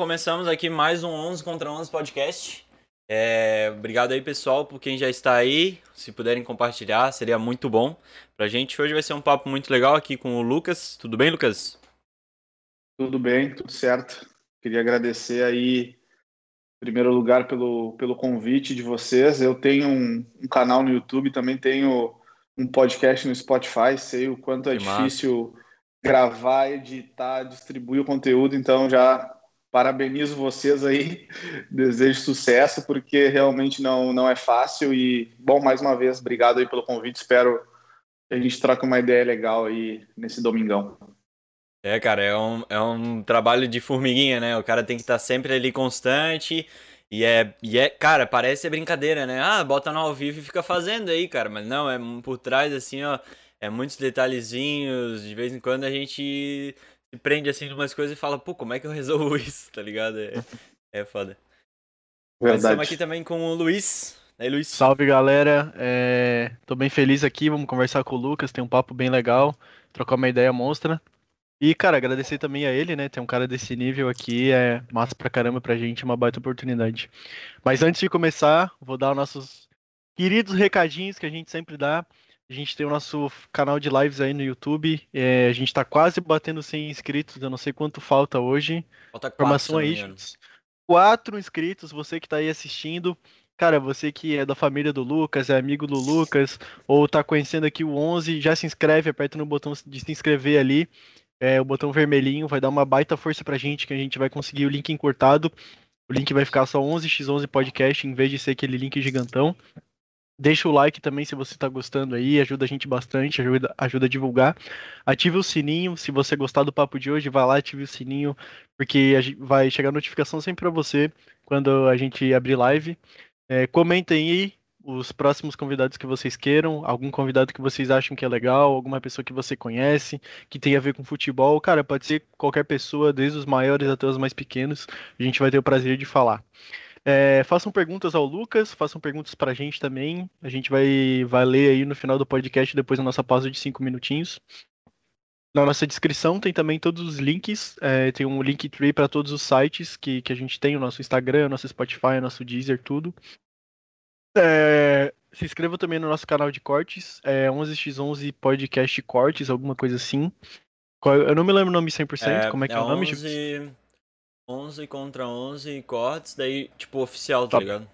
começamos aqui mais um 11 contra 11 podcast. É, obrigado aí, pessoal, por quem já está aí. Se puderem compartilhar, seria muito bom pra gente. Hoje vai ser um papo muito legal aqui com o Lucas. Tudo bem, Lucas? Tudo bem, tudo certo. Queria agradecer aí, em primeiro lugar, pelo, pelo convite de vocês. Eu tenho um, um canal no YouTube, também tenho um podcast no Spotify. Sei o quanto é que difícil massa. gravar, editar, distribuir o conteúdo, então já parabenizo vocês aí, desejo sucesso, porque realmente não, não é fácil. E, bom, mais uma vez, obrigado aí pelo convite. Espero que a gente troque uma ideia legal aí nesse domingão. É, cara, é um, é um trabalho de formiguinha, né? O cara tem que estar sempre ali constante. E é, e é, cara, parece brincadeira, né? Ah, bota no ao vivo e fica fazendo aí, cara. Mas não, é por trás, assim, ó. É muitos detalhezinhos. De vez em quando a gente se prende assim umas coisas e fala, pô, como é que eu resolvo isso, tá ligado? É, é foda. Verdade. Mas estamos aqui também com o Luiz. Aí, Luiz. Salve, galera. É... Tô bem feliz aqui, vamos conversar com o Lucas, tem um papo bem legal, trocar uma ideia monstra. E, cara, agradecer também a ele, né? Ter um cara desse nível aqui é massa pra caramba pra gente, é uma baita oportunidade. Mas antes de começar, vou dar os nossos queridos recadinhos que a gente sempre dá. A gente tem o nosso canal de lives aí no YouTube. É, a gente tá quase batendo 100 inscritos. Eu não sei quanto falta hoje. Falta quatro, Informação aí. Quatro inscritos, você que tá aí assistindo. Cara, você que é da família do Lucas, é amigo do Lucas, ou tá conhecendo aqui o 11, já se inscreve, aperta no botão de se inscrever ali. É, o botão vermelhinho vai dar uma baita força pra gente, que a gente vai conseguir o link encurtado. O link vai ficar só 11x11 podcast, em vez de ser aquele link gigantão. Deixa o like também se você está gostando aí, ajuda a gente bastante, ajuda, ajuda a divulgar. Ative o sininho, se você gostar do papo de hoje, vai lá, ative o sininho, porque vai chegar notificação sempre para você quando a gente abrir live. É, comentem aí os próximos convidados que vocês queiram, algum convidado que vocês acham que é legal, alguma pessoa que você conhece, que tem a ver com futebol. Cara, pode ser qualquer pessoa, desde os maiores até os mais pequenos, a gente vai ter o prazer de falar. É, façam perguntas ao Lucas, façam perguntas pra gente também. A gente vai, vai ler aí no final do podcast, depois da nossa pausa de cinco minutinhos. Na nossa descrição tem também todos os links. É, tem um link tree para todos os sites que, que a gente tem, o nosso Instagram, o nosso Spotify, o nosso Deezer, tudo. É, se inscreva também no nosso canal de cortes, é 11x11 Podcast Cortes, alguma coisa assim. Eu não me lembro o nome 100%, é, como é que é, é o nome? 11... 11 contra 11 cortes, daí, tipo, oficial, tá, tá. ligado?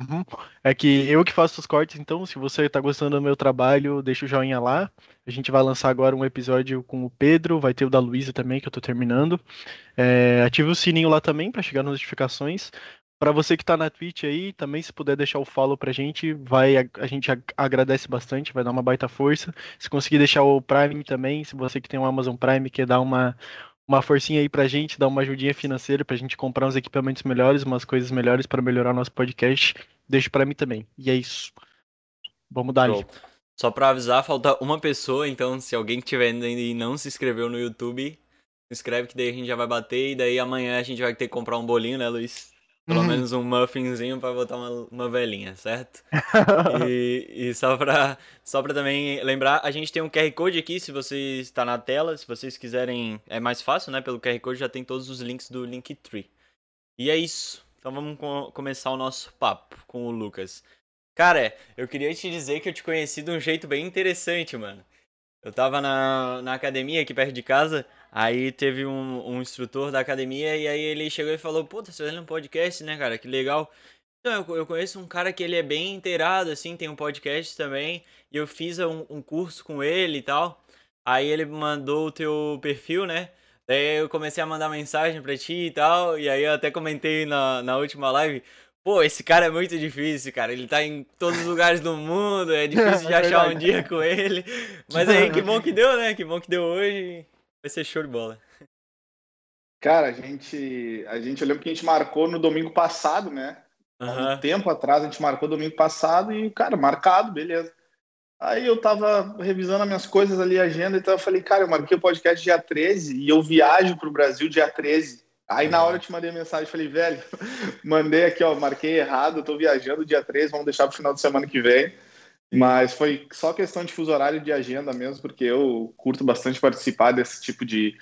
Uhum. É que eu que faço os cortes, então, se você tá gostando do meu trabalho, deixa o joinha lá. A gente vai lançar agora um episódio com o Pedro, vai ter o da Luísa também, que eu tô terminando. É, ative o sininho lá também para chegar nas notificações. Para você que tá na Twitch aí, também se puder deixar o follow pra gente, vai a, gente agradece bastante, vai dar uma baita força. Se conseguir deixar o Prime também, se você que tem um Amazon Prime quer dar uma uma forcinha aí pra gente, dar uma ajudinha financeira pra gente comprar uns equipamentos melhores, umas coisas melhores para melhorar nosso podcast, deixa para mim também. E é isso. Vamos dar. Só pra avisar, falta uma pessoa, então se alguém tiver ainda e não se inscreveu no YouTube, se inscreve que daí a gente já vai bater e daí amanhã a gente vai ter que comprar um bolinho, né, Luiz? Pelo uhum. menos um muffinzinho para botar uma, uma velhinha, certo? e, e só, pra, só pra também lembrar, a gente tem um QR Code aqui, se você está na tela, se vocês quiserem, é mais fácil, né? Pelo QR Code já tem todos os links do Linktree. E é isso. Então vamos com, começar o nosso papo com o Lucas. Cara, eu queria te dizer que eu te conheci de um jeito bem interessante, mano. Eu tava na, na academia aqui perto de casa, Aí teve um, um instrutor da academia e aí ele chegou e falou, puta, você fazendo um podcast, né, cara? Que legal. Então, eu, eu conheço um cara que ele é bem inteirado, assim, tem um podcast também. E eu fiz um, um curso com ele e tal. Aí ele mandou o teu perfil, né? Daí eu comecei a mandar mensagem pra ti e tal. E aí eu até comentei na, na última live. Pô, esse cara é muito difícil, cara. Ele tá em todos os lugares do mundo. É difícil de é achar um dia com ele. Mas aí, que bom que deu, né? Que bom que deu hoje. Vai ser show de bola. Cara, a gente, a gente, eu lembro que a gente marcou no domingo passado, né? Uhum. Um tempo atrás a gente marcou domingo passado e, cara, marcado, beleza. Aí eu tava revisando as minhas coisas ali, agenda, então eu falei, cara, eu marquei o podcast dia 13 e eu viajo pro Brasil dia 13. Aí na hora eu te mandei mensagem, falei, velho, mandei aqui, ó, marquei errado, tô viajando dia 13, vamos deixar pro final de semana que vem. Mas foi só questão de fuso horário de agenda mesmo, porque eu curto bastante participar desse tipo de,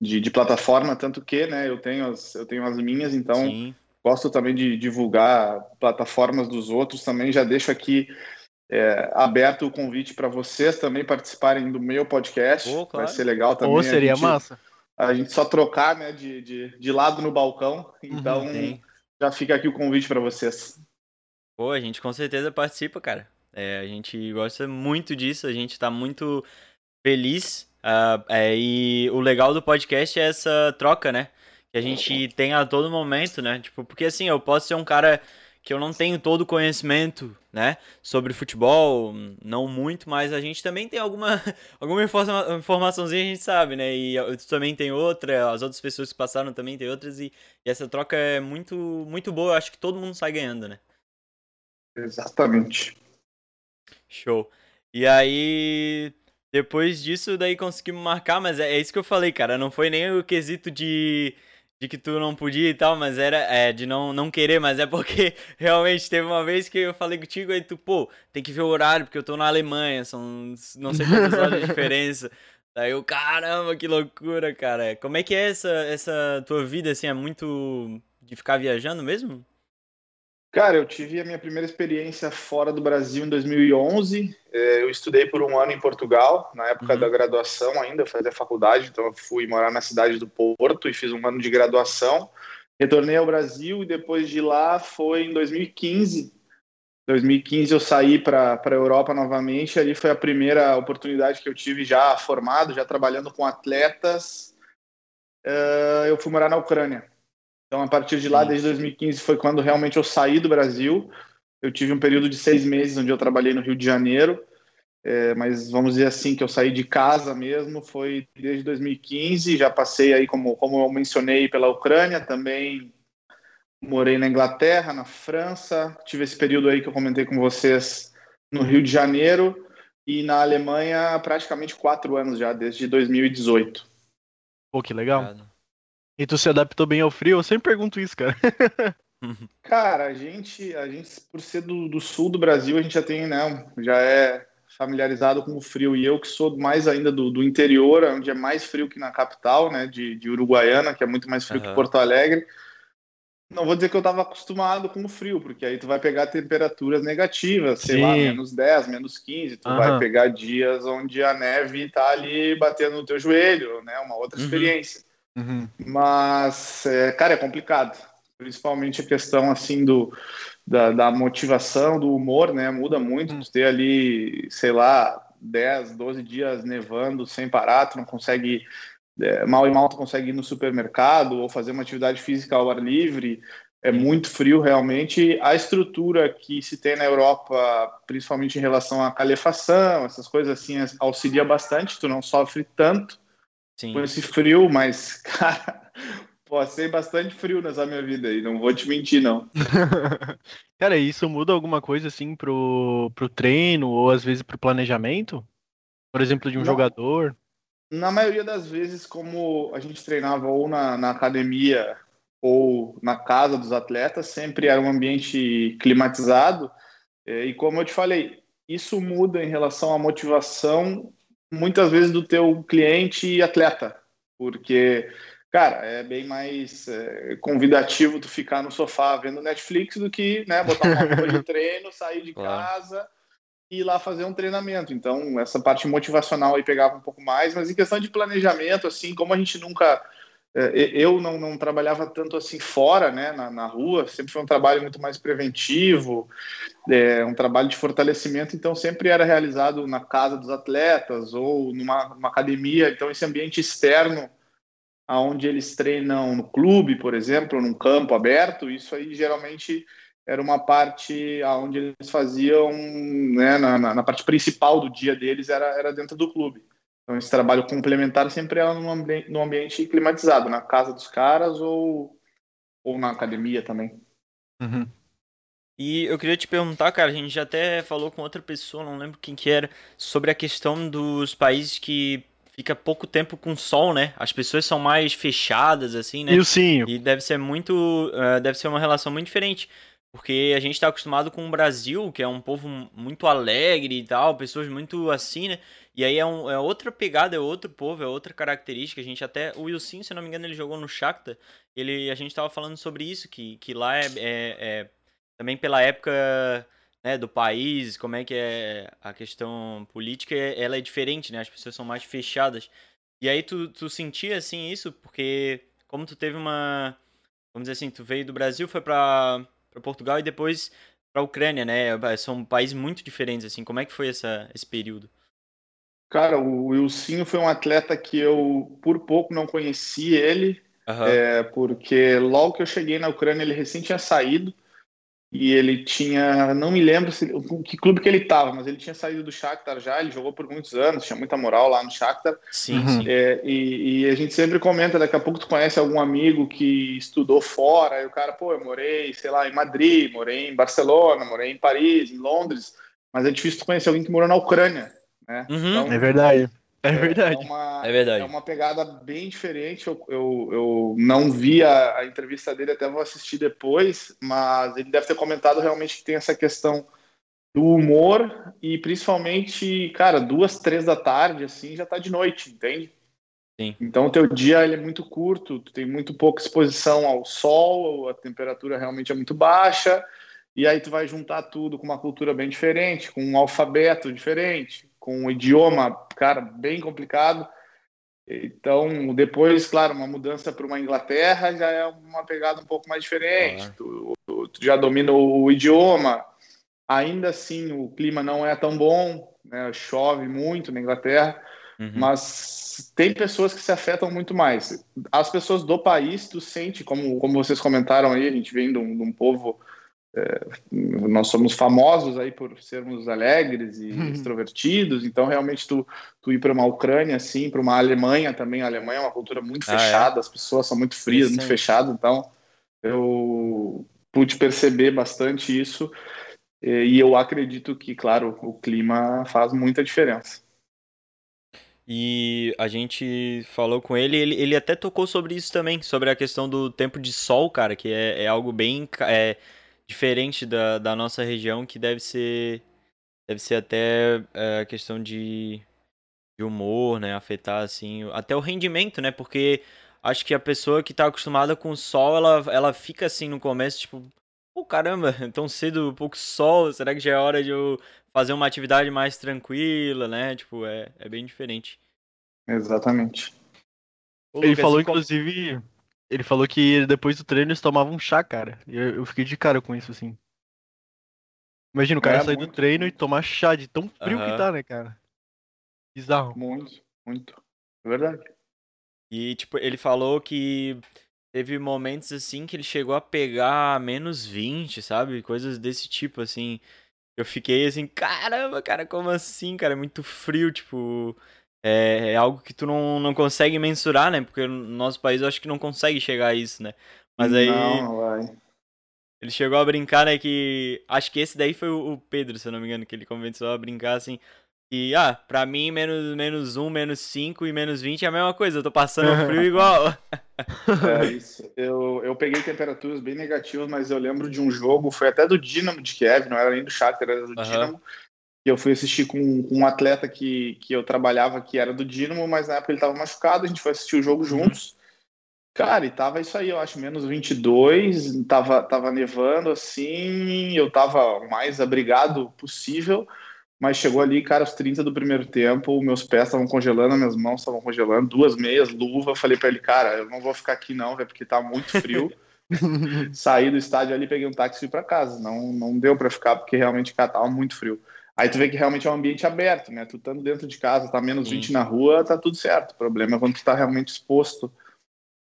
de, de, plataforma, tanto que né, eu, tenho as, eu tenho as minhas, então Sim. gosto também de divulgar plataformas dos outros. Também já deixo aqui é, aberto o convite para vocês também participarem do meu podcast. Oh, claro. Vai ser legal também. Ou seria a gente, massa. A gente só trocar né, de, de, de lado no balcão. Então Sim. já fica aqui o convite para vocês. Pô, a gente com certeza participa, cara. É, a gente gosta muito disso, a gente tá muito feliz. Uh, é, e o legal do podcast é essa troca, né? Que a gente tem a todo momento, né? Tipo, porque assim, eu posso ser um cara que eu não tenho todo o conhecimento, né, sobre futebol, não muito, mas a gente também tem alguma, alguma informa informaçãozinha a gente sabe, né, e tu também tem outra, as outras pessoas que passaram também tem outras, e, e essa troca é muito, muito boa, eu acho que todo mundo sai ganhando, né. Exatamente. Show. E aí, depois disso, daí conseguimos marcar, mas é, é, isso que eu falei, cara. Não foi nem o quesito de, de que tu não podia e tal, mas era é, de não, não querer, mas é porque realmente teve uma vez que eu falei contigo e tu, pô, tem que ver o horário, porque eu tô na Alemanha, são não sei quantas horas de diferença. Daí eu, caramba, que loucura, cara. Como é que é essa, essa tua vida, assim, é muito de ficar viajando mesmo? Cara, eu tive a minha primeira experiência fora do Brasil em 2011. É, eu estudei por um ano em Portugal, na época uhum. da graduação ainda, fazia faculdade, então eu fui morar na cidade do Porto e fiz um ano de graduação. Retornei ao Brasil e depois de lá foi em 2015. 2015 eu saí para a Europa novamente. Ali foi a primeira oportunidade que eu tive já formado, já trabalhando com atletas. Uh, eu fui morar na Ucrânia. Então, a partir de lá, desde 2015, foi quando realmente eu saí do Brasil. Eu tive um período de seis meses onde eu trabalhei no Rio de Janeiro, é, mas vamos dizer assim que eu saí de casa mesmo foi desde 2015. Já passei aí, como, como eu mencionei, pela Ucrânia, também morei na Inglaterra, na França. Tive esse período aí que eu comentei com vocês no Rio de Janeiro e na Alemanha praticamente quatro anos já, desde 2018. Pô, que legal. Obrigado. E tu se adaptou bem ao frio? Eu sempre pergunto isso, cara. cara, a gente, a gente por ser do, do, sul do Brasil, a gente já tem, né, já é familiarizado com o frio. E eu que sou mais ainda do, do interior, onde é mais frio que na capital, né, de, de Uruguaiana, que é muito mais frio uhum. que Porto Alegre. Não vou dizer que eu estava acostumado com o frio, porque aí tu vai pegar temperaturas negativas, sei Sim. lá, menos 10, menos 15, tu uhum. vai pegar dias onde a neve está ali batendo no teu joelho, né, uma outra uhum. experiência. Uhum. Mas, é, cara, é complicado. Principalmente a questão, assim, do, da, da motivação, do humor, né? Muda muito. Uhum. Tu ter ali, sei lá, 10, 12 dias nevando sem parar, tu não consegue... É, mal e mal tu consegue ir no supermercado ou fazer uma atividade física ao ar livre. É muito frio, realmente. A estrutura que se tem na Europa, principalmente em relação à calefação, essas coisas assim, auxilia bastante. Tu não sofre tanto Sim. com esse frio, mas, cara, passei bastante frio nessa minha vida aí, não vou te mentir, não. cara, isso muda alguma coisa, assim, pro, pro treino ou às vezes pro planejamento? Por exemplo, de um não. jogador? Na maioria das vezes, como a gente treinava ou na, na academia ou na casa dos atletas, sempre era um ambiente climatizado. É, e como eu te falei, isso muda em relação à motivação muitas vezes do teu cliente e atleta, porque, cara, é bem mais é, convidativo tu ficar no sofá vendo Netflix do que, né, botar uma roupa de treino, sair de claro. casa e ir lá fazer um treinamento. Então, essa parte motivacional aí pegava um pouco mais, mas em questão de planejamento, assim, como a gente nunca eu não, não, trabalhava tanto assim fora, né, na, na, rua, sempre foi um trabalho muito mais preventivo, é, um trabalho de fortalecimento, então sempre era realizado na casa dos atletas ou numa, numa academia, então esse ambiente externo aonde eles treinam no clube, por exemplo, num campo aberto, isso aí geralmente era uma parte aonde eles faziam, né, na, na, parte principal do dia deles era, era dentro do clube. Então, esse trabalho complementar sempre é num, ambi num ambiente climatizado, na casa dos caras ou, ou na academia também. Uhum. E eu queria te perguntar, cara, a gente já até falou com outra pessoa, não lembro quem que era, sobre a questão dos países que fica pouco tempo com sol, né? As pessoas são mais fechadas, assim, né? E o sim. E deve ser muito. Uh, deve ser uma relação muito diferente. Porque a gente tá acostumado com o Brasil, que é um povo muito alegre e tal, pessoas muito assim, né? E aí é, um, é outra pegada, é outro povo, é outra característica. A gente até. O Wilson, se não me engano, ele jogou no Shakhtar. Ele, a gente tava falando sobre isso, que, que lá é, é, é também pela época né, do país, como é que é a questão política, ela é diferente, né? As pessoas são mais fechadas. E aí tu, tu sentia assim isso, porque como tu teve uma. Vamos dizer assim, tu veio do Brasil, foi para Portugal e depois para Ucrânia, né? São países muito diferentes, assim. Como é que foi essa, esse período? Cara, o Wilsinho foi um atleta que eu, por pouco, não conheci ele, uhum. é, porque logo que eu cheguei na Ucrânia, ele recém tinha saído e ele tinha, não me lembro se, que clube que ele estava, mas ele tinha saído do Shakhtar já, ele jogou por muitos anos, tinha muita moral lá no Shakhtar. Sim, uhum. sim. É, e, e, a gente sempre comenta, daqui a pouco tu conhece algum amigo que estudou fora, e o cara, pô, eu morei, sei lá, em Madrid, morei em Barcelona, morei em Paris, em Londres, mas é difícil tu conhecer alguém que morou na Ucrânia, né? Uhum. Então, é verdade. É, é verdade. É uma, é verdade. É uma pegada bem diferente. Eu, eu, eu não vi a, a, entrevista dele, até vou assistir depois, mas ele deve ter comentado realmente que tem essa questão do humor e principalmente, cara, duas, três da tarde, assim, já tá de noite, entende? Sim. Então o teu dia ele é muito curto, tu tem muito pouca exposição ao sol, a temperatura realmente é muito baixa, e aí tu vai juntar tudo com uma cultura bem diferente, com um alfabeto diferente, com um idioma, cara, bem complicado. Então, depois, claro, uma mudança para uma Inglaterra já é uma pegada um pouco mais diferente. Ah. Tu, tu, tu, já domina o idioma. Ainda assim, o clima não é tão bom, né? chove muito na Inglaterra, uhum. mas tem pessoas que se afetam muito mais. As pessoas do país, tu sente, como, como vocês comentaram aí, a gente vem de um, de um povo é, nós somos famosos aí por sermos alegres e uhum. extrovertidos, então realmente tu, tu ir para uma Ucrânia, assim, para uma Alemanha também, a Alemanha é uma cultura muito ah, é? fechada, é? as pessoas são muito frias, muito fechadas, então eu pude perceber bastante isso e eu acredito que, claro, o clima faz muita diferença. E a gente falou com ele, ele, ele até tocou sobre isso também, sobre a questão do tempo de sol, cara, que é, é algo bem... É, diferente da, da nossa região, que deve ser deve ser até a é, questão de, de humor, né, afetar assim, até o rendimento, né? Porque acho que a pessoa que tá acostumada com o sol, ela, ela fica assim no começo, tipo, pô, caramba, tão cedo, pouco sol, será que já é hora de eu fazer uma atividade mais tranquila, né? Tipo, é, é bem diferente. Exatamente. Ele Lucas, falou, inclusive, ele falou que depois do treino eles tomavam chá, cara. E eu, eu fiquei de cara com isso, assim. Imagina o cara é, sair muito... do treino e tomar chá de tão frio uhum. que tá, né, cara? Bizarro. Muito, muito. É verdade. E, tipo, ele falou que teve momentos, assim, que ele chegou a pegar menos 20, sabe? Coisas desse tipo, assim. Eu fiquei assim, caramba, cara, como assim, cara? É muito frio, tipo é, é, algo que tu não, não consegue mensurar, né? Porque no nosso país eu acho que não consegue chegar a isso, né? Mas aí. Não, vai. Ele chegou a brincar, né? Que. Acho que esse daí foi o Pedro, se eu não me engano, que ele começou a brincar assim. E, ah, pra mim, menos, menos 1, menos 5 e menos 20 é a mesma coisa. Eu tô passando frio igual. É isso. Eu, eu peguei temperaturas bem negativas, mas eu lembro de um jogo, foi até do Dinamo de Kiev, não era nem do Shakhtar, era do uhum. Dinamo que eu fui assistir com, com, um atleta que, que eu trabalhava que era do Dinamo, mas na época ele estava machucado, a gente foi assistir o jogo juntos. Cara, e tava isso aí, eu acho, menos 22, tava, tava nevando assim, eu tava o mais abrigado possível, mas chegou ali, cara, os 30 do primeiro tempo, meus pés estavam congelando, minhas mãos estavam congelando, duas meias, luva, falei para ele, cara, eu não vou ficar aqui não, velho, porque tá muito frio. Saí do estádio ali, peguei um táxi e fui para casa. Não, não deu para ficar porque realmente cara, tava muito frio. Aí tu vê que realmente é um ambiente aberto, né? Tu estando dentro de casa, tá menos Sim. 20 na rua, tá tudo certo. O problema é quando tu tá realmente exposto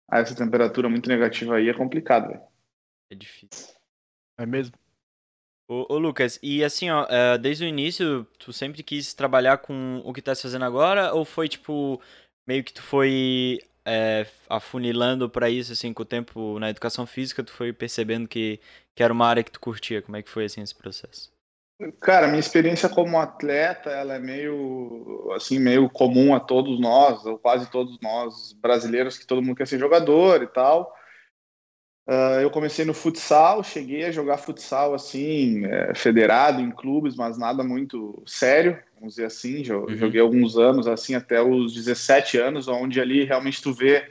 a essa temperatura muito negativa aí, é complicado, velho. É difícil. É mesmo? Ô, ô, Lucas, e assim, ó, é, desde o início, tu sempre quis trabalhar com o que tá fazendo agora, ou foi, tipo, meio que tu foi é, afunilando para isso, assim, com o tempo na educação física, tu foi percebendo que, que era uma área que tu curtia? Como é que foi, assim, esse processo? Cara, minha experiência como atleta, ela é meio assim, meio comum a todos nós, ou quase todos nós brasileiros, que todo mundo quer ser jogador e tal. Uh, eu comecei no futsal, cheguei a jogar futsal assim, é, federado em clubes, mas nada muito sério, vamos dizer assim. Uhum. Joguei alguns anos, assim, até os 17 anos, onde ali realmente tu vê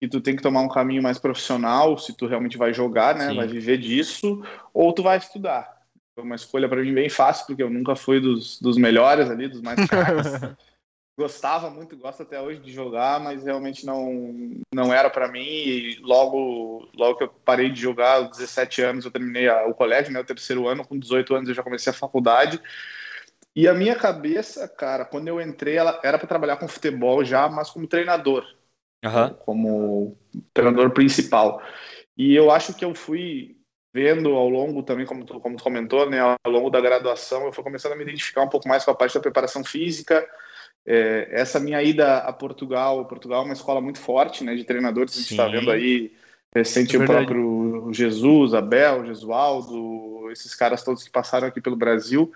que tu tem que tomar um caminho mais profissional, se tu realmente vai jogar, né, Sim. vai viver disso, ou tu vai estudar. Foi uma escolha para mim bem fácil, porque eu nunca fui dos, dos melhores ali, dos mais caros. gostava muito, gosto até hoje de jogar, mas realmente não não era para mim. E logo logo que eu parei de jogar, aos 17 anos eu terminei a, o colégio, né, o terceiro ano, com 18 anos eu já comecei a faculdade. E a minha cabeça, cara, quando eu entrei, ela era para trabalhar com futebol já, mas como treinador, uhum. como treinador principal. E eu acho que eu fui vendo ao longo também, como tu, como tu comentou, né, ao longo da graduação, eu fui começando a me identificar um pouco mais com a parte da preparação física, é, essa minha ida a Portugal, Portugal é uma escola muito forte, né, de treinadores, a gente está vendo aí recente é o próprio Jesus, Abel, Jesualdo, esses caras todos que passaram aqui pelo Brasil.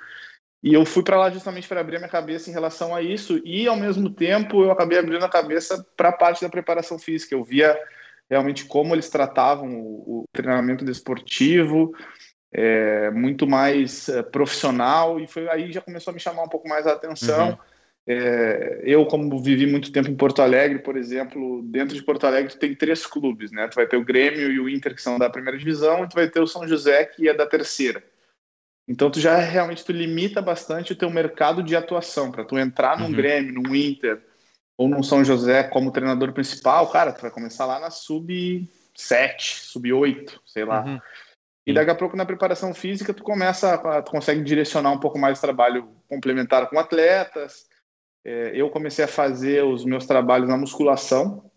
E eu fui para lá justamente para abrir a minha cabeça em relação a isso e ao mesmo tempo eu acabei abrindo a cabeça para a parte da preparação física. Eu via realmente como eles tratavam o, o treinamento desportivo, é, muito mais é, profissional e foi aí já começou a me chamar um pouco mais a atenção. Uhum é, eu, como vivi muito tempo em Porto Alegre, por exemplo, dentro de Porto Alegre tem três clubes, né? Tu vai ter o Grêmio e o Inter, que são da primeira divisão, e tu vai ter o São José, que é da terceira. Então tu já realmente tu limita bastante o teu mercado de atuação. Para tu entrar num uhum. Grêmio, num Inter ou num São José como treinador principal, cara, tu vai começar lá na sub 7, sub 8, sei lá. Uhum. E daqui a pouco na preparação física tu começa, tu consegue direcionar um pouco mais o trabalho complementar com atletas, é, eu comecei a fazer os meus trabalhos na musculação.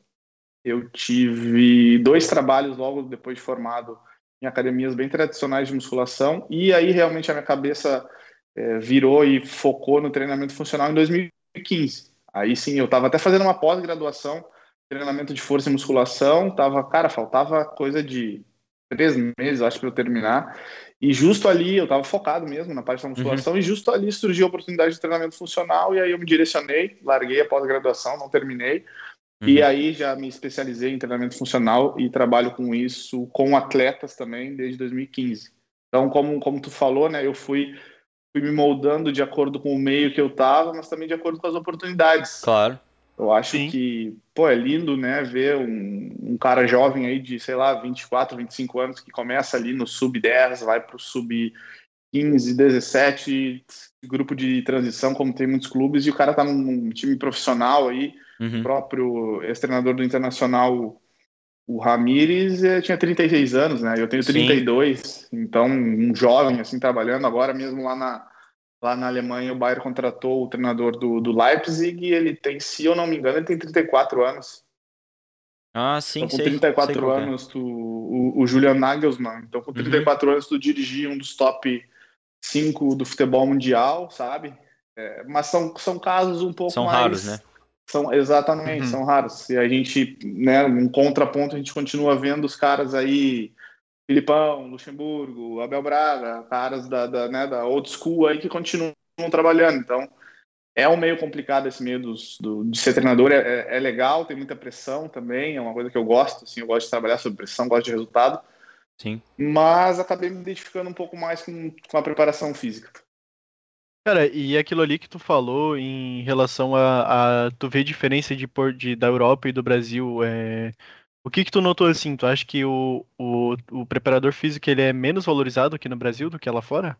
Eu tive dois trabalhos logo depois de formado em academias bem tradicionais de musculação, e aí realmente a minha cabeça é, virou e focou no treinamento funcional em 2015. Aí sim, eu estava até fazendo uma pós-graduação, treinamento de força e musculação, tava, cara, faltava coisa de três meses, acho, para eu terminar. E justo ali, eu estava focado mesmo na parte da musculação, uhum. e justo ali surgiu a oportunidade de treinamento funcional, e aí eu me direcionei, larguei a pós-graduação, não terminei, uhum. e aí já me especializei em treinamento funcional e trabalho com isso com atletas também desde 2015. Então, como, como tu falou, né, eu fui, fui me moldando de acordo com o meio que eu estava, mas também de acordo com as oportunidades. Claro. Eu acho Sim. que, pô, é lindo, né, ver um, um, cara jovem aí de, sei lá, 24, 25 anos que começa ali no sub-10, vai pro sub-15, 17, grupo de transição, como tem muitos clubes, e o cara tá num time profissional aí, uhum. o próprio ex-treinador do Internacional, o Ramires, eh, tinha 36 anos, né, eu tenho 32, Sim. então um jovem, assim, trabalhando agora mesmo lá na Lá na Alemanha, o Bayern contratou o treinador do, do Leipzig e ele tem, se eu não me engano, ele tem 34 anos. Ah, sim, então, com 34 sei é. anos, tu, o, o Julian Nagelsmann. Então, com 34 uhum. anos, tu dirigia um dos top 5 do futebol mundial, sabe? É, mas são, são casos um pouco são mais... São raros, né? São, exatamente, uhum. são raros. E a gente, né, um contraponto, a gente continua vendo os caras aí Filipão, Luxemburgo, Abel Braga, caras da, da, né, da old school aí que continuam trabalhando. Então, é um meio complicado esse meio dos, do, de ser treinador. É, é, é, legal, tem muita pressão também, é uma coisa que eu gosto. Assim, eu gosto de trabalhar sob pressão, gosto de resultado. Sim. Mas acabei me identificando um pouco mais com, com a preparação física. Cara, e aquilo ali que tu falou em relação a, a tu ver diferença de, de da Europa e do Brasil, é, o que que tu notou assim? Tu acha que o, o, o preparador físico ele é menos valorizado aqui no Brasil do que lá fora?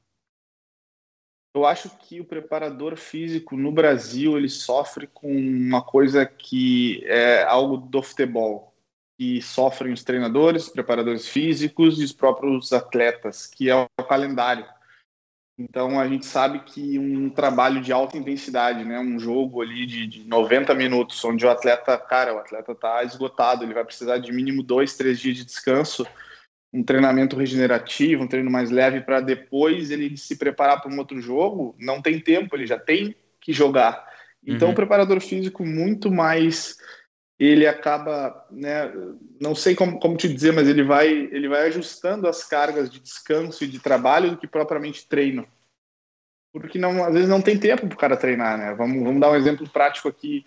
Eu acho que o preparador físico no Brasil ele sofre com uma coisa que é algo do futebol, que sofrem os treinadores, os preparadores físicos e os próprios atletas, que é o calendário. Então a gente sabe que um trabalho de alta intensidade, né, um jogo ali de, de 90 minutos, onde o atleta, cara, o atleta está esgotado, ele vai precisar de mínimo dois, três dias de descanso, um treinamento regenerativo, um treino mais leve para depois ele se preparar para um outro jogo, não tem tempo, ele já tem que jogar. Então uhum. o preparador físico muito mais ele acaba, né, não sei como, como te dizer, mas ele vai, ele vai ajustando as cargas de descanso e de trabalho do que propriamente treino. Porque não, às vezes não tem tempo para o cara treinar, né? Vamos, vamos dar um exemplo prático aqui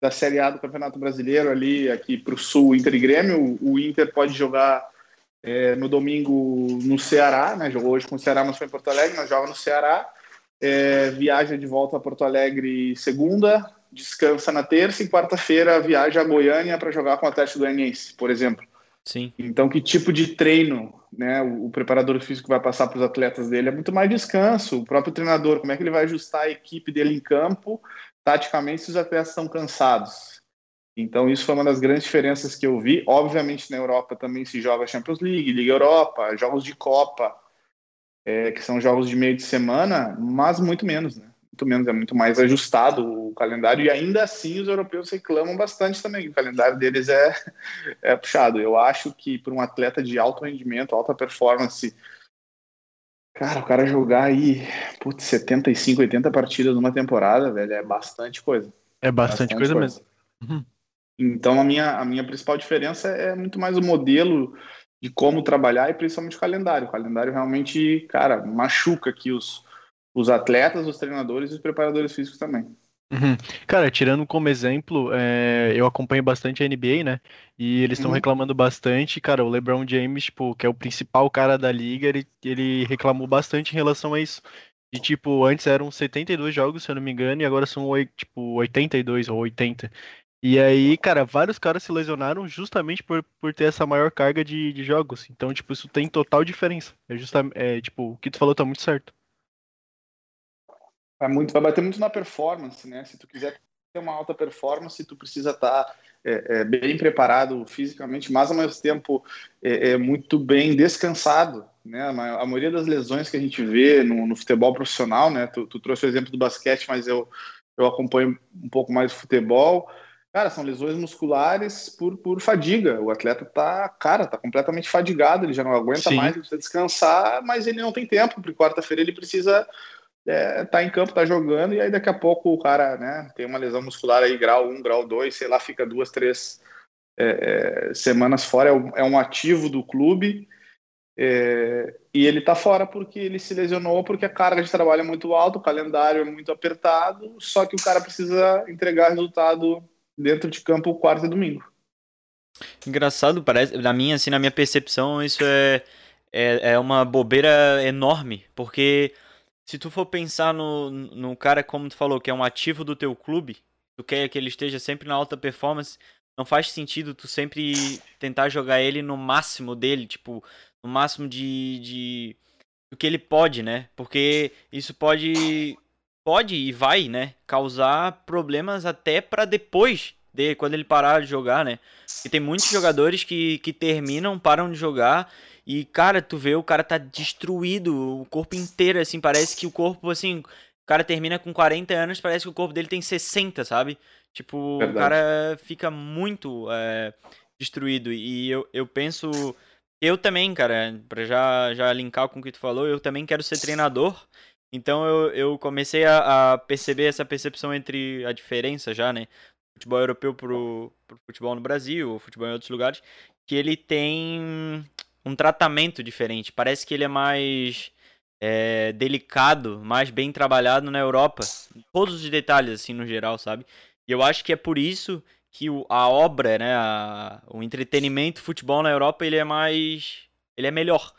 da Série A do Campeonato Brasileiro ali aqui para o Sul, Inter e Grêmio. O, Inter pode jogar É, no domingo no Ceará, né? Jogou hoje com o Ceará, mas foi em Porto Alegre, mas joga no Ceará. É, viaja de volta a Porto Alegre segunda, descansa na terça e quarta-feira viaja a Goiânia para jogar com o Atlético Goianiense, por exemplo. Sim. Então, que tipo de treino né, o, o preparador físico vai passar para os atletas dele? É muito mais descanso. O próprio treinador, como é que ele vai ajustar a equipe dele em campo, taticamente, se os atletas estão cansados? Então, isso foi uma das grandes diferenças que eu vi. Obviamente, na Europa também se joga Champions League, Liga Europa, jogos de Copa, é, que são jogos de meio de semana, mas muito menos, né? Muito menos, é muito mais ajustado o calendário, e ainda assim os europeus reclamam bastante também, o calendário deles é, é puxado. Eu acho que para um atleta de alto rendimento, alta performance, cara, o cara jogar aí, putz, 75, 80 partidas numa temporada, velho, é bastante coisa. É bastante, bastante coisa, coisa, mesmo. Uhum. Então a minha, a minha principal diferença é muito mais o modelo de como trabalhar e principalmente o calendário. O calendário realmente, cara, machuca aqui os, os atletas, os treinadores e os preparadores físicos também. Uhum. Cara, tirando como exemplo, é, eu acompanho bastante a NBA, né? E eles estão uhum. reclamando bastante. Cara, o LeBron James, tipo, que é o principal cara da liga, ele, ele reclamou bastante em relação a isso. E, tipo, antes eram 72 jogos, se eu não me engano, e agora são, tipo, 82 ou 80. E aí, cara, vários caras se lesionaram justamente por, por ter essa maior carga de, de jogos. Então, tipo, isso tem total diferença. É justamente, é, tipo, o que tu falou tá muito certo. Vai, muito, vai bater muito na performance, né? Se tu quiser ter uma alta performance, tu precisa estar tá, é, é, bem preparado fisicamente, mas ao mesmo tempo é, é, muito bem descansado, né? A maioria das lesões que a gente vê no, no futebol profissional, né? Tu, tu trouxe o exemplo do basquete, mas eu, eu acompanho um pouco mais o futebol Cara, são lesões musculares por, por fadiga. O atleta tá, cara, tá completamente fadigado, ele já não aguenta Sim. mais, ele precisa descansar, mas ele não tem tempo, porque quarta-feira ele precisa é, tá em campo, tá jogando, e aí daqui a pouco o cara, né, tem uma lesão muscular aí, grau 1, grau 2, sei lá, fica duas, três é, é, semanas fora, é um, é ativo do clube, é, e ele tá fora porque ele se lesionou, porque a carga de trabalho é muito alta, o calendário é muito apertado, só que o cara precisa entregar resultado dentro de campo quarta e domingo. Engraçado, parece, na minha, assim, na minha percepção, isso é, é, é uma bobeira enorme, porque se tu for pensar no, no cara, como tu falou, que é um ativo do teu clube, tu quer que ele esteja sempre na alta performance, não faz sentido tu sempre tentar jogar ele no máximo dele, tipo, no máximo de, de do que ele pode, né? Porque isso pode pode e vai, né, causar problemas até para depois de quando ele parar de jogar, né? E tem muitos jogadores que, que terminam, param de jogar e cara, tu vê o cara tá destruído, o corpo inteiro assim, parece que o corpo assim, o cara termina com 40 anos, parece que o corpo dele tem 60, sabe? Tipo, Verdade. o cara fica muito é, destruído e eu, eu penso eu também, cara, para já já linkar com o que tu falou, eu também quero ser treinador então eu, eu comecei a, a, perceber essa percepção entre a diferença já, né? Futebol europeu pro, pro futebol no Brasil, ou futebol em outros lugares, que ele tem um tratamento diferente. Parece que ele é mais é, delicado, mais bem trabalhado na Europa. Todos os detalhes, assim, no geral, sabe? E eu acho que é por isso que o, a obra, né, a, o entretenimento futebol na Europa, ele é mais... ele é melhor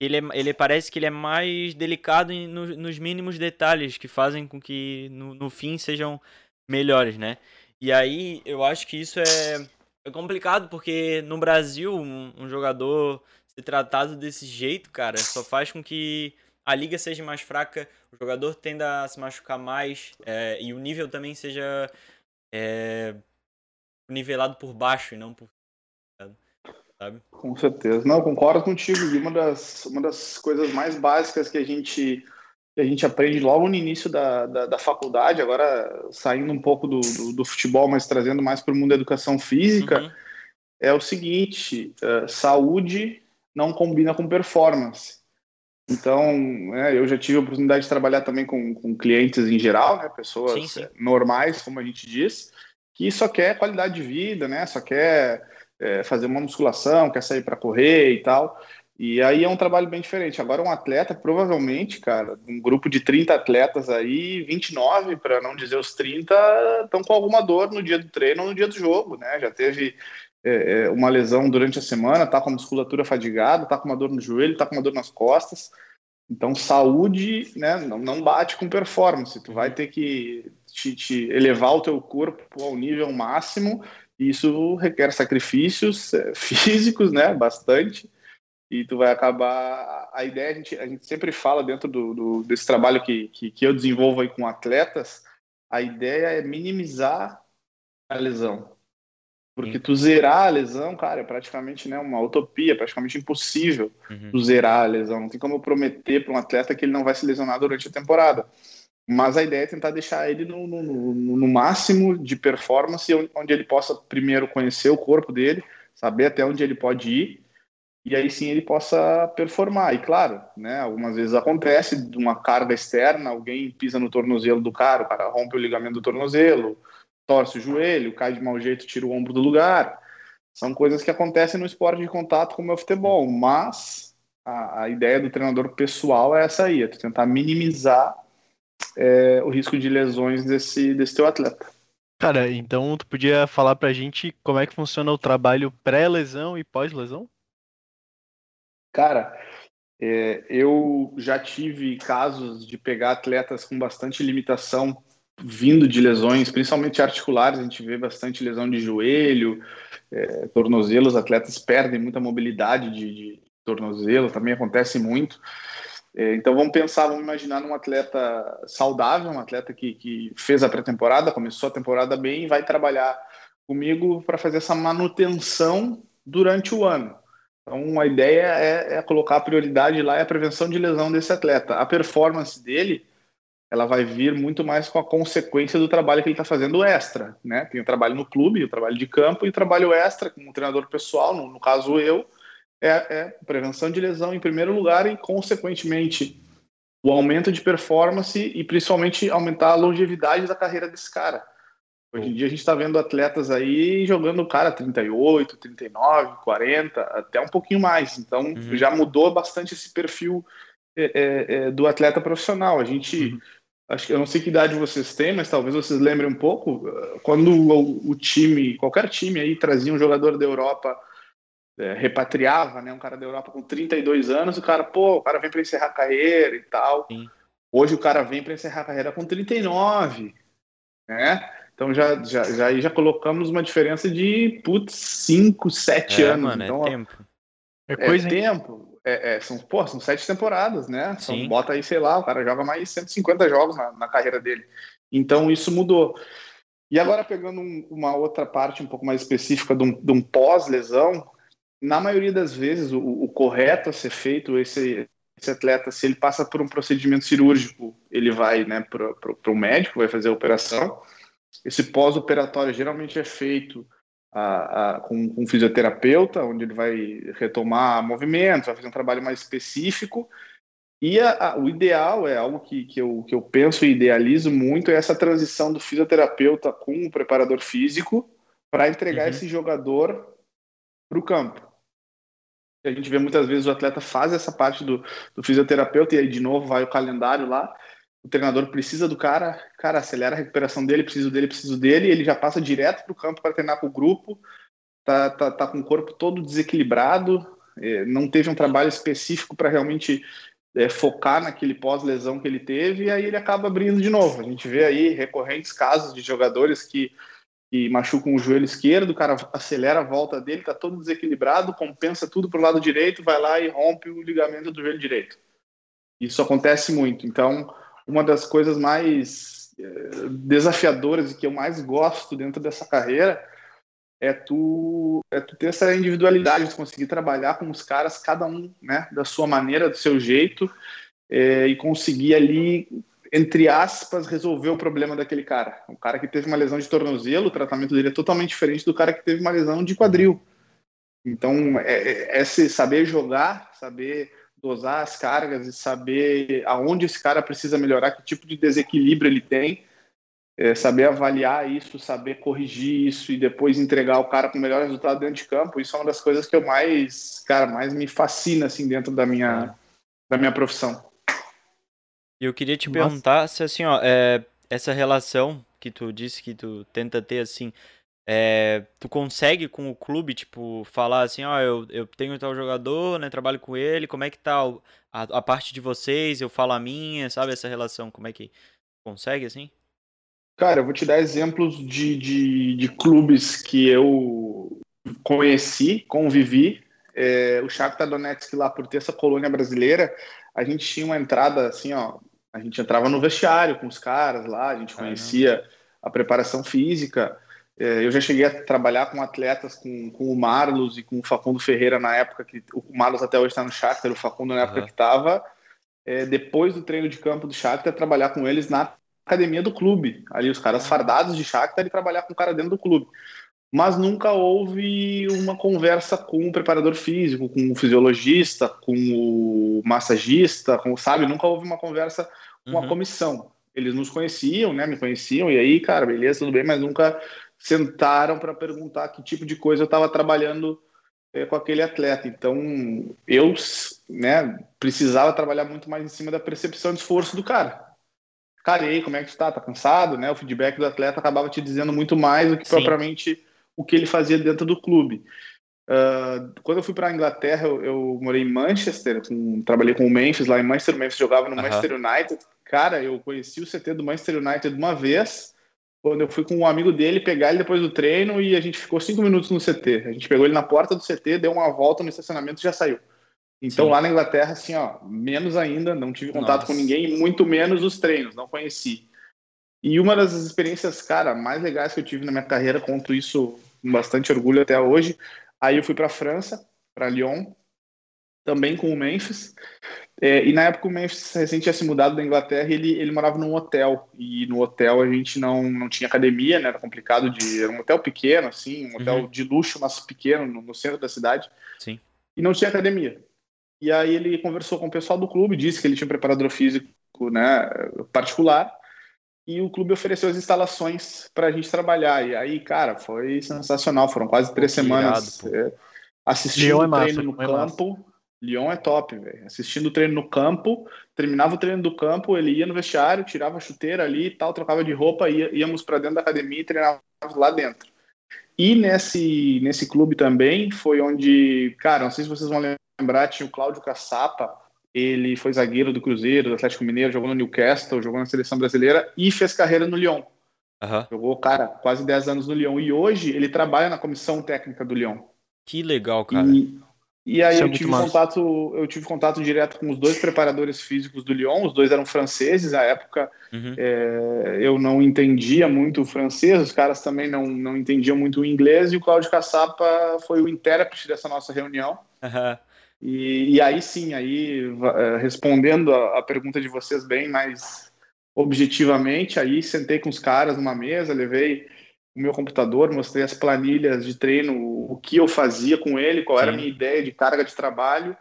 ele, é, ele parece que ele é mais delicado no, nos mínimos detalhes que fazem com que no, no fim sejam melhores, né? E aí eu acho que isso é, é complicado porque no Brasil um, um, jogador ser tratado desse jeito, cara, só faz com que a liga seja mais fraca, o jogador tenda a se machucar mais é, e o nível também seja é, nivelado por baixo e não por sabe? Com certeza. Não, concordo contigo. E uma das, uma das coisas mais básicas que a gente que a gente aprende logo no início da, da, da faculdade, agora saindo um pouco do, do, do futebol, mas trazendo mais para o mundo da educação física, uhum. é o seguinte: uh, saúde não combina com performance. Então, é, eu já tive a oportunidade de trabalhar também com, com clientes em geral, né, pessoas sim, sim. normais, como a gente diz, que só quer qualidade de vida, né, só quer é, fazer uma musculação, quer sair para correr e tal. E aí é um trabalho bem diferente. Agora, um atleta, provavelmente, cara, um grupo de 30 atletas aí, 29, para não dizer os 30, estão com alguma dor no dia do treino ou no dia do jogo, né? Já teve é, é, uma lesão durante a semana, tá com a musculatura fadigada, tá com uma dor no joelho, tá com uma dor nas costas. Então, saúde né, não, não bate com performance. Tu vai ter que te, te elevar o teu corpo ao nível máximo. E isso requer sacrifícios é, físicos, né? Bastante e tu vai acabar. A ideia a gente, a gente sempre fala dentro do, do, desse trabalho que, que, que, eu desenvolvo aí com atletas, a ideia é minimizar a lesão. Porque tu zerar a lesão, cara, é praticamente né, uma utopia, é praticamente impossível uhum. tu zerar a lesão. Não tem como eu prometer para um atleta que ele não vai se lesionar durante a temporada. Mas a ideia é tentar deixar ele no, no, no, no máximo de performance, onde ele possa primeiro conhecer o corpo dele, saber até onde ele pode ir e aí sim ele possa performar. E claro, né, algumas vezes acontece de uma carga externa, alguém pisa no tornozelo do cara, o cara rompe o ligamento do tornozelo, torce o joelho, cai de mau jeito, tira o ombro do lugar. São coisas que acontecem no esporte de contato como é o futebol, mas a, a ideia do treinador pessoal é essa aí, é tentar minimizar é, o risco de lesões desse, desse teu atleta. Cara, então tu podia falar pra gente como é que funciona o trabalho pré-lesão e pós-lesão? Cara, é, eu já tive casos de pegar atletas com bastante limitação vindo de lesões, principalmente articulares, a gente vê bastante lesão de joelho, é, atletas perdem muita mobilidade de, de tornozelo, também acontece muito. É, então vamos pensar, vamos imaginar um atleta saudável, um atleta que, que fez a pré-temporada, começou a temporada bem e vai trabalhar comigo para fazer essa manutenção durante o ano. Então, a ideia é, é, colocar a prioridade lá é a prevenção de lesão desse atleta. A performance dele, ela vai vir muito mais com a consequência do trabalho que ele está fazendo extra, né? Tem o trabalho no clube, o trabalho de campo e o trabalho extra como treinador pessoal, no, no caso eu, é, é prevenção de lesão em primeiro lugar e, consequentemente, o aumento de performance e principalmente aumentar a longevidade da carreira desse cara. Hoje em dia a gente está vendo atletas aí jogando cara 38, 39, 40, até um pouquinho mais. Então uhum. já mudou bastante esse perfil é, é, é, do atleta profissional. A gente, uhum. acho que eu não sei que idade vocês têm, mas talvez vocês lembrem um pouco quando o, o time, qualquer time aí trazia um jogador da Europa é, repatriava, né, um cara da Europa com 32 anos, o cara, pô, o cara vem para encerrar a carreira e tal. Sim. Hoje o cara vem para encerrar a carreira com 39, né? Então já, já, já, já colocamos uma diferença de, putz, 5, 7 é, anos. Mano, é então, é tempo. É, coisa, é tempo. É, é, são, pô, são sete temporadas, né? São, bota aí, sei lá, o cara joga mais 150 jogos na, na carreira dele. Então isso mudou. E agora pegando um, uma outra parte um pouco mais específica de um, um pós-lesão, na maioria das vezes o, o, correto a ser feito, esse, esse atleta, se ele passa por um procedimento cirúrgico, ele vai né, para o médico, vai fazer a operação. Esse pós-operatório geralmente é feito a, a, com, com um fisioterapeuta, onde ele vai retomar movimentos, vai fazer um trabalho mais específico. E a, o ideal é algo que, que, eu, que eu penso e idealizo muito, é essa transição do fisioterapeuta com o preparador físico para entregar uhum. esse jogador para o campo. A gente vê muitas vezes o atleta faz essa parte do, do fisioterapeuta e aí de novo vai o calendário lá o treinador precisa do cara, cara, acelera a recuperação dele, preciso dele, preciso dele, ele já passa direto para o campo para treinar com o grupo, tá, tá, tá com o corpo todo desequilibrado, é, não teve um trabalho específico para realmente é, focar naquele pós-lesão que ele teve, e aí ele acaba abrindo de novo. A gente vê aí recorrentes casos de jogadores que, que machucam o joelho esquerdo, o cara acelera a volta dele, tá todo desequilibrado, compensa tudo para o lado direito, vai lá e rompe o ligamento do joelho direito. Isso acontece muito. Então, uma das coisas mais eh, desafiadoras e que eu mais gosto dentro dessa carreira é tu, é tu ter essa individualidade, de conseguir trabalhar com os caras, cada um né, da sua maneira, do seu jeito, é, e conseguir ali, entre aspas, resolver o problema daquele cara. O cara que teve uma lesão de tornozelo, o tratamento dele é totalmente diferente do cara que teve uma lesão de quadril. Então, é, é, é saber jogar, saber dosar as cargas e saber aonde esse cara precisa melhorar, que tipo de desequilíbrio ele tem, é, saber avaliar isso, saber corrigir isso e depois entregar o cara com o melhor resultado dentro de campo, isso é uma das coisas que eu mais, cara, mais me fascina assim dentro da minha da minha profissão. E eu queria te Nossa. perguntar se assim, ó, é, essa relação que tu disse que tu tenta ter assim, é, tu consegue com o clube, tipo, falar assim, ó, eu, eu tenho tal jogador, né, trabalho com ele, como é que tá a, a parte de vocês, eu falo a minha, sabe, essa relação, como é que consegue, assim? Cara, eu vou te dar exemplos de, de, de clubes que eu conheci, convivi. É, o Shakhtar Donetsk lá, por ter essa colônia brasileira, a gente tinha uma entrada assim, ó, a gente entrava no vestiário com os caras lá, a gente conhecia a preparação física, é, eu já cheguei a trabalhar com atletas, com, com o Marlos e com o Facundo Ferreira na época que o Marlos até hoje está no Shakhtar, o Facundo na época uhum. que estava. É, depois do treino de campo do Shakhtar, trabalhar com eles na academia do clube. Ali os caras fardados de Shakhtar e trabalhar com o cara dentro do clube. Mas nunca houve uma conversa com o preparador físico, com o fisiologista, com o massagista, com, sabe? Nunca houve uma conversa com uhum. a comissão. Eles nos conheciam, né? Me conheciam, e aí, cara, beleza, tudo bem, mas nunca sentaram para perguntar que tipo de coisa eu estava trabalhando é, com aquele atleta. Então, eu né, precisava trabalhar muito mais em cima da percepção de esforço do cara. Cara, e aí, como é que tu tá? Tá cansado? Né? O feedback do atleta acabava te dizendo muito mais do que Sim. propriamente o que ele fazia dentro do clube. Uh, quando eu fui para a Inglaterra, eu, eu, morei em Manchester, com, trabalhei com o Memphis lá em Manchester. O Memphis jogava no Manchester United. Cara, eu conheci o CT do Manchester United uma vez quando eu fui com um amigo dele pegar ele depois do treino e a gente ficou cinco minutos no CT. A gente pegou ele na porta do CT, deu uma volta no estacionamento e já saiu. Então Sim. lá na Inglaterra, assim, ó, menos ainda, não tive contato Nossa. com ninguém, muito menos os treinos, não conheci. E uma das experiências, cara, mais legais que eu tive na minha carreira, conto isso com bastante orgulho até hoje. Aí eu fui para a França, para Lyon, também com o Memphis. É, e na época o Memphis recente tinha se mudado da Inglaterra e ele, ele morava num hotel. E no hotel a gente não, não tinha academia, né? Era complicado de. Era um hotel pequeno, assim, um hotel uhum. de luxo, mas pequeno, no, no, centro da cidade. Sim. E não tinha academia. E aí ele conversou com o pessoal do clube, disse que ele tinha um preparador físico né, particular. E o clube ofereceu as instalações para a gente trabalhar. E aí, cara, foi sensacional. Foram quase três semanas irado, é, assistindo o é treino no é campo. Massa Lyon é top, velho. Assistindo o treino no campo, terminava o treino do campo, ele ia no vestiário, tirava a chuteira ali e tal, trocava de roupa, ia, íamos para dentro da academia e treinávamos lá dentro. E nesse, nesse clube também foi onde, cara, não sei se vocês vão lembrar, tinha o Cláudio Caçapa, ele foi zagueiro do Cruzeiro, do Atlético Mineiro, jogou no Newcastle, jogou na seleção brasileira e fez carreira no Lyon. Uhum. Jogou, cara, quase 10 anos no Lyon. E hoje ele trabalha na comissão técnica do Lyon. Que legal, cara. E, e aí Isso é eu é tive contato, eu tive contato direto com os dois preparadores físicos do Lyon, os dois eram franceses à época. Uhum. É, eu não entendia muito o francês, os caras também não, não entendiam muito o inglês, e o Cláudio Caçapa foi o intérprete dessa nossa reunião. Uhum. E, e, aí sim, aí é, respondendo a, a pergunta de vocês bem mais objetivamente, aí sentei com os caras numa mesa, levei o meu computador, mostrei as planilhas de treino, o que eu fazia com ele, qual era a minha ideia de carga de trabalho.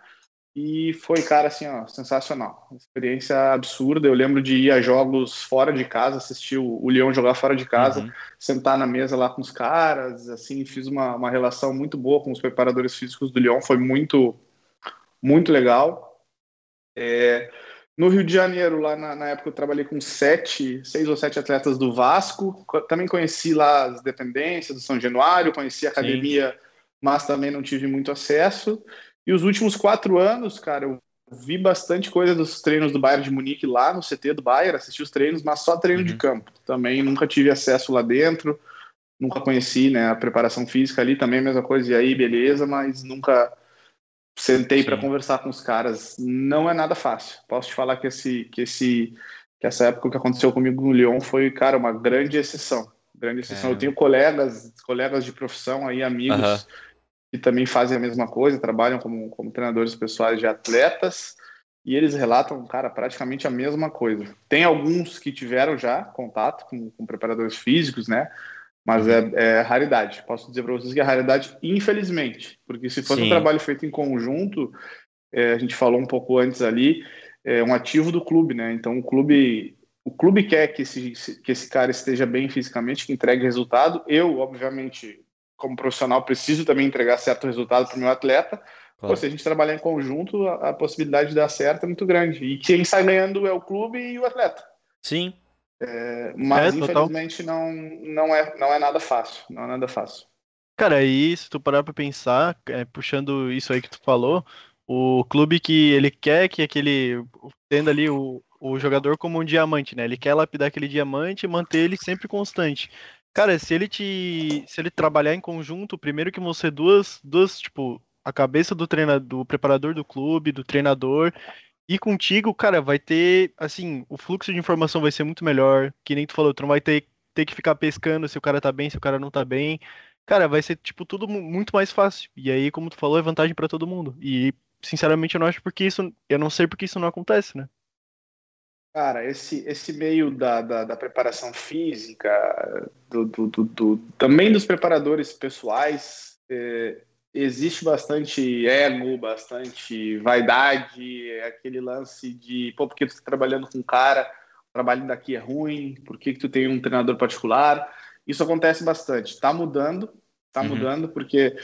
E foi, cara, assim, ó, sensacional. Experiência absurda. Eu lembro de ir a jogos fora de casa, assistir o, o Leão jogar fora de casa, uhum. sentar na mesa lá com os caras, assim, fiz uma, uma relação muito boa com os preparadores físicos do Leão, foi muito, muito legal. É, no Rio de Janeiro, lá na, na, época, eu trabalhei com sete, seis ou sete atletas do Vasco. Também conheci lá as dependências do São Januário, conheci a academia, Sim. mas também não tive muito acesso. E os últimos quatro anos, cara, eu vi bastante coisa dos treinos do Bayern de Munique lá no CT do Bayern, assisti os treinos, mas só treino uhum. de campo. Também nunca tive acesso lá dentro, nunca conheci né, a preparação física ali, também mesma coisa. E aí, beleza, mas nunca sentei para conversar com os caras. Não é nada fácil. Posso te falar que esse, que esse, que essa época que aconteceu comigo no Lyon foi, cara, uma grande exceção. Grande exceção. É. Eu tenho colegas, colegas de profissão aí, amigos uh -huh. que também fazem a mesma coisa, trabalham como, como treinadores pessoais de atletas. E eles relatam, cara, praticamente a mesma coisa. Tem alguns que tiveram já contato com, com preparadores físicos, né? Mas é, é, raridade. Posso dizer para vocês que é raridade, infelizmente. Porque se fosse Sim. um trabalho feito em conjunto, é, a gente falou um pouco antes ali, é um ativo do clube, né? Então o clube, o clube quer que esse, que esse cara esteja bem fisicamente, que entregue resultado. Eu, obviamente, como profissional, preciso também entregar certo resultado para o meu atleta. Claro. Pô, se a gente trabalhar em conjunto, a, a possibilidade de dar certo é muito grande. E quem sai ganhando é o clube e o atleta. Sim, É, mas, é, infelizmente, não, não, é, não é nada fácil. Não é nada fácil. Cara, aí, se tu parar pra pensar, é, puxando isso aí que tu falou, o clube que ele quer que aquele. tendo ali o, o jogador como um diamante, né? Ele quer lapidar aquele diamante e manter ele sempre constante. Cara, se ele te. Se ele trabalhar em conjunto, primeiro que vão ser duas, duas, tipo, a cabeça do treinador, do preparador do clube, do treinador, e contigo, cara, vai ter, assim, o fluxo de informação vai ser muito melhor, que nem tu falou, tu não vai ter, ter que ficar pescando se o cara tá bem, se o cara não tá bem. Cara, vai ser, tipo, tudo muito mais fácil. E aí, como tu falou, é vantagem para todo mundo. E, sinceramente, eu não acho porque isso, eu não sei porque isso não acontece, né? Cara, esse, esse meio da, da, da preparação física, do, do, do, do, também dos preparadores pessoais, é, existe bastante ego, bastante vaidade, aquele lance de, pô, por que tu tá trabalhando com um cara, o trabalho daqui é ruim, por que, que tu tem um treinador particular? Isso acontece bastante. Está mudando, está uhum. mudando, porque,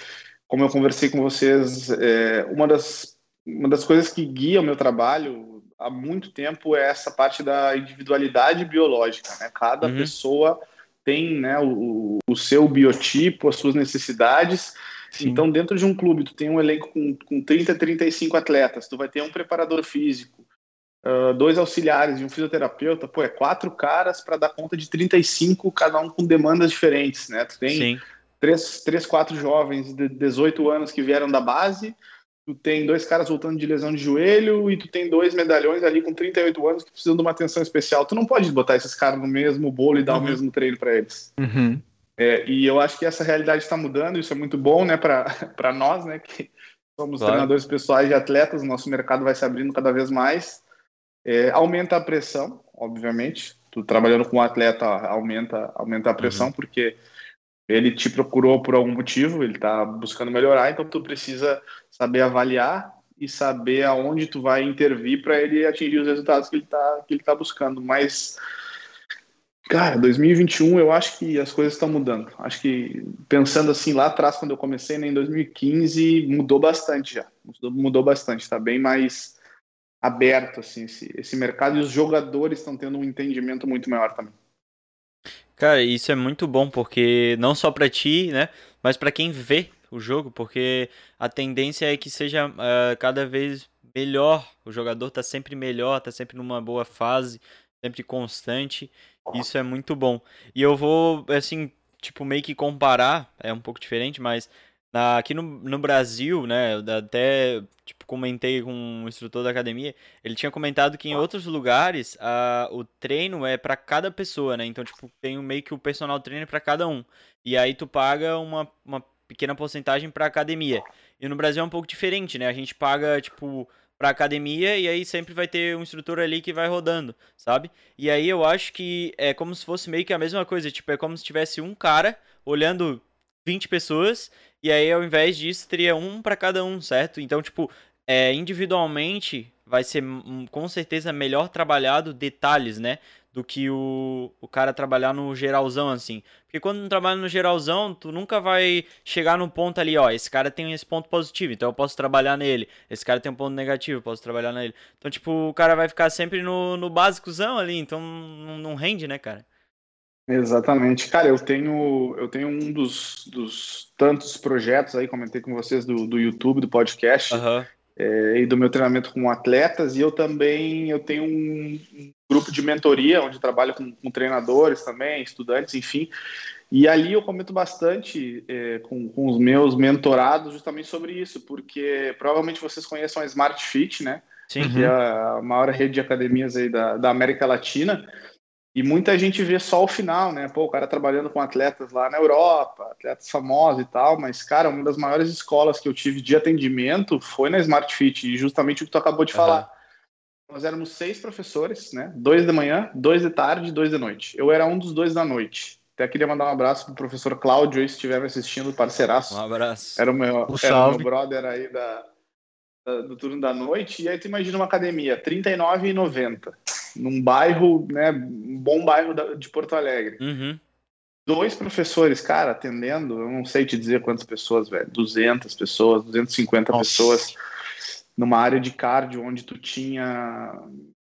como eu conversei com vocês, é, uma, das, uma das coisas que guia o meu trabalho há muito tempo é essa parte da individualidade biológica. Né? Cada uhum. pessoa tem né, o, o seu biotipo, as suas necessidades. Sim. Então, dentro de um clube, tu tem um elenco com, com 30, 35 atletas, tu vai ter um preparador físico, uh, dois auxiliares e um fisioterapeuta, pô, é quatro caras para dar conta de 35, cada um com demandas diferentes, né? Tu tem Sim. três, três, quatro jovens de 18 anos que vieram da base, tu tem dois caras voltando de lesão de joelho e tu tem dois medalhões ali com 38 anos que precisam de uma atenção especial. Tu não pode botar esses caras no mesmo bolo e dar uhum. o mesmo treino para eles. Uhum. É, e eu acho que essa realidade está mudando, isso é muito bom né, para nós, né, que somos claro. treinadores pessoais de atletas, o nosso mercado vai se abrindo cada vez mais. É, aumenta a pressão, obviamente. Tu trabalhando com um atleta aumenta, aumenta a pressão, uhum. porque ele te procurou por algum motivo, ele está buscando melhorar, então tu precisa saber avaliar e saber aonde tu vai intervir para ele atingir os resultados que ele está que ele tá buscando. Mas cara, 2021 eu acho que as coisas estão mudando. Acho que pensando assim lá atrás quando eu comecei, né, em 2015, mudou bastante já. Mudou, mudou bastante, está bem mais aberto assim esse, esse mercado e os jogadores estão tendo um entendimento muito maior também. Cara, isso é muito bom porque não só para ti, né, mas para quem vê o jogo, porque a tendência é que seja uh, cada vez melhor. O jogador tá sempre melhor, tá sempre numa boa fase, sempre constante. Isso é muito bom. E eu vou, assim, tipo, meio que comparar, é um pouco diferente, mas na, aqui no, no Brasil, né, até tipo, comentei com um instrutor da academia, ele tinha comentado que em outros lugares a, o treino é para cada pessoa, né? Então, tipo, tem meio que o personal trainer para cada um. E aí tu paga uma, uma pequena porcentagem para academia. E no Brasil é um pouco diferente, né? A gente paga, tipo, pra academia e aí sempre vai ter um instrutor ali que vai rodando, sabe? E aí eu acho que é como se fosse meio que a mesma coisa, tipo, é como se tivesse um cara olhando 20 pessoas e aí, ao invés disso, teria um para cada um, certo? Então, tipo, é, individualmente vai ser com certeza melhor trabalhado detalhes, né? Do que o, o cara trabalhar no geralzão, assim. Porque quando não trabalha no geralzão, tu nunca vai chegar no ponto ali, ó, esse cara tem esse ponto positivo, então eu posso trabalhar nele. Esse cara tem um ponto negativo, eu posso trabalhar nele. Então, tipo, o cara vai ficar sempre no, no básicozão ali, então não, não rende, né, cara? Exatamente. Cara, eu tenho, eu tenho um dos, dos tantos projetos aí, comentei com vocês do, do YouTube, do podcast, uhum. É, e do meu treinamento com atletas, e eu também eu tenho um, grupo de mentoria, onde trabalho com, com, treinadores também, estudantes, enfim, e ali eu comento bastante é, com, com os meus mentorados justamente sobre isso, porque provavelmente vocês conheçam a Smart Fit, né? Sim. Que é a maior rede de academias aí da, da América Latina, e muita gente vê só o final, né? Pô, o cara trabalhando com atletas lá na Europa, atletas famosos e tal, mas, cara, uma das maiores escolas que eu tive de atendimento foi na Smart Fit, e justamente o que tu acabou de uhum. falar. Nós éramos seis professores, né? Dois de manhã, dois de tarde e dois de noite. Eu era um dos dois da noite. Até queria mandar um abraço pro professor Cláudio aí, se estiver me assistindo, parceiraço. Um abraço. Era o meu, um era o meu brother aí da, do turno da noite, e aí tu imagina uma academia, R$39,90, num bairro, né, um bom bairro de Porto Alegre. Uhum. Dois professores, cara, atendendo, eu não sei te dizer quantas pessoas, velho, 200 pessoas, 250 Nossa. pessoas. numa área de cardio onde tu tinha,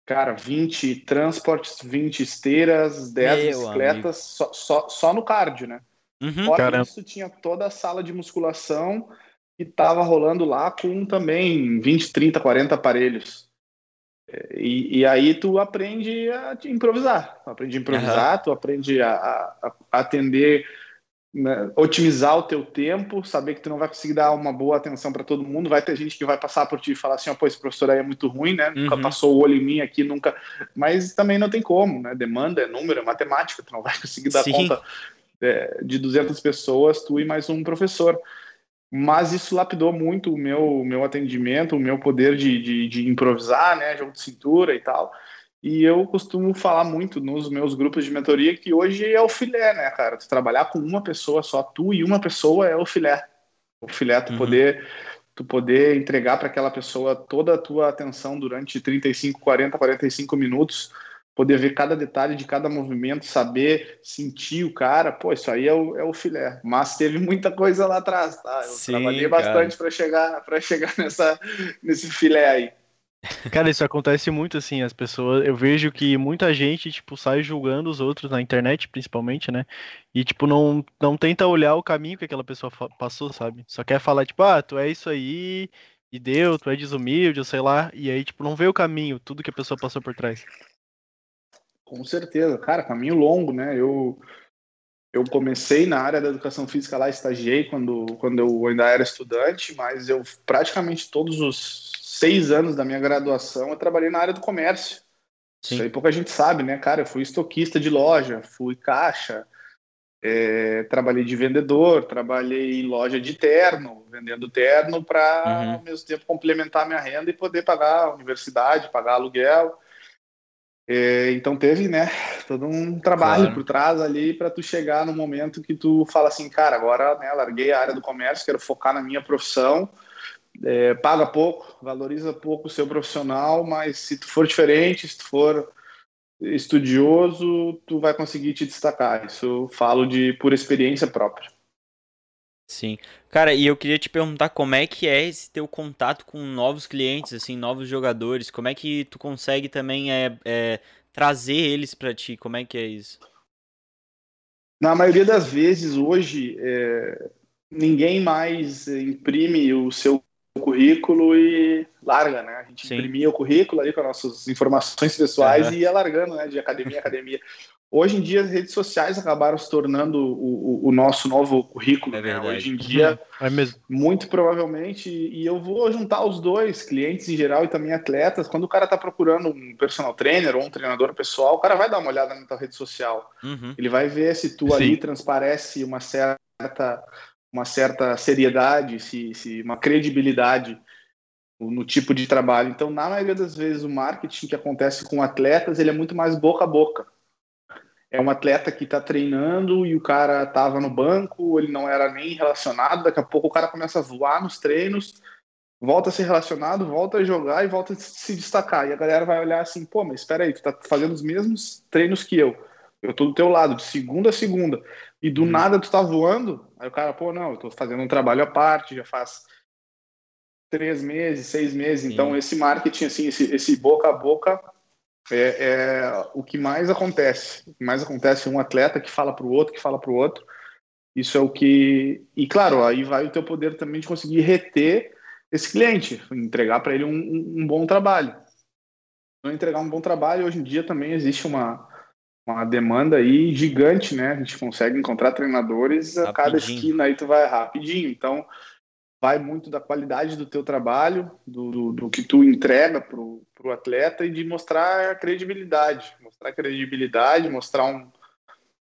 cara, 20 transportes, 20 esteiras, 10 Meu bicicletas, só, só, só no cardio, né? Uhum. Fora Caramba. isso, tinha toda a sala de musculação que tava rolando lá com também 20, 30, 40 aparelhos. É, E, e aí tu aprende a improvisar. Tu aprende a improvisar, tu aprende a, a- a atender, né, otimizar o teu tempo, saber que tu não vai conseguir dar uma boa atenção para todo mundo. Vai ter gente que vai passar por ti e falar assim, ó, pô, esse professor aí é muito ruim, né? Nunca Uhum. passou o olho em mim aqui, nunca. Mas também não tem como, né? Demanda é número, é matemática, tu não vai conseguir dar Sim. conta é, de 200 pessoas, tu e mais um professor. Mas isso lapidou muito o meu, o meu atendimento, o meu poder de, de, de improvisar, né, jogo de cintura e tal. E eu costumo falar muito nos meus grupos de mentoria que hoje é o filé, né, cara? Tu trabalhar com uma pessoa só, tu e uma pessoa é o filé. O filé, tu Uhum. poder tu poder entregar para aquela pessoa toda a tua atenção durante 35, 40, 45 minutos, poder ver cada detalhe de cada movimento, saber sentir o cara, pô, isso aí é o, é o filé. Mas teve muita coisa lá atrás, tá? Eu Sim, trabalhei cara. bastante para chegar para chegar nessa nesse filé aí. Cara, isso acontece muito assim, as pessoas, eu vejo que muita gente, tipo, sai julgando os outros na internet, principalmente, né? E, tipo, não, não tenta olhar o caminho que aquela pessoa passou, sabe? Só quer falar, tipo, ah, tu é isso aí, e deu, tu é desumilde, sei lá, e aí, tipo, não vê o caminho, tudo que a pessoa passou por trás. Com certeza, cara, caminho longo, né? Eu eu comecei na área da educação física lá, estagiei quando quando eu ainda era estudante, mas eu praticamente todos os seis anos da minha graduação eu trabalhei na área do comércio. Isso aí Sim. pouca gente sabe, né, cara? Eu fui estoquista de loja, fui caixa, é, trabalhei de vendedor, trabalhei em loja de terno, vendendo terno para Uhum. ao mesmo tempo complementar minha renda e poder pagar a universidade, pagar aluguel. É, então teve, né, todo um trabalho Claro. por trás ali para tu chegar no momento que tu fala assim, cara, agora, né, larguei a área do comércio, quero focar na minha profissão. É, paga pouco, valoriza pouco o seu profissional, mas se tu for diferente, se tu for estudioso, tu vai conseguir te destacar. Isso eu falo de por experiência própria. Sim. Cara, e eu queria te perguntar como é que é esse teu contato com novos clientes, assim, novos jogadores, como é que tu consegue também é, é, trazer eles pra ti, como é que é isso? Na maioria das vezes, hoje, é, ninguém mais imprime o seu currículo e larga, né? A gente Sim. imprimia o currículo ali com as nossas informações pessoais Aham. e ia largando, né? De academia a academia. Hoje em dia, as redes sociais acabaram se tornando o, o- o nosso novo currículo, É né? Hoje em dia, É mesmo. muito provavelmente, e eu vou juntar os dois, clientes em geral e também atletas, quando o cara tá procurando um personal trainer ou um treinador pessoal, o cara vai dar uma olhada na tua rede social. Uhum. Ele vai ver se tu Sim. ali transparece uma certa, uma certa seriedade, se, se uma credibilidade no no tipo de trabalho. Então, na maioria das vezes, o marketing que acontece com atletas, ele é muito mais boca a boca. É um atleta que está treinando e o cara estava no banco, ele não era nem relacionado, daqui a pouco o cara começa a voar nos treinos, volta a ser relacionado, volta a jogar e volta a se destacar. E a galera vai olhar assim, pô, mas espera aí, tu tá fazendo os mesmos treinos que eu. Eu tô do teu lado, de segunda a segunda. E do Uhum. nada tu tá voando. Aí o cara, pô, não, eu tô fazendo um trabalho à parte, já faz três meses, seis meses. Então, Sim. esse marketing, assim, esse, esse boca a boca é, é o que mais acontece. O que mais acontece é um atleta que fala para o outro, que fala para o outro. Isso é o que. E claro, aí vai o teu poder também de conseguir reter esse cliente, entregar para ele um, um- um bom trabalho. Não entregar um bom trabalho, hoje em dia também existe uma, uma demanda aí gigante, né? A gente consegue encontrar treinadores a cada Rapidinho. esquina aí tu vai rapidinho. Então, vai muito da qualidade do teu trabalho, do, do, do que tu entrega pro, pro atleta e de mostrar a credibilidade. Mostrar credibilidade, mostrar um,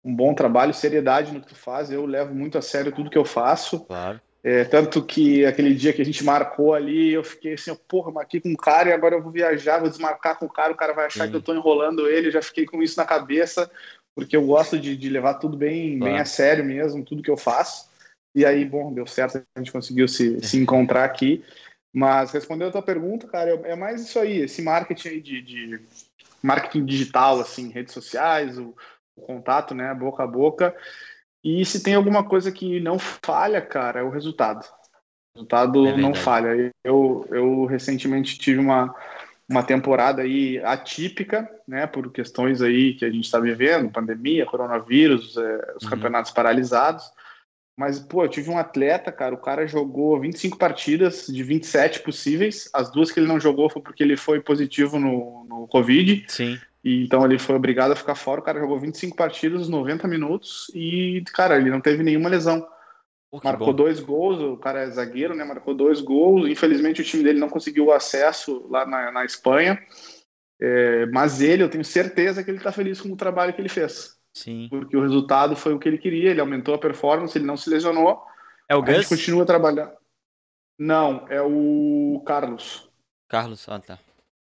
um bom trabalho, seriedade no que tu faz. Eu levo muito a sério tudo que eu faço. Claro. É, tanto que aquele dia que a gente marcou ali, eu fiquei assim, porra, marquei com um cara e agora eu vou viajar, vou desmarcar com o cara, o cara vai achar Sim. que eu tô enrolando ele, eu já fiquei com isso na cabeça, porque eu gosto de, de levar tudo bem, Claro. bem a sério mesmo, tudo que eu faço. E aí, bom, deu certo, a gente conseguiu se, se encontrar aqui. Mas respondendo a tua pergunta, cara, é mais isso aí, esse marketing aí de, de marketing digital, assim, redes sociais, o, o contato, né, boca a boca. E se tem alguma coisa que não falha, cara, é o resultado. resultado É não falha. Eu, eu recentemente tive uma, uma temporada aí atípica, né, por questões aí que a gente está vivendo, pandemia, coronavírus, é, os Uhum. campeonatos paralisados. Mas, pô, eu tive um atleta, cara, o cara jogou 25 partidas de 27 possíveis. As duas que ele não jogou foi porque ele foi positivo no, no Covid. Sim. E então ele foi obrigado a ficar fora. O cara jogou 25 partidas, 90 minutos. E, cara, ele não teve nenhuma lesão. Que Marcou bom. dois gols, o cara é zagueiro, né? Marcou dois gols. Infelizmente o time dele não conseguiu o acesso lá na, na Espanha. É, mas ele, eu tenho certeza que ele tá feliz com o trabalho que ele fez. Sim. Porque o resultado foi o que ele queria, ele aumentou a performance, ele não se lesionou. É o A gente Gus? continua trabalhando. Não, é o Carlos. Carlos. Ah, tá.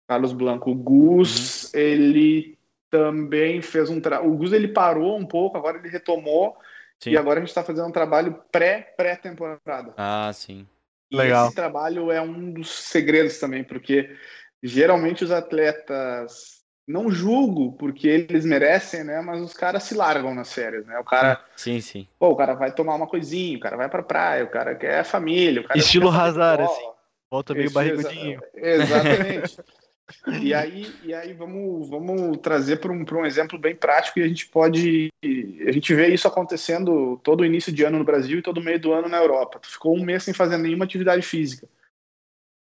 Carlos Blanco. O Gus, Uhum. ele também fez um trabalho. O Gus ele parou um pouco, agora ele retomou. Sim. E agora a gente está fazendo um trabalho pré-pré-temporada. Ah, sim. E Legal. esse trabalho é um dos segredos também, porque geralmente os atletas não julgo porque eles merecem, né? Mas os caras se largam nas férias, né? O cara, Sim, sim. pô, o cara vai tomar uma coisinha, o cara vai pra praia, o cara quer família, o cara Estilo Hazard, assim. Volta meio Isso, barrigudinho. exa- Exatamente. e aí, e aí vamos, vamos trazer para um, pra um exemplo bem prático e a gente pode. A gente vê isso acontecendo todo o início de ano no Brasil e todo meio do ano na Europa. Tu ficou um mês sem fazer nenhuma atividade física.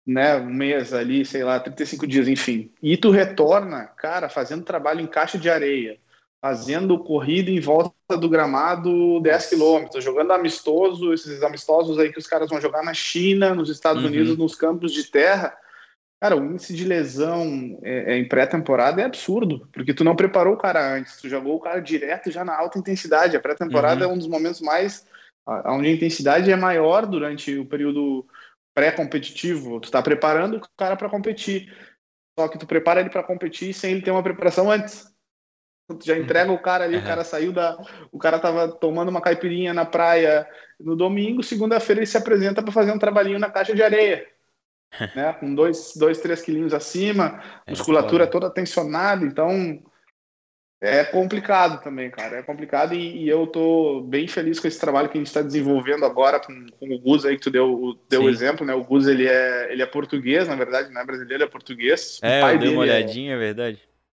Né, um mês ali, sei lá, 35 dias, enfim. E tu retorna, cara, fazendo trabalho em caixa de areia, fazendo corrida em volta do gramado 10 quilômetros, jogando amistoso, esses amistosos aí que os caras vão jogar na China, nos Estados Uhum. Unidos, nos campos de terra. Cara, o índice de lesão é, é, em pré-temporada é absurdo, porque tu não preparou o cara antes, tu jogou o cara direto já na alta intensidade. A pré-temporada Uhum. é um dos momentos mais onde a intensidade é maior durante o período pré-competitivo. Tu tá preparando o cara para competir. Só que tu prepara ele para competir sem ele ter uma preparação antes. Tu já entrega o cara ali, o Uhum. cara saiu da. O cara tava tomando uma caipirinha na praia no domingo, segunda-feira ele se apresenta para fazer um trabalhinho na caixa de areia. né? Com dois, dois, três quilinhos acima, É musculatura toda tensionada, então é complicado também, cara. É complicado e, e eu tô bem feliz com esse trabalho que a gente está desenvolvendo agora com, com o Gus aí que tu deu, o- deu o exemplo, né? O Gus ele é, ele é português, na verdade, não é brasileiro, é português. É, o pai eu dei uma é- olhadinha, é verdade.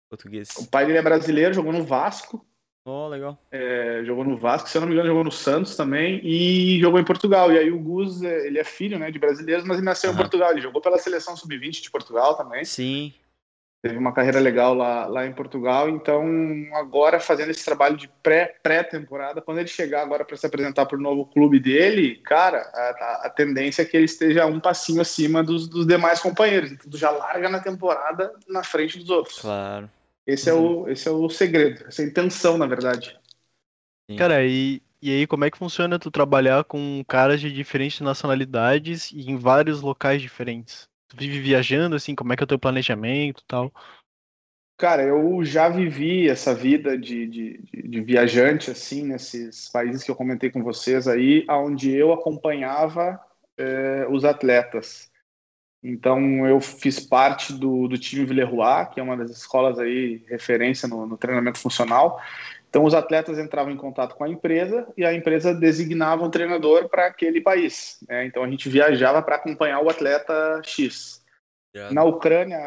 Português. o pai dele é brasileiro, jogou no Vasco, Ó, legal. é, jogou no Vasco, se eu não me engano, jogou no Santos também e jogou em Portugal. E aí o Gus, é, ele é filho, né, de brasileiros, mas ele nasceu em Aham. Portugal. Ele jogou pela seleção sub-20 de Portugal também. Sim. Teve uma carreira legal lá, lá em Portugal. Então, agora fazendo esse trabalho de pré- pré-temporada, quando ele chegar agora para se apresentar para o novo clube dele, cara, a, a- a tendência é que ele esteja um passinho acima dos, dos demais companheiros. Então, tu já larga na temporada na frente dos outros. Claro. Esse, é o, esse é o segredo, essa é a intenção, na verdade. Sim. Cara, e, e aí como é que funciona tu trabalhar com caras de diferentes nacionalidades e em vários locais diferentes? Tu vive viajando, assim, como é que é o teu planejamento tal? Cara, eu já vivi essa vida de, de, de- de viajante, assim, nesses países que eu comentei com vocês aí, onde eu acompanhava eh, os atletas. Então, eu fiz parte do, do time Villeroy, que é uma das escolas aí, referência no, no treinamento funcional. Então, os atletas entravam em contato com a empresa e a empresa designava um treinador para aquele país. né? Então, a gente viajava para acompanhar o atleta X. Na Ucrânia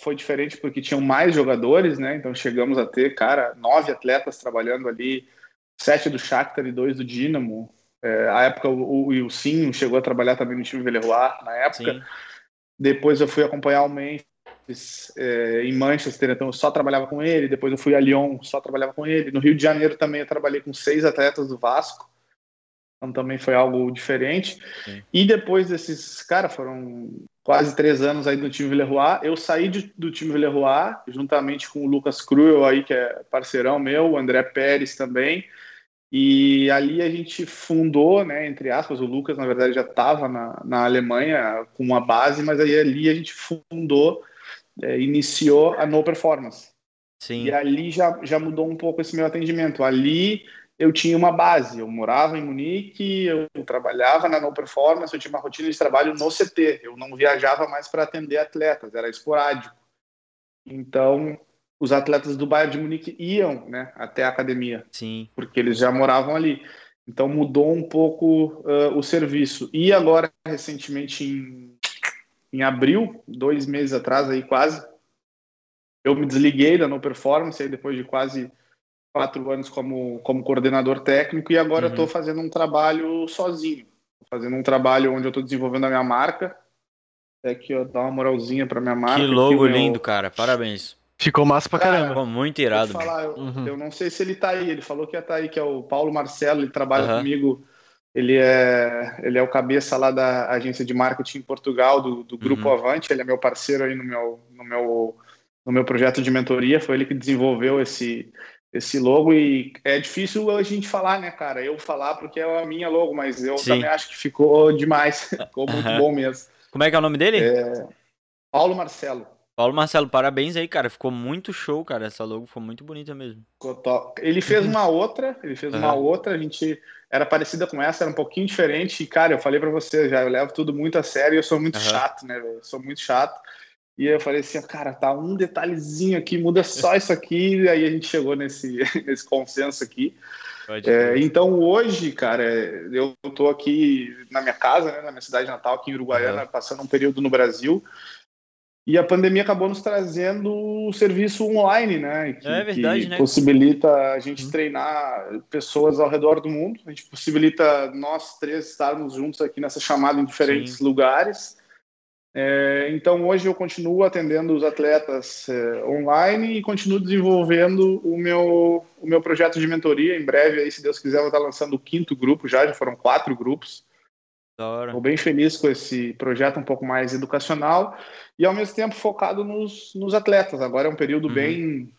foi diferente porque tinham mais jogadores, né? Então chegamos a ter, cara, nove atletas trabalhando ali, sete do Shakhtar e dois do Dinamo. É, a época o, o Wilson chegou a trabalhar também no time Villeroy na época. Sim. Depois eu fui acompanhar o Memphis é, em Manchester, então eu só trabalhava com ele. Depois eu fui a Lyon, só trabalhava com ele. No Rio de Janeiro também eu trabalhei com seis atletas do Vasco. Então também foi algo diferente. Sim. E depois desses, cara, foram quase três anos aí do time Villeroy. Eu saí de, do time Villeroy, juntamente com o Lucas Cruel aí, que é parceirão meu, o André Pérez também. E ali a gente fundou, né, entre aspas, o Lucas na verdade já estava na, na Alemanha com uma base, mas aí ali a gente fundou, é, iniciou a No Performance. Sim. E ali já, já mudou um pouco esse meu atendimento. Ali eu tinha uma base, eu morava em Munique, eu trabalhava na No Performance, eu tinha uma rotina de trabalho no CT, eu não viajava mais para atender atletas, era esporádico. Então, os atletas do Bayern de Munique iam né, até a academia, Sim. porque eles já moravam ali. Então mudou um pouco uh, o serviço. E agora, recentemente, em, em abril, dois meses atrás, aí quase, eu me desliguei da No Performance, aí depois de quase quatro anos como, como coordenador técnico, e agora uhum. eu estou fazendo um trabalho sozinho. Fazendo um trabalho onde eu estou desenvolvendo a minha marca. É aqui, ó, dá uma moralzinha para minha marca. Que logo lindo, cara. Parabéns. Ficou massa pra caramba. Ficou muito irado. Falar, eu, uhum. eu, não sei se ele tá aí. Ele falou que ia estar tá aí, que é o Paulo Marcelo. Ele trabalha uhum. comigo. Ele é, ele é o cabeça lá da agência de marketing em Portugal, do, do Grupo uhum. Avante. Ele é meu parceiro aí no meu, no, meu, no meu projeto de mentoria. Foi ele que desenvolveu esse, esse logo. E é difícil a gente falar, né, cara? Eu falar porque é a minha logo, mas eu Sim. também acho que ficou demais. ficou muito bom mesmo. Como é que é o nome dele? É, Paulo Marcelo. Paulo Marcelo, parabéns aí, cara. Ficou muito show, cara. Essa logo foi muito bonita mesmo. Ele fez uma outra, ele fez uhum. uma outra, a gente era parecida com essa, era um pouquinho diferente. E, cara, eu falei para você já, eu levo tudo muito a sério, eu sou muito uhum. chato, né? Eu sou muito chato. E eu falei assim, cara, tá um detalhezinho aqui, muda só isso aqui, e aí a gente chegou nesse, nesse consenso aqui. É, então hoje, cara, eu tô aqui na minha casa, né, na minha cidade natal, aqui em Uruguaiana, uhum. passando um período no Brasil. E a pandemia acabou nos trazendo o serviço online, né? Que, é verdade, que né? possibilita a gente uhum. treinar pessoas ao redor do mundo. A gente possibilita nós três estarmos juntos aqui nessa chamada em diferentes Sim. lugares. É, então hoje eu continuo atendendo os atletas é, online e continuo desenvolvendo o meu, o meu projeto de mentoria. Em breve, aí, se Deus quiser, eu vou estar lançando o quinto grupo já, já foram quatro grupos. Estou bem feliz com esse projeto um pouco mais educacional e ao mesmo tempo focado nos, nos atletas. Agora é um período uhum. bem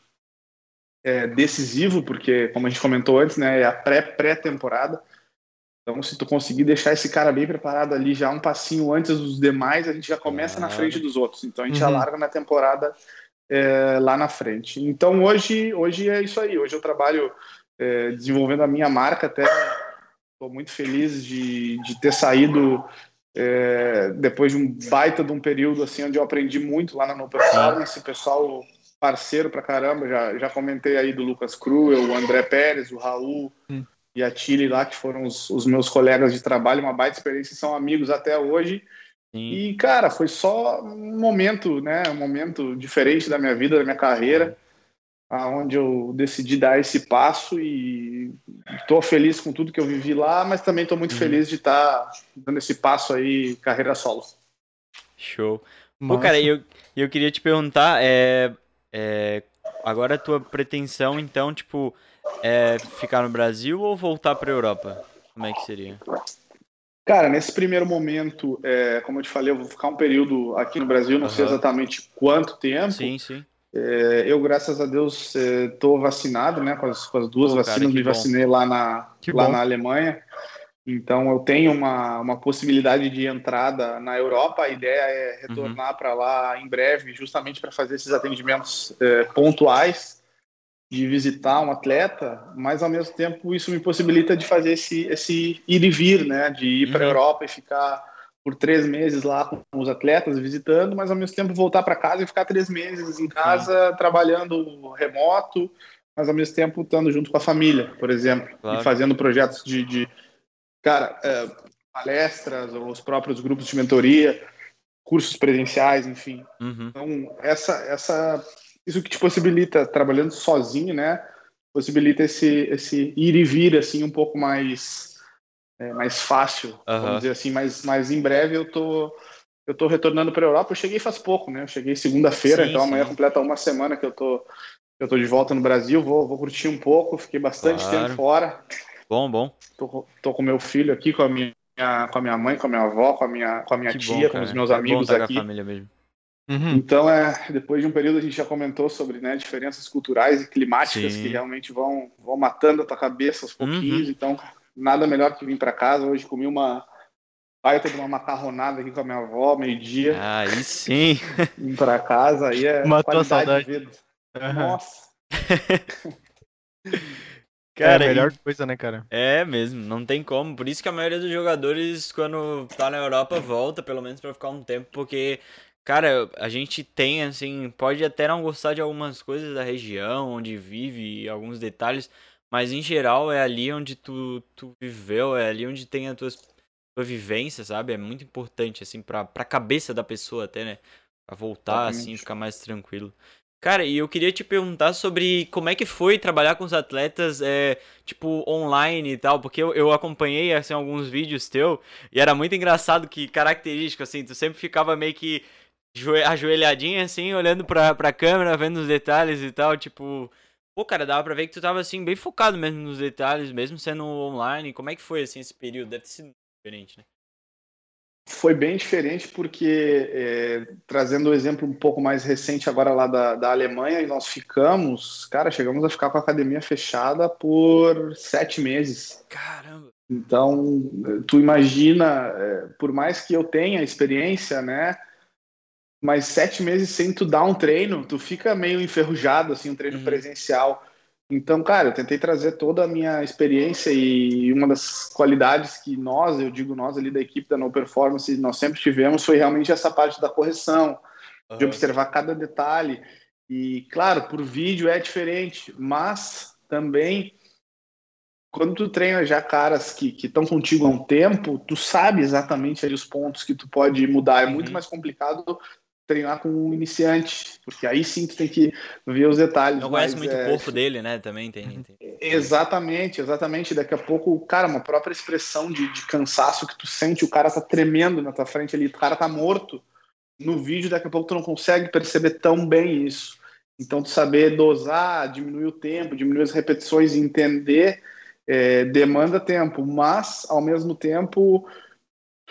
é, decisivo, porque, como a gente comentou antes, né, é a pré-pré-temporada. Então, se tu conseguir deixar esse cara bem preparado ali já um passinho antes dos demais, a gente já começa na frente dos outros. Então, a gente uhum. já larga na temporada é, lá na frente. Então, hoje, hoje é isso aí. Hoje eu trabalho é, desenvolvendo a minha marca até Estou muito feliz de, de ter saído é, depois de um baita de um período assim onde eu aprendi muito lá na No Performance, pessoal parceiro pra caramba, já, já comentei aí do Lucas Cruel, o André Pérez, o Raul hum. e a Tilly lá, que foram os, os, meus colegas de trabalho, uma baita experiência, são amigos até hoje. Sim. E, cara, foi só um momento, né, um momento diferente da minha vida, da minha carreira aonde eu decidi dar esse passo e estou feliz com tudo que eu vivi lá, mas também estou muito uhum. feliz de estar tá dando esse passo aí carreira solo. Show. Pô, cara, eu, eu queria te perguntar, é, é, agora a tua pretensão, então, tipo, é ficar no Brasil ou voltar para a Europa? Como é que seria? Cara, nesse primeiro momento, é, como eu te falei, eu vou ficar um período aqui no Brasil, não uhum. sei exatamente quanto tempo. Sim, sim. É, eu, graças a Deus, estou é, vacinado, né? Com as, com as duas Pô, vacinas, cara, me bom. vacinei lá, na, lá na Alemanha. Então, eu tenho uma, uma possibilidade de entrada na Europa. A ideia é retornar uhum. para lá em breve, justamente para fazer esses atendimentos é, pontuais, de visitar um atleta, mas ao mesmo tempo isso me possibilita de fazer esse, esse ir e vir, né? De ir para a uhum. Europa e ficar por três meses lá com os atletas, visitando, mas ao mesmo tempo voltar para casa e ficar três meses em casa Sim. trabalhando remoto, mas ao mesmo tempo estando junto com a família, por exemplo, claro. e fazendo projetos de, de cara, é, palestras ou os próprios grupos de mentoria, cursos presenciais, enfim. Uhum. Então, essa, essa, isso que te possibilita, trabalhando sozinho, né, possibilita esse, esse ir e vir, assim, um pouco mais é, mais fácil, uhum. vamos dizer assim, mas, mas em breve eu tô, eu tô retornando para a Europa. Eu cheguei faz pouco, né? Eu cheguei segunda-feira, então sim. amanhã completa uma semana que eu tô, eu tô de volta no Brasil. Vou, vou curtir um pouco, fiquei bastante claro. tempo fora. Bom, bom. Tô, tô com meu filho aqui, com a minha, com a minha mãe, com a minha avó, com a minha, com a minha tia, bom, com os meus é amigos bom aqui. Com a família mesmo. Uhum. Então, é, depois de um período a gente já comentou sobre né, diferenças culturais e climáticas Sim. que realmente vão, vão matando a tua cabeça aos pouquinhos. Uhum. Então, nada melhor que vir para casa. Hoje comi uma baita de uma macarronada aqui com a minha avó, meio-dia. Ah, aí sim. Vim para casa, aí é Matou a saudade. de vida. Uhum. Nossa. cara, é a melhor coisa, né, cara? É mesmo, não tem como. Por isso que a maioria dos jogadores, quando tá na Europa, volta, pelo menos para ficar um tempo, porque Cara, a gente tem, assim, pode até não gostar de algumas coisas da região onde vive, alguns detalhes, Mas em geral é ali onde tu, tu viveu, é ali onde tem a tua, tua vivência, sabe? É muito importante, assim, pra, pra cabeça da pessoa até, né? Pra voltar, assim, ficar mais tranquilo. Cara, e eu queria te perguntar sobre como é que foi trabalhar com os atletas, é, tipo, online e tal, porque eu, eu acompanhei, assim, alguns vídeos teu, e era muito engraçado que, característico, assim, tu sempre ficava meio que joe- ajoelhadinho, assim, olhando pra, pra câmera, vendo os detalhes e tal, tipo... Pô, cara, dava pra ver que tu tava, assim, bem focado mesmo nos detalhes, mesmo sendo online. Como é que foi, assim, esse período? Deve ter sido diferente, né? Foi bem diferente porque, é, trazendo o exemplo um pouco mais recente agora lá da, da Alemanha, e nós ficamos, cara, chegamos a ficar com a academia fechada por sete meses. Caramba. Então, tu imagina, é, por mais que eu tenha experiência, né? Mas sete meses sem tu dar um treino, tu fica meio enferrujado, assim, um treino Uhum. presencial. Então, cara, eu tentei trazer toda a minha experiência e uma das qualidades que nós, eu digo nós ali da equipe da No Performance, nós sempre tivemos foi realmente essa parte da correção, de Aham. observar cada detalhe. E, claro, por vídeo é diferente, mas também quando tu treina já caras que estão contigo há um tempo, tu sabe exatamente ali os pontos que tu pode mudar. É muito Uhum. mais complicado treinar com um iniciante, porque aí sim tu tem que ver os detalhes. Não conhece muito é, o corpo dele, né? Também tem. tem- Exatamente, exatamente. Daqui a pouco, cara, uma própria expressão de, de cansaço que tu sente, o cara tá tremendo na tua frente ali, o cara tá morto. No vídeo, daqui a pouco tu não consegue perceber tão bem isso. Então, tu saber dosar, diminuir o tempo, diminuir as repetições e entender é, demanda tempo, mas, ao mesmo tempo,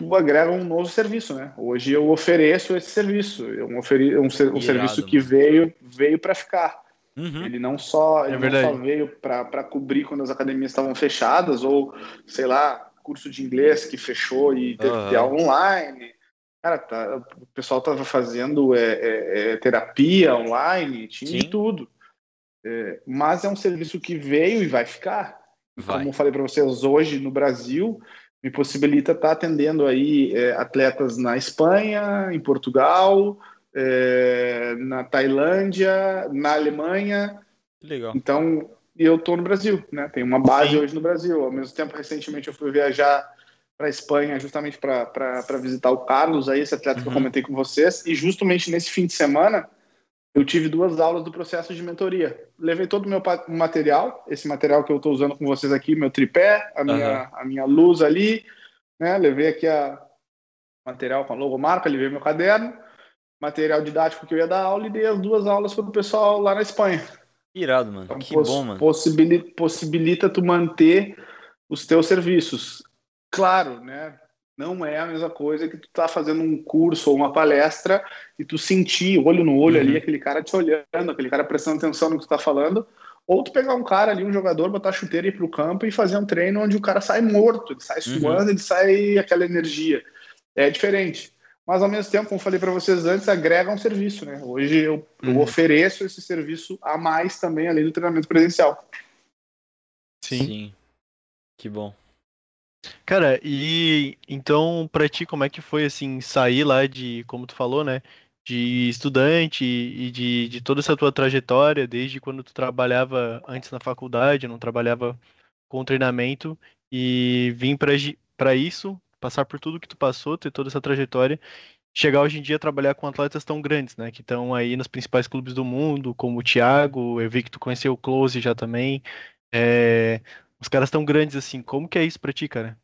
tu agrega um novo serviço, né? Hoje eu ofereço esse serviço, é um, oferi um, ser- um Irado, serviço que mano. veio, veio para ficar. Uhum. Ele não só, ele não só veio para cobrir quando as academias estavam fechadas, ou, sei lá, curso de inglês que fechou e teve que ter aula online. Cara, tá, o pessoal tava fazendo é, é, é, terapia online, tinha Sim. tudo. É, mas é um serviço que veio e vai ficar. Vai. Como eu falei para vocês, hoje no Brasil, me possibilita estar atendendo aí é, atletas na Espanha, em Portugal, é, na Tailândia, na Alemanha. Legal. Então, e eu estou no Brasil, né? Tem uma base Sim. hoje no Brasil. Ao mesmo tempo, recentemente eu fui viajar para a Espanha justamente para visitar o Carlos, aí esse atleta que eu Uhum. comentei com vocês, e justamente nesse fim de semana eu tive duas aulas do processo de mentoria. Levei todo o meu material, esse material que eu estou usando com vocês aqui, meu tripé, a minha, a minha luz ali, né? Levei aqui a material com a logomarca, levei meu caderno, material didático que eu ia dar aula e dei as duas aulas para o pessoal lá na Espanha. Irado, mano. Então, que poss- bom, mano. possibili- possibilita tu manter os teus serviços. Claro, né? Não é a mesma coisa que tu tá fazendo um curso ou uma palestra e tu sentir olho no olho Uhum. ali, aquele cara te olhando, aquele cara prestando atenção no que tu tá falando, ou tu pegar um cara ali, um jogador, botar a chuteira e ir pro campo e fazer um treino onde o cara sai morto, ele sai Uhum. suando, ele sai aquela energia. É diferente. Mas ao mesmo tempo, como falei para vocês antes, agrega um serviço, né? Hoje eu, eu Uhum. ofereço esse serviço a mais também, além do treinamento presencial. Sim. Que bom. Cara, e então pra ti como é que foi assim sair lá de, como tu falou, né, de estudante e de, de toda essa tua trajetória, desde quando tu trabalhava antes na faculdade, não trabalhava com treinamento e vir pra isso, passar por tudo que tu passou, ter toda essa trajetória, chegar hoje em dia a trabalhar com atletas tão grandes, né, que estão aí nos principais clubes do mundo, como o Thiago, eu vi que tu conheceu o Close já também. É, os caras tão grandes assim, como que é isso pra ti, cara?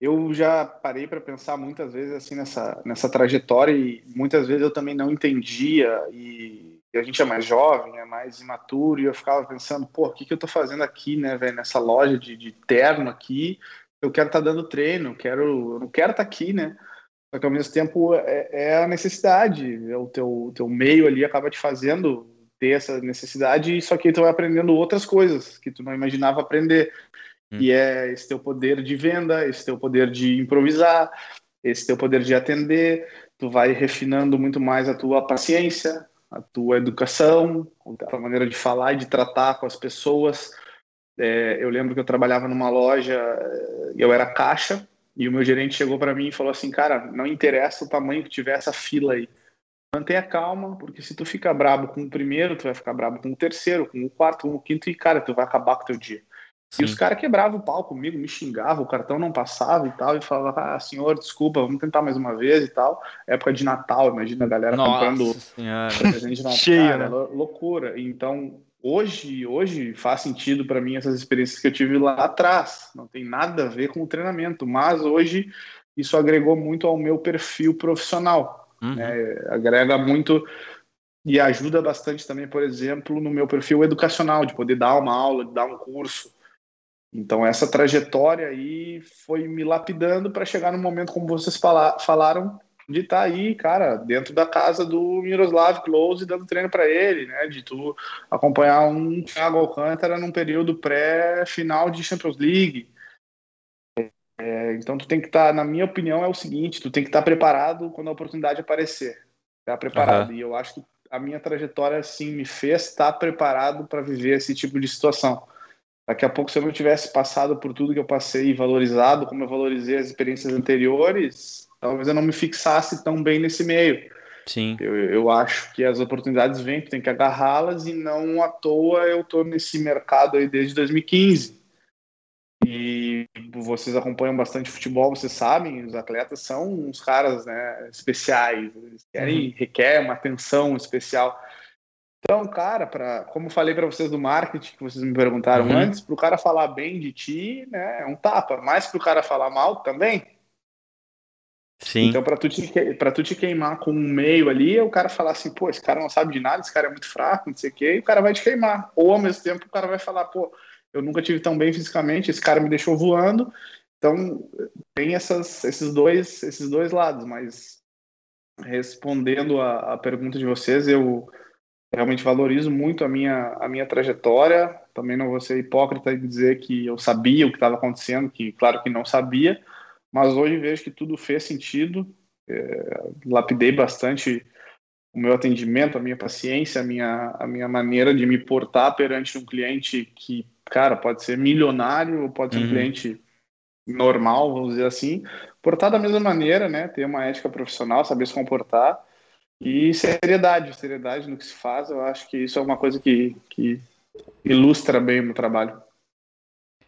Eu já parei para pensar muitas vezes assim nessa, nessa trajetória e muitas vezes eu também não entendia e, e a gente é mais jovem, é mais imaturo e eu ficava pensando, pô, o que, que eu tô fazendo aqui, né, velho, nessa loja de, de terno aqui, eu quero estar dando treino, quero, eu não quero estar aqui, né, só que ao mesmo tempo é, é a necessidade, é o teu, teu meio ali acaba te fazendo ter essa necessidade, só que tu vai aprendendo outras coisas que tu não imaginava aprender. E é esse teu poder de venda, esse teu poder de improvisar, esse teu poder de atender. Tu vai refinando muito mais a tua paciência, a tua educação, a tua maneira de falar e de tratar com as pessoas. É, eu lembro que eu trabalhava numa loja, eu era caixa, e o meu gerente chegou para mim e falou assim: Cara, não interessa o tamanho que tiver essa fila aí. Mantenha calma, porque se tu fica brabo com o primeiro, tu vai ficar brabo com o terceiro, com o quarto, com o quinto, e cara, tu vai acabar com o teu dia. Sim. E os caras quebravam o pau comigo, me xingavam, o cartão não passava e tal, e falava, ah, senhor, desculpa, vamos tentar mais uma vez e tal. Época de Natal, imagina a galera Nossa comprando senhora. presente de Natal. Cara, né? loucura. Então, hoje, hoje faz sentido para mim essas experiências que eu tive lá atrás. Não tem nada a ver com o treinamento, mas hoje isso agregou muito ao meu perfil profissional. Uhum. Né? Agrega muito e ajuda bastante também, por exemplo, no meu perfil educacional, de poder dar uma aula, de dar um curso. Então, essa trajetória aí foi me lapidando para chegar no momento, como vocês falaram, de estar tá aí, cara, dentro da casa do Miroslav Klose dando treino para ele, né? De tu acompanhar um Thiago Alcântara num período pré-final de Champions League. É, então tu tem que estar, tá, na minha opinião, é o seguinte, tu tem que estar tá preparado quando a oportunidade aparecer. Estar preparado. Uhum. E eu acho que a minha trajetória, assim, me fez estar preparado para viver esse tipo de situação. Daqui a pouco, se eu não tivesse passado por tudo que eu passei e valorizado, como eu valorizei as experiências anteriores, talvez eu não me fixasse tão bem nesse meio. Sim. Eu, eu acho que as oportunidades vêm, tu tem que agarrá-las e não à toa eu tô nesse mercado aí desde 2015. E vocês acompanham bastante futebol, vocês sabem, os atletas são uns caras né, especiais, eles querem, uhum. requer uma atenção especial. Então, cara, para como falei para vocês do marketing que vocês me perguntaram uhum. antes, para o cara falar bem de ti, né, é um tapa, mas para o cara falar mal também, Sim. Então, para tu, te, tu te queimar com um meio ali, o cara falar assim, pô, esse cara não sabe de nada, esse cara é muito fraco, não sei o quê, e o cara vai te queimar. Ou ao mesmo tempo o cara vai falar, pô, eu nunca tive tão bem fisicamente, esse cara me deixou voando. Então, tem essas, esses, dois, esses dois lados, mas respondendo a, a pergunta de vocês, eu realmente valorizo muito a minha, a minha trajetória. Também não vou ser hipócrita e dizer que eu sabia o que estava acontecendo, que claro que não sabia, mas hoje vejo que tudo fez sentido. É, lapidei bastante o meu atendimento, a minha paciência, a minha, a minha maneira de me portar perante um cliente que, cara, pode ser milionário ou pode ser uhum. um cliente normal, vamos dizer assim, portar da mesma maneira, né? Ter uma ética profissional, saber se comportar e seriedade, seriedade no que se faz. Eu acho que isso é uma coisa que, que ilustra bem o meu trabalho.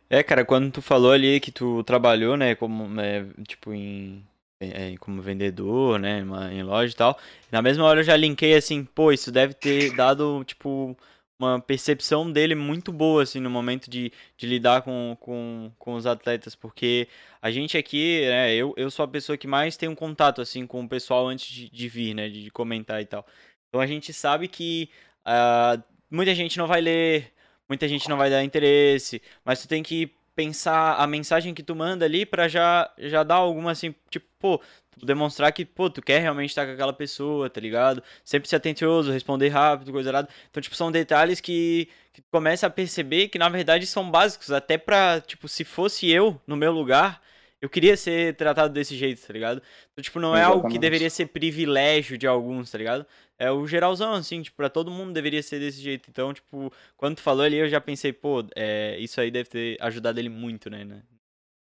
É, cara, quando tu falou ali que tu trabalhou, né, como, é, tipo, em, é, como vendedor, né, em loja e tal, na mesma hora eu já linkei assim, pô, isso deve ter dado, tipo, uma percepção dele muito boa, assim, no momento de, de lidar com, com, com os atletas, porque a gente aqui, né, eu, eu sou a pessoa que mais tem um contato, assim, com o pessoal antes de, de vir, né, de, de comentar e tal. Então a gente sabe que uh, muita gente não vai ler muita gente não vai dar interesse, mas tu tem que pensar a mensagem que tu manda ali para já já dar alguma assim, tipo, pô, demonstrar que, pô, tu quer realmente estar com aquela pessoa, tá ligado? Sempre ser atencioso, responder rápido, coisa errada. Então, tipo, são detalhes que, que tu começa a perceber que na verdade são básicos, até pra, tipo, se fosse eu no meu lugar, eu queria ser tratado desse jeito, tá ligado? Então, tipo, não é Exatamente. algo que deveria ser privilégio de alguns, tá ligado? É o geralzão, assim, tipo, pra todo mundo deveria ser desse jeito. Então, tipo, quando tu falou ali, eu já pensei, pô, é, isso aí deve ter ajudado ele muito, né? né?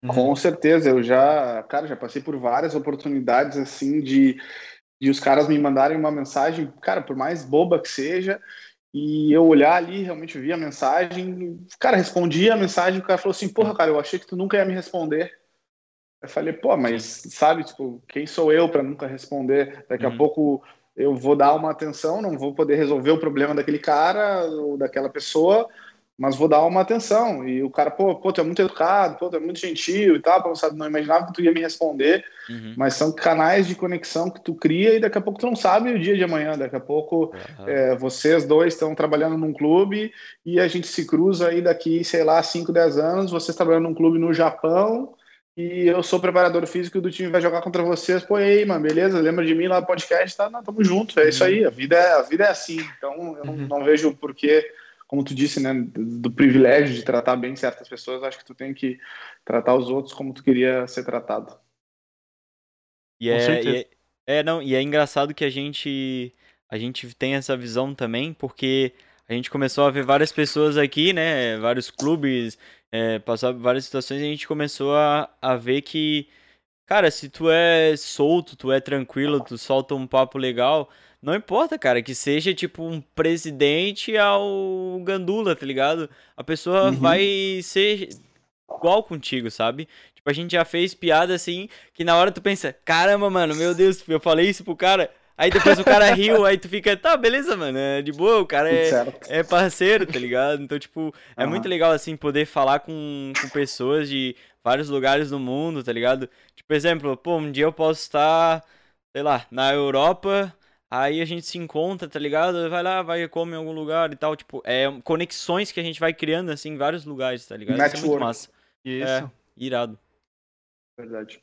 Com certeza, eu já, cara, já passei por várias oportunidades, assim, de, de os caras me mandarem uma mensagem, cara, por mais boba que seja, e eu olhar ali, realmente vi a mensagem, cara, respondi a mensagem, o cara falou assim, porra, cara, eu achei que tu nunca ia me responder. Eu falei, pô, mas sabe, tipo, quem sou eu para nunca responder? Daqui uhum. a pouco eu vou dar uma atenção, não vou poder resolver o problema daquele cara ou daquela pessoa, mas vou dar uma atenção. E o cara, pô, pô tu é muito educado, pô, tu é muito gentil e tal, sabe, não imaginava que tu ia me responder, uhum. mas são canais de conexão que tu cria e daqui a pouco tu não sabe o dia de amanhã, daqui a pouco uhum. é, vocês dois estão trabalhando num clube e a gente se cruza aí daqui, sei lá, 5, 10 anos, vocês trabalhando num clube no Japão e eu sou preparador físico do time vai jogar contra vocês. Pô, aí, mano, beleza? Lembra de mim lá no podcast? Tá, não, tamo junto, é isso aí. A vida é, a vida é assim. Então, eu uhum. não, não vejo porquê, como tu disse, né, do, do, privilégio de tratar bem certas pessoas. Acho que tu tem que tratar os outros como tu queria ser tratado. E é, e é, é, não, e é engraçado que a gente, a gente tem essa visão também, porque a gente começou a ver várias pessoas aqui, né? Vários clubes, é, passar várias situações e a gente começou a, a ver que cara, se tu é solto, tu é tranquilo, tu solta um papo legal, não importa, cara, que seja tipo um presidente ao Gandula, tá ligado? A pessoa Uhum. vai ser igual contigo, sabe? Tipo, a gente já fez piada assim, que na hora tu pensa, caramba, mano, meu Deus, eu falei isso pro cara. Aí depois o cara riu, aí tu fica, tá, beleza, mano, é de boa, o cara é, é parceiro, tá ligado? Então, tipo, é Aham. muito legal, assim, poder falar com, com pessoas de vários lugares do mundo, tá ligado? Tipo, exemplo, pô, um dia eu posso estar, sei lá, na Europa, aí a gente se encontra, tá ligado? Vai lá, vai comer em algum lugar e tal, tipo, é conexões que a gente vai criando, assim, em vários lugares, tá ligado? Isso é muito Network. massa. Isso. É. Irado. Verdade.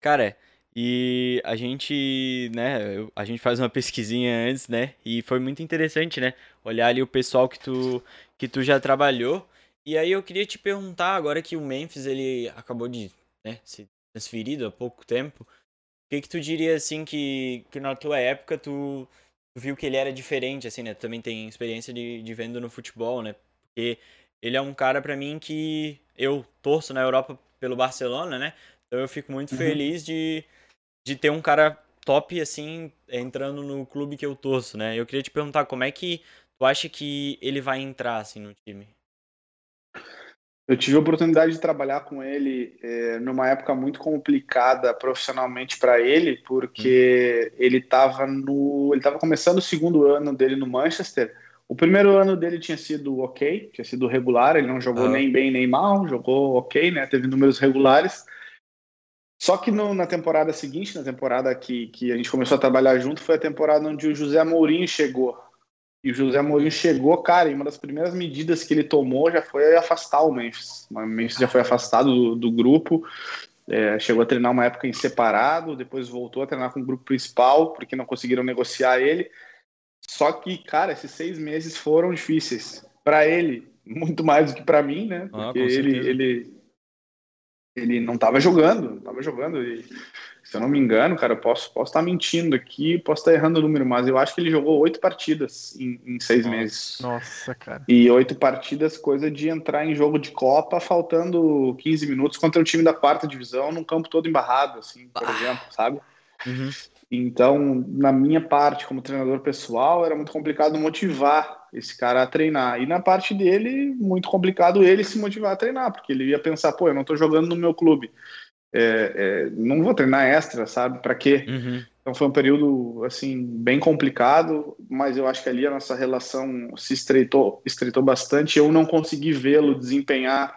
Cara, e a gente, né, a gente faz uma pesquisinha antes, né, e foi muito interessante, né, olhar ali o pessoal que tu, que tu já trabalhou, e aí eu queria te perguntar, agora que o Memphis, ele acabou de, né, ser transferido há pouco tempo, o que que tu diria, assim, que, que na tua época tu, tu viu que ele era diferente, assim, né, tu também tem experiência de, de vendo no futebol, né, porque ele é um cara pra mim que eu torço na Europa pelo Barcelona, né, então eu fico muito Uhum. feliz de, de ter um cara top, assim, entrando no clube que eu torço, né? Eu queria te perguntar como é que tu acha que ele vai entrar, assim, no time? Eu tive a oportunidade de trabalhar com ele eh, numa época muito complicada profissionalmente para ele, porque ele estava no, ele estava começando o segundo ano dele no Manchester. O primeiro ano dele tinha sido ok, tinha sido regular, ele não jogou Ah. nem bem nem mal, jogou ok, né? Teve números regulares. Só que no- na temporada seguinte, na temporada que, que a gente começou a trabalhar junto, foi a temporada onde o José Mourinho chegou. E o José Mourinho chegou, cara, e uma das primeiras medidas que ele tomou já foi afastar o Memphis. O Memphis já foi afastado do, do grupo, é, chegou a treinar uma época em separado, depois voltou a treinar com o grupo principal, porque não conseguiram negociar ele. Só que, cara, esses seis meses foram difíceis. Para ele, muito mais do que para mim, né? Ah, Porque com ele, ele, ele não estava jogando, não estava jogando. E, se eu não me engano, cara, eu posso posso estar mentindo aqui, posso estar errando o número, mas eu acho que ele jogou oito partidas em, em seis Nossa. meses. Nossa, cara. E oito partidas, coisa de entrar em jogo de Copa faltando 15 minutos contra o time da quarta divisão, num campo todo embarrado, assim, por Ah. exemplo, sabe? Uhum. Então, na minha parte, como treinador pessoal, era muito complicado motivar esse cara a treinar. E na parte dele, muito complicado ele se motivar a treinar, porque ele ia pensar, pô, eu não tô jogando no meu clube. É, é, não vou treinar extra, sabe? Para quê? Uhum. Então foi um período assim bem complicado, mas eu acho que ali a nossa relação se estreitou, estreitou bastante. Eu não consegui vê-lo desempenhar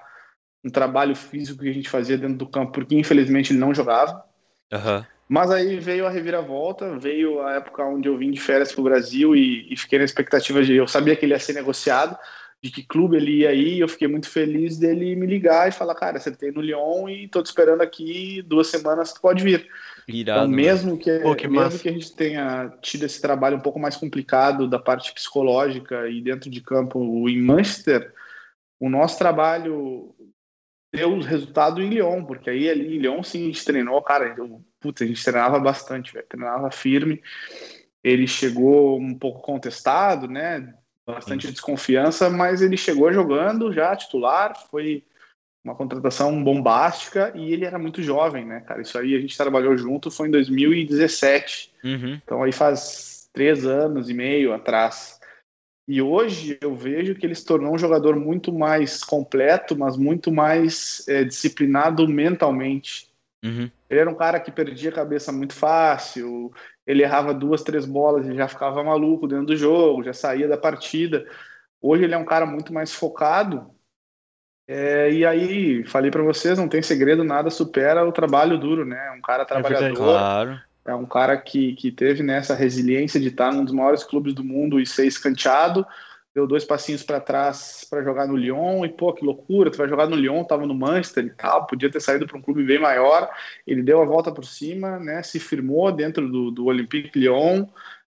um trabalho físico que a gente fazia dentro do campo, porque infelizmente ele não jogava. Aham. Mas aí veio a reviravolta, veio a época onde eu vim de férias para o Brasil e, e fiquei na expectativa de. Eu sabia que ele ia ser negociado, de que clube ele ia ir, e eu fiquei muito feliz dele me ligar e falar: cara, acertei no Lyon e tô te esperando aqui duas semanas, tu pode vir. Irado. Então, mesmo que, Pô, que mesmo massa. que a gente tenha tido esse trabalho um pouco mais complicado da parte psicológica e dentro de campo em Manchester, o nosso trabalho deu resultado em Lyon, porque aí ali em Lyon sim a gente treinou, cara, eu, puta, a gente treinava bastante, velho, treinava firme. Ele chegou um pouco contestado, né? Bastante desconfiança, mas ele chegou jogando já titular, foi uma contratação bombástica e ele era muito jovem, né, cara? Isso aí a gente trabalhou junto, foi em 2017. Uhum. Então aí faz três anos e meio atrás. E hoje eu vejo que ele se tornou um jogador muito mais completo, mas muito mais é, disciplinado mentalmente. Uhum. Ele era um cara que perdia a cabeça muito fácil, ele errava duas, três bolas e já ficava maluco dentro do jogo, já saía da partida. Hoje ele é um cara muito mais focado. É, e aí, falei para vocês, não tem segredo, nada supera o trabalho duro, né? Um cara verdade. trabalhador, Claro. é um cara que, que teve nessa resiliência de estar num dos maiores clubes do mundo e ser escanteado. Deu dois passinhos para trás para jogar no Lyon e, pô, que loucura, tu vai jogar no Lyon, tava no Manchester e tal, podia ter saído para um clube bem maior. Ele deu a volta por cima, né? Se firmou dentro do, do Olympique Lyon,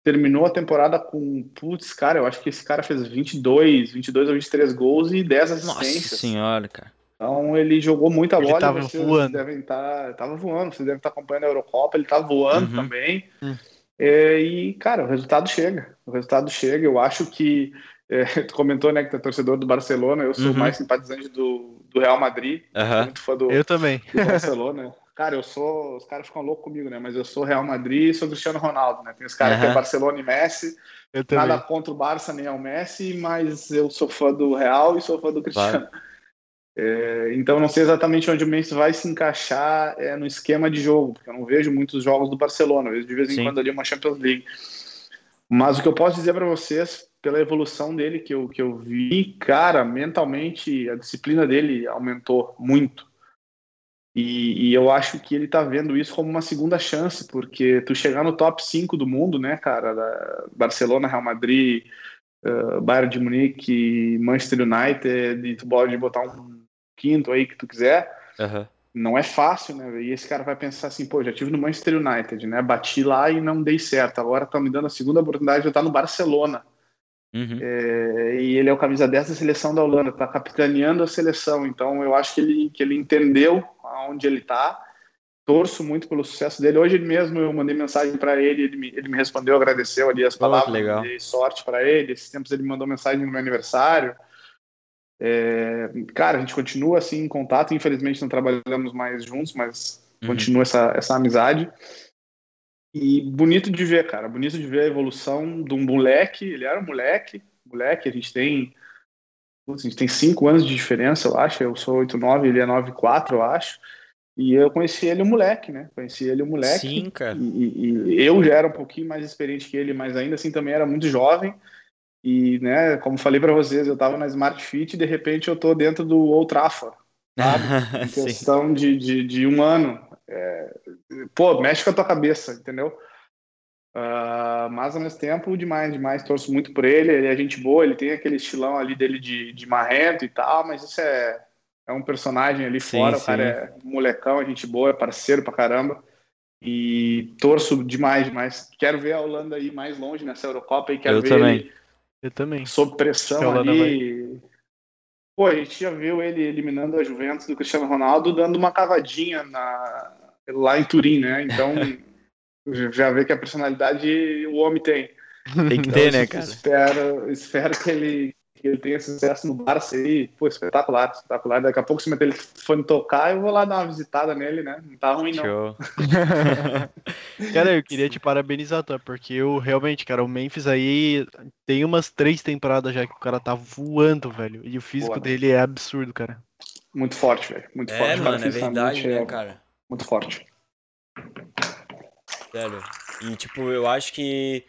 terminou a temporada com, putz, cara, eu acho que esse cara fez 22, 22 ou 23 gols e 10 Nossa assistências. senhora, cara. Então ele jogou muita Ele bola. tava vocês voando. devem estar, tava voando. Vocês devem estar acompanhando a Eurocopa. Ele tá voando Uhum. também. Hum. É, e cara, o resultado chega. O resultado chega. Eu acho que é, tu comentou, né, que tu é torcedor do Barcelona. Eu sou Uhum. mais simpatizante do, do Real Madrid, Aham. muito fã do, Eu também. do Barcelona. Cara, eu sou. Os caras ficam loucos comigo, né? Mas eu sou Real Madrid e sou Cristiano Ronaldo, né? Tem os caras que é. Barcelona e Messi. Eu também. Nada contra o Barça nem ao Messi, mas eu sou fã do Real e sou fã do Cristiano. É, então não sei exatamente onde o Messi vai se encaixar é, no esquema de jogo, porque eu não vejo muitos jogos do Barcelona, eu vejo de vez em Sim. quando ali uma Champions League. Mas o que eu posso dizer para vocês, pela evolução dele que eu, que eu vi, cara, mentalmente a disciplina dele aumentou muito. E, e eu acho que ele tá vendo isso como uma segunda chance, porque tu chegar no top 5 do mundo, né, cara, Barcelona, Real Madrid, uh, Bayern de Munique, Manchester United, e tu pode botar um quinto aí que tu quiser, Aham. Não é fácil, né? E esse cara vai pensar assim, pô, já tive no Manchester United, né? Bati lá e não dei certo. Agora tá me dando a segunda oportunidade de estar no Barcelona. Uhum. É, e ele é o camisa 10 da seleção da Holanda, tá capitaneando a seleção. Então eu acho que ele, que ele entendeu aonde ele tá. Torço muito pelo sucesso dele. Hoje mesmo eu mandei mensagem para ele, ele me, ele me respondeu, agradeceu ali as palavras, dei sorte para ele. Esses tempos ele me mandou mensagem no meu aniversário. É, cara, a gente continua assim em contato. Infelizmente não trabalhamos mais juntos, mas Uhum. continua essa, essa amizade. E bonito de ver, cara. Bonito de ver a evolução de um moleque. Ele era um moleque. Moleque, a gente tem. a gente tem cinco anos de diferença, eu acho. Eu sou 8,9, ele é 9,4, eu acho. E eu conheci ele um moleque, né? Conheci ele um moleque. Sim, cara. E, e- e eu já era um pouquinho mais experiente que ele, mas ainda assim também era muito jovem. E, né, como falei para vocês, eu tava na Smart Fit e de repente eu tô dentro do Old Trafford, sabe? Em questão de, de, de um ano. É, pô, mexe com a tua cabeça, entendeu? Ah, mas ao mesmo tempo, demais, demais. Torço muito por ele. Ele é gente boa, ele tem aquele estilão ali dele de, de marrento e tal, mas isso é, é um personagem ali Sim, fora. sim. O cara é molecão, é gente boa, é parceiro pra caramba. E torço demais, demais. Quero ver a Holanda aí mais longe nessa Eurocopa e quero Eu ver também. ele Eu também. sob pressão ali. Pô, a gente já viu ele eliminando a Juventus do Cristiano Ronaldo, dando uma cavadinha na... lá em Turim, né? Então, já vê que a personalidade o homem tem. Tem que Então, ter, né, eu cara? Espero, espero que ele, que ele tenha sucesso no Barça aí. Pô, espetacular, espetacular. Daqui a pouco, se meu telefone tocar, eu vou lá dar uma visitada nele, né? Não tá ruim, não. Show. Cara, eu queria te parabenizar, tá? Porque eu realmente, cara, o Memphis aí tem umas três temporadas já que o cara tá voando, velho. E o físico Boa, né? dele é absurdo, cara. Muito forte, velho. Muito forte. É, cara mano, é verdade, né, é cara? Muito forte. Sério. E, tipo, eu acho que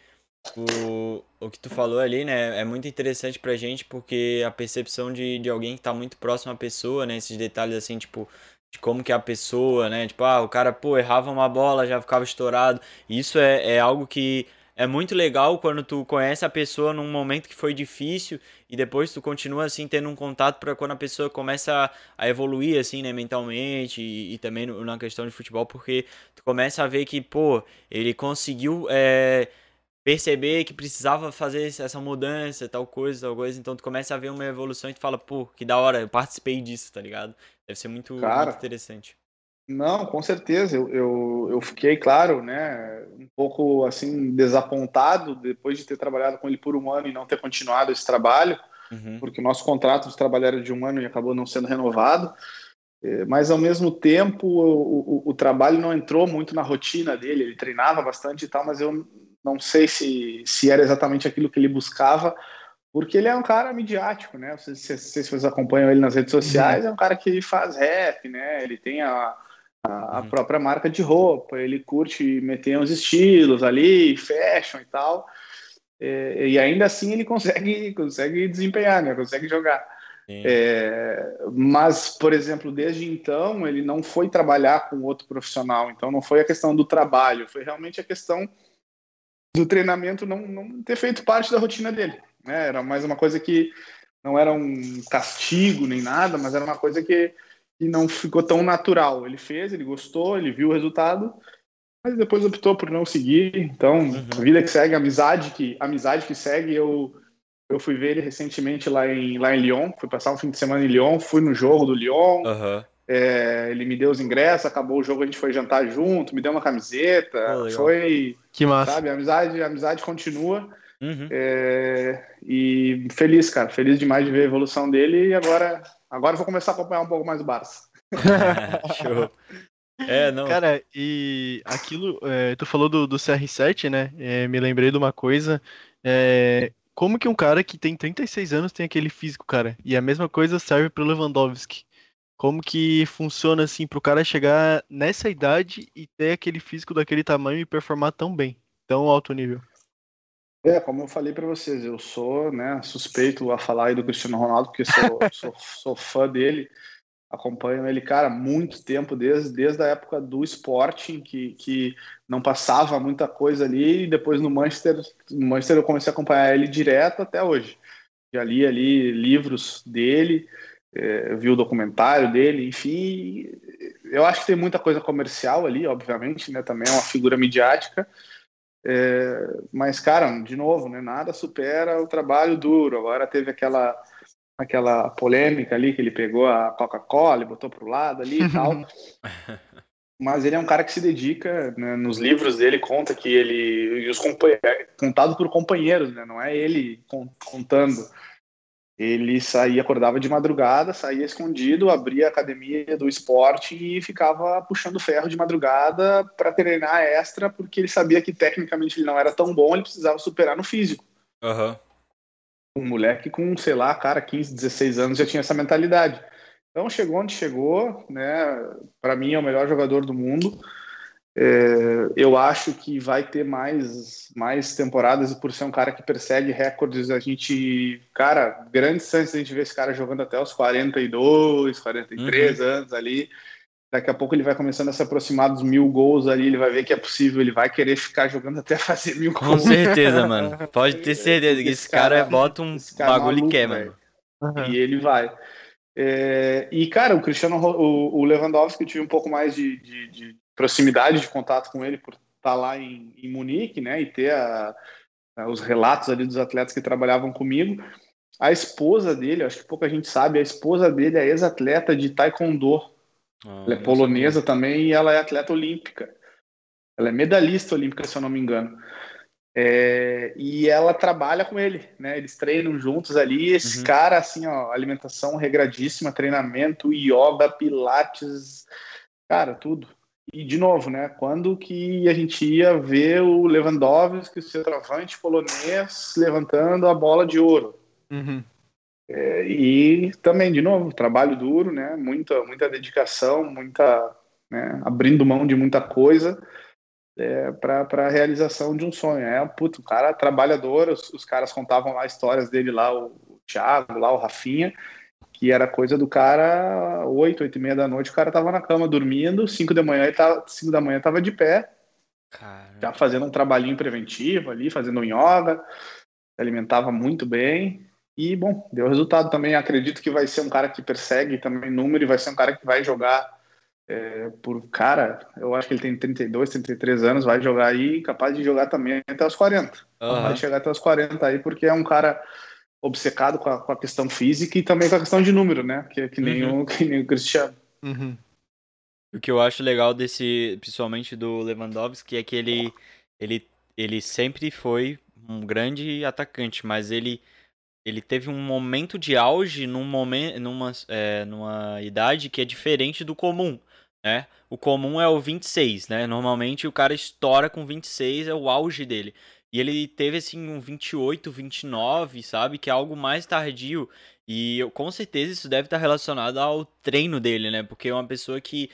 o, o que tu falou ali, né, é muito interessante pra gente, porque a percepção de, de alguém que tá muito próximo à pessoa, né, esses detalhes assim, tipo, de como que é a pessoa, né, tipo, ah, o cara, pô, errava uma bola, já ficava estourado. Isso é, é algo que é muito legal quando tu conhece a pessoa num momento que foi difícil e depois tu continua, assim, tendo um contato pra quando a pessoa começa a, evoluir, assim, né, mentalmente e, e também na questão de futebol, porque tu começa a ver que, pô, ele conseguiu é, perceber que precisava fazer essa mudança, tal coisa, tal coisa. Então tu começa a ver uma evolução e tu fala, pô, que da hora, eu participei disso, tá ligado? Deve ser muito, Cara. muito interessante. Não, com certeza. Eu, eu, eu fiquei, claro, né, um pouco assim desapontado depois de ter trabalhado com ele por um ano e não ter continuado esse trabalho, Uhum. porque o nosso contrato de trabalho era de um ano e acabou não sendo renovado. Eh, Mas ao mesmo tempo, o, o, o trabalho não entrou muito na rotina dele. Ele treinava bastante e tal, mas eu não sei se, se era exatamente aquilo que ele buscava, porque ele é um cara midiático, né? Se, se vocês acompanham ele nas redes sociais, é um cara que faz rap, né? Ele tem a, a, a Uhum. própria marca de roupa, ele curte meter uns estilos ali, fashion e tal. É, e ainda assim ele consegue, consegue desempenhar, né? Consegue jogar. É, mas, por exemplo, desde então ele não foi trabalhar com outro profissional, então não foi a questão do trabalho, foi realmente a questão do treinamento não, não ter feito parte da rotina dele. Né? Era mais uma coisa que não era um castigo nem nada, mas era uma coisa que, que não ficou tão natural. Ele fez, ele gostou, ele viu o resultado, mas depois optou por não seguir. Então, Uhum. a vida que segue, a amizade que, a amizade que segue, eu eu fui ver ele recentemente lá em, lá em Lyon, fui passar um fim de semana em Lyon, fui no jogo do Lyon, Aham. É, ele me deu os ingressos, acabou o jogo, a gente foi jantar junto, me deu uma camiseta, legal. foi, Que massa. sabe, a amizade, a amizade continua, Uhum. é, e feliz, cara, feliz demais de ver a evolução dele, e agora Agora eu vou começar a acompanhar um pouco mais o Barça. Show. É, não. Cara, e aquilo, é, tu falou do, do CR7, né? É, me lembrei de uma coisa. É, como que um cara que tem 36 anos tem aquele físico, cara? E a mesma coisa serve pro Lewandowski. Como que funciona assim pro cara chegar nessa idade e ter aquele físico daquele tamanho e performar tão bem, tão alto nível? É, como eu falei para vocês, eu sou né, suspeito a falar aí do Cristiano Ronaldo, porque sou, sou, sou fã dele acompanho ele, cara, muito tempo, desde, desde a época do Sporting, que, que não passava muita coisa ali, e depois no Manchester, no Manchester eu comecei a acompanhar ele direto até hoje. Já li ali livros dele, é, vi o documentário dele, enfim, eu acho que tem muita coisa comercial ali, obviamente, né, também é uma figura midiática, é, mas, cara, de novo, né, nada supera o trabalho duro, agora teve aquela aquela polêmica ali que ele pegou a Coca-Cola e botou pro lado ali e tal. Mas ele é um cara que se dedica, né, nos livros dele conta que ele e os é contado por companheiros, né, não é ele contando. Ele saía, acordava de madrugada, saía escondido, abria a academia do esporte e ficava puxando ferro de madrugada para treinar extra, porque ele sabia que tecnicamente ele não era tão bom, ele precisava superar no físico. Uhum um moleque com, sei lá, cara, 15, 16 anos já tinha essa mentalidade. Então chegou onde chegou, né? Para mim é o melhor jogador do mundo. É, eu acho que vai ter mais, mais temporadas e por ser um cara que persegue recordes, a gente, cara, grandes chances a gente ver esse cara jogando até os 42, 43 uhum. anos ali. Daqui a pouco ele vai começando a se aproximar dos mil gols ali, ele vai ver que é possível, ele vai querer ficar jogando até fazer mil Com gols. Com certeza, mano. Pode ter certeza que esse, esse cara, cara, bota um cara é bagulho maluco, e quer, mano. Uhum. E ele vai. É, e, cara, o Cristiano, o, o Lewandowski, eu tive um pouco mais de, de, de, proximidade, de contato com ele por estar lá em, em Munique, né, e ter a, a, os relatos ali dos atletas que trabalhavam comigo. A esposa dele, acho que pouca gente sabe, a esposa dele é ex-atleta de taekwondo ah, ela é polonesa também e ela é atleta olímpica. Ela é medalhista olímpica, se eu não me engano. É, e ela trabalha com ele, né? Eles treinam juntos ali. Esse uhum. cara, assim, ó, alimentação regradíssima, treinamento, yoga, pilates, cara, tudo. E de novo, né? Quando que a gente ia ver o Lewandowski, o centroavante polonês, levantando a bola de ouro? Uhum. É, e também, de novo, trabalho duro, né? Muita, muita dedicação, muita, né? abrindo mão de muita coisa é, para a realização de um sonho. É, puto, o cara trabalhador, os, os, caras contavam lá histórias dele lá, o, o Thiago, lá o Rafinha, que era coisa do cara, oito, oito e meia da noite, o cara tava na cama dormindo, cinco da manhã, tava, cinco da manhã tava de pé, Caramba. já fazendo um trabalhinho preventivo ali, fazendo um yoga, alimentava muito bem, e, bom, deu resultado também. Acredito que vai ser um cara que persegue também número e vai ser um cara que vai jogar é, por cara. Eu acho que ele tem 32, 33 anos, vai jogar aí, capaz de jogar também até os 40. Uhum. Vai chegar até os 40 aí, porque é um cara obcecado com a, com a questão física e também com a questão de número, né? Que, que, nem, uhum. o, que nem o Cristiano. Uhum. O que eu acho legal desse, principalmente do Lewandowski, é que ele, ele, ele sempre foi um grande atacante, mas ele ele teve um momento de auge num momento, numa, é, numa idade que é diferente do comum, né? O comum é o 26, né? Normalmente o cara estoura com 26, é o auge dele. E ele teve assim um 28, 29, sabe? Que é algo mais tardio. E eu, com certeza isso deve estar relacionado ao treino dele, né? Porque é uma pessoa que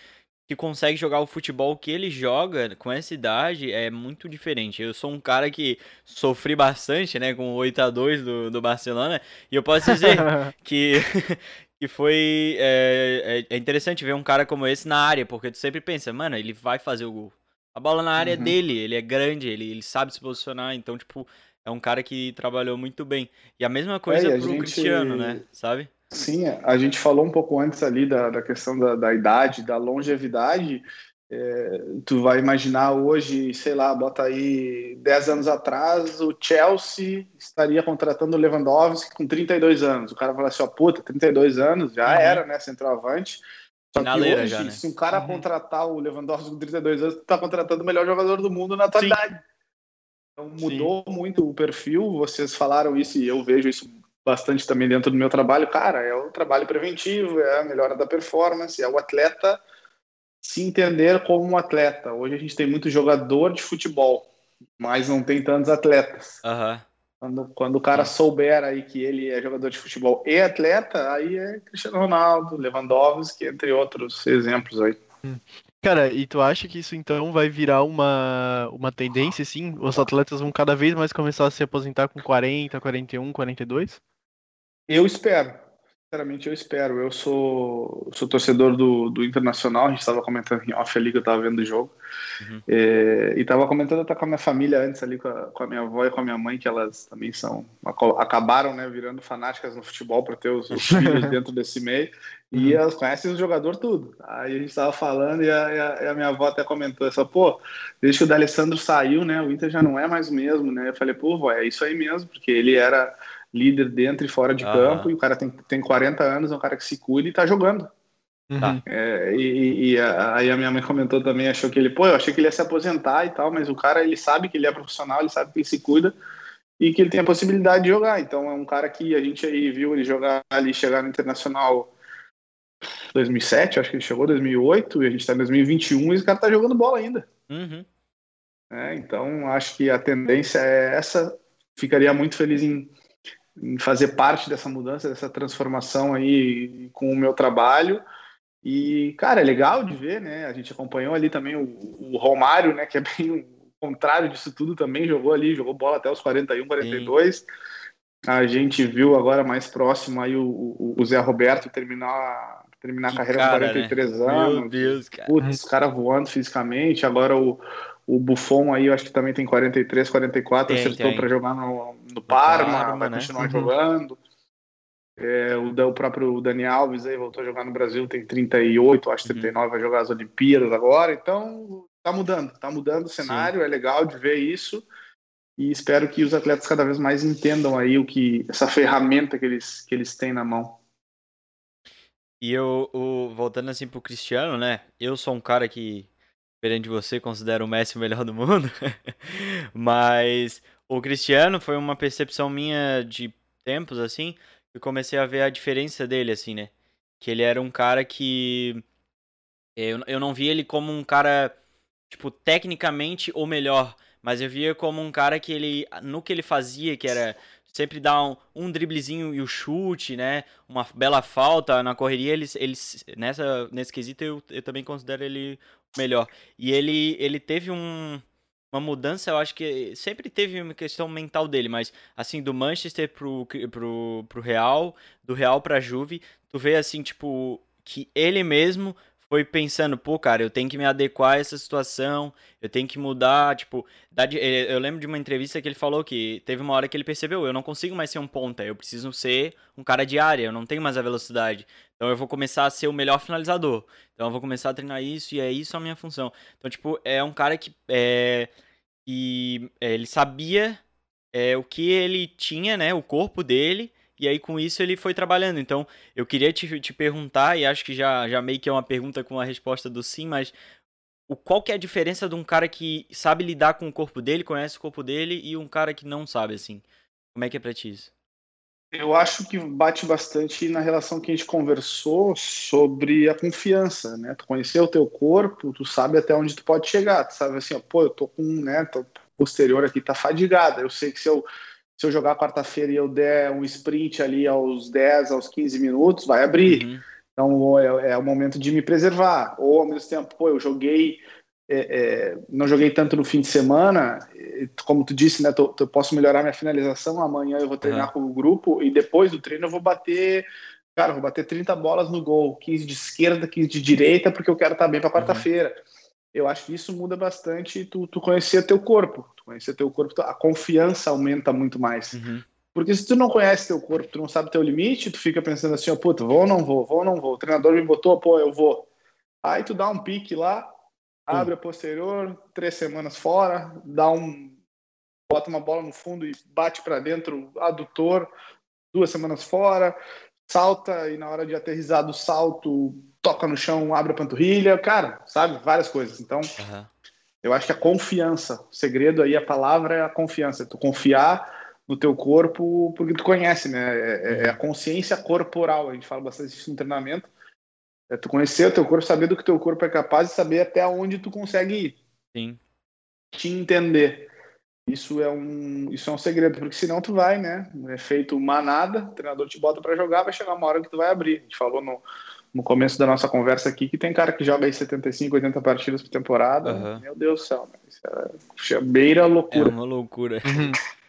que consegue jogar o futebol que ele joga com essa idade é muito diferente. Eu sou um cara que sofri bastante, né, com o 8 a 2 do, do Barcelona, e eu posso dizer que, que foi é, é, é, interessante ver um cara como esse na área, porque tu sempre pensa, mano, ele vai fazer o gol. A bola na área é uhum. é dele, ele é grande, ele, ele sabe se posicionar, então, tipo, é um cara que trabalhou muito bem. E a mesma coisa é, pro gente... Cristiano, né, sabe? Sim, a gente falou um pouco antes ali da, da questão da, da idade, da longevidade. É, tu vai imaginar hoje, sei lá, bota aí 10 anos atrás, o Chelsea estaria contratando o Lewandowski com 32 anos. O cara fala assim, ó, puta, 32 anos, já uhum. era, né, centroavante. Só que hoje, já, né? se um cara uhum. contratar o Lewandowski com 32 anos, tá contratando o melhor jogador do mundo na atualidade. Sim. Então mudou Sim. muito o perfil, vocês falaram isso e eu vejo isso bastante também dentro do meu trabalho, cara, é o trabalho preventivo, é a melhora da performance, é o atleta se entender como um atleta. Hoje a gente tem muito jogador de futebol, mas não tem tantos atletas. Aham. Quando, quando o cara souber aí que ele é jogador de futebol e atleta, aí é Cristiano Ronaldo, Lewandowski, entre outros exemplos aí. Cara, e tu acha que isso então vai virar uma, uma tendência, sim? Os atletas vão cada vez mais começar a se aposentar com 40, 41, 42? Eu espero. Sinceramente, eu espero. Eu sou, sou torcedor do, do Internacional. A gente estava comentando em off ali que eu estava vendo o jogo. Uhum. É, e estava comentando até com a minha família antes ali, com a, com a, minha avó e com a minha mãe, que elas também são. acabaram né, virando fanáticas no futebol para ter os, os filhos dentro desse meio. E uhum. elas conhecem o jogador tudo. Aí a gente estava falando e a, e, a, e a, minha avó até comentou essa, pô, desde que o D'Alessandro saiu, né, o Inter já não é mais o mesmo, né? Eu falei, pô, vó, é isso aí mesmo, porque ele era líder dentro e fora de campo, e o cara tem, tem 40 anos, é um cara que se cuida e tá jogando. Uhum. É, e, e a, aí a minha mãe comentou também, achou que ele, pô, eu achei que ele ia se aposentar e tal, mas o cara, ele sabe que ele é profissional, ele sabe que ele se cuida e que ele tem a possibilidade de jogar. Então é um cara que a gente aí viu ele jogar ali, chegar no Internacional 2007, acho que ele chegou 2008, e a gente tá em 2021 e esse cara tá jogando bola ainda. Uhum. É, então acho que a tendência é essa. Ficaria muito feliz em fazer parte dessa mudança, dessa transformação aí com o meu trabalho. E, cara, é legal de ver, né? A gente acompanhou ali também o, o Romário, né? Que é bem o contrário disso tudo também, jogou ali, jogou bola até os 41, 42. Sim. A gente viu agora mais próximo aí o, o, o Zé Roberto terminar, terminar a carreira cara, com 43 né? anos. Meu Deus, cara. Putz, cara voando fisicamente. Agora o, o Buffon aí, eu acho que também tem 43, 44, tem, acertou para jogar no, no Parma, Parma vai né? continuar uhum. jogando. É, o, o, próprio Dani Alves aí voltou a jogar no Brasil, tem 38, acho 39, uhum. vai jogar as Olimpíadas agora. Então, tá mudando, tá mudando o cenário, Sim. é legal de ver isso. E espero que os atletas cada vez mais entendam aí o que essa ferramenta que eles, que eles têm na mão. E eu, o, voltando assim pro Cristiano, né? Eu sou um cara que de você, considero o Messi o melhor do mundo. Mas o Cristiano foi uma percepção minha de tempos, assim, que comecei a ver a diferença dele, assim, né? Que ele era um cara que. Eu, eu não via ele como um cara, tipo, tecnicamente o melhor. Mas eu via como um cara que ele. No que ele fazia, que era sempre dar um, um driblezinho e o chute, né? Uma bela falta na correria, eles, eles nessa nesse quesito eu, eu também considero ele melhor. E ele, ele teve um, uma mudança, eu acho que sempre teve uma questão mental dele, mas assim, do Manchester pro, pro, pro Real, do Real pra Juve, tu vê assim, tipo, que ele mesmo foi pensando, pô, cara, eu tenho que me adequar a essa situação, eu tenho que mudar, tipo, eu lembro de uma entrevista que ele falou que teve uma hora que ele percebeu, eu não consigo mais ser um ponta, eu preciso ser um cara de área, eu não tenho mais a velocidade. Então eu vou começar a ser o melhor finalizador. Então eu vou começar a treinar isso e é isso a minha função. Então, tipo, é um cara que é, e é, ele sabia é, o que ele tinha, né, o corpo dele, e aí com isso ele foi trabalhando. Então, eu queria te, te perguntar, e acho que já, já meio que é uma pergunta com a resposta do sim, mas o, qual que é a diferença de um cara que sabe lidar com o corpo dele, conhece o corpo dele, e um cara que não sabe, assim? Como é que é pra ti isso? Eu acho que bate bastante na relação que a gente conversou sobre a confiança, né? Tu conhecer o teu corpo, tu sabe até onde tu pode chegar, tu sabe assim, ó, pô, eu tô com, né, tô posterior aqui tá fadigada, eu sei que se eu se eu jogar quarta-feira e eu der um sprint ali aos 10, aos 15 minutos, vai abrir. Uhum. Então é, é, o momento de me preservar. Ou ao mesmo tempo, pô, eu joguei, é, é, não joguei tanto no fim de semana, como tu disse, né? Tô, eu posso melhorar minha finalização. Amanhã eu vou treinar uhum. com o grupo e depois do treino eu vou bater. Cara, vou bater 30 bolas no gol, 15 de esquerda, 15 de direita, porque eu quero estar bem para uhum. quarta-feira. Uhum. Eu acho que isso muda bastante tu, tu conhecer teu corpo conhecer teu corpo, a confiança aumenta muito mais. Uhum. Porque se tu não conhece teu corpo, tu não sabe teu limite, tu fica pensando assim, ó, puta, vou ou não vou, vou ou não vou. O treinador me botou, pô, eu vou. Aí tu dá um pique lá, abre uhum. a posterior, três semanas fora, dá um bota uma bola no fundo e bate para dentro, adutor, duas semanas fora, salta e na hora de aterrissar do salto, toca no chão, abre a panturrilha, cara, sabe? Várias coisas. Então, uhum. Eu acho que a confiança, o segredo aí, a palavra é a confiança. Tu confiar no teu corpo, porque tu conhece, né? É, é, a consciência corporal. A gente fala bastante isso no treinamento. É tu conhecer o teu corpo, saber do que teu corpo é capaz e saber até onde tu consegue ir. Sim. Te entender. Isso é um, isso é um segredo, porque senão tu vai, né? É feito manada, o treinador te bota para jogar, vai chegar uma hora que tu vai abrir. A gente falou no, no começo da nossa conversa aqui que tem cara que joga aí 75, 80 partidas por temporada. Uhum. Meu Deus do céu, isso é beira loucura. É uma loucura. Uhum.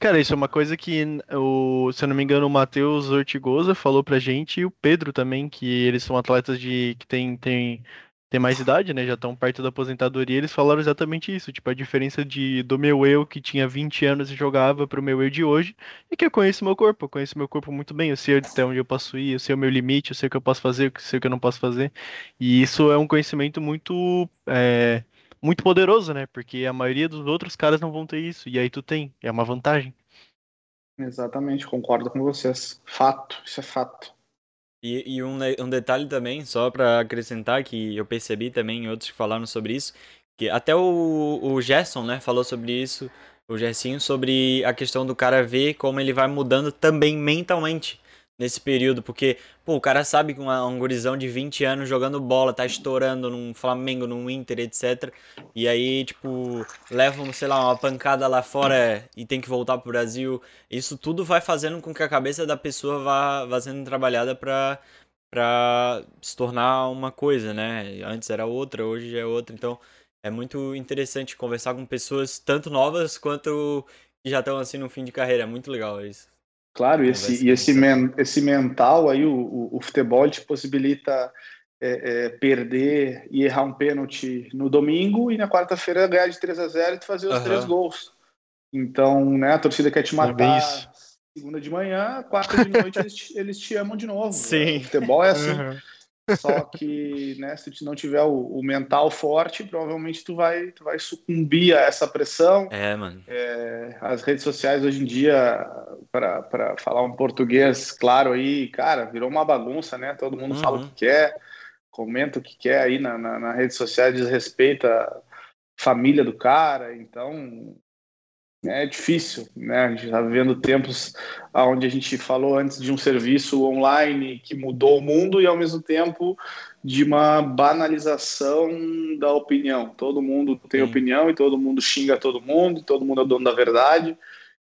Cara, isso é uma coisa que, o, se eu não me engano, o Matheus Ortigosa falou pra gente e o Pedro também, que eles são atletas de que tem, tem tem mais idade, né? Já estão perto da aposentadoria. Eles falaram exatamente isso. Tipo, a diferença de, do meu eu, que tinha 20 anos e jogava, pro meu eu de hoje, é que eu conheço meu corpo. Eu conheço meu corpo muito bem. Eu sei até onde eu posso ir, eu sei o meu limite, eu sei o que eu posso fazer, eu sei o que eu não posso fazer. E isso é um conhecimento muito. É, muito poderoso, né? Porque a maioria dos outros caras não vão ter isso. E aí tu tem. É uma vantagem. Exatamente, concordo com vocês. Fato, isso é fato. E, e um, um detalhe também, só para acrescentar, que eu percebi também outros que falaram sobre isso, que até o, o Gerson, né, falou sobre isso, o Gersinho, sobre a questão do cara ver como ele vai mudando também mentalmente nesse período, porque, pô, o cara sabe que um gurizão de 20 anos jogando bola, tá estourando num Flamengo, num Inter, etc. E aí, tipo, levam, sei lá, uma pancada lá fora e tem que voltar pro Brasil. Isso tudo vai fazendo com que a cabeça da pessoa vá, vá sendo trabalhada pra, pra se tornar uma coisa, né? Antes era outra, hoje é outra. Então, é muito interessante conversar com pessoas tanto novas quanto que já estão assim no fim de carreira. É muito legal isso. Claro, esse, e esse, men, esse mental aí, o, o, o futebol te possibilita é, é, perder e errar um pênalti no domingo e na quarta-feira ganhar de 3 a 0 e fazer os uhum. três gols. Então, né, a torcida quer te é matar segunda de manhã, quarta de noite eles, te, eles te amam de novo. Sim. O futebol é assim. Uhum. Só que, né, se tu não tiver o, o, mental forte, provavelmente tu vai, tu vai sucumbir a essa pressão. É, mano. É, as redes sociais hoje em dia, para falar um português claro aí, cara, virou uma bagunça, né? Todo mundo uhum. fala o que quer, comenta o que quer aí na, na, na rede social, desrespeita a família do cara. Então, é difícil, né? A gente está vivendo tempos onde a gente falou antes de um serviço online que mudou o mundo e ao mesmo tempo de uma banalização da opinião. Todo mundo tem Sim. opinião e todo mundo xinga todo mundo, todo mundo é dono da verdade.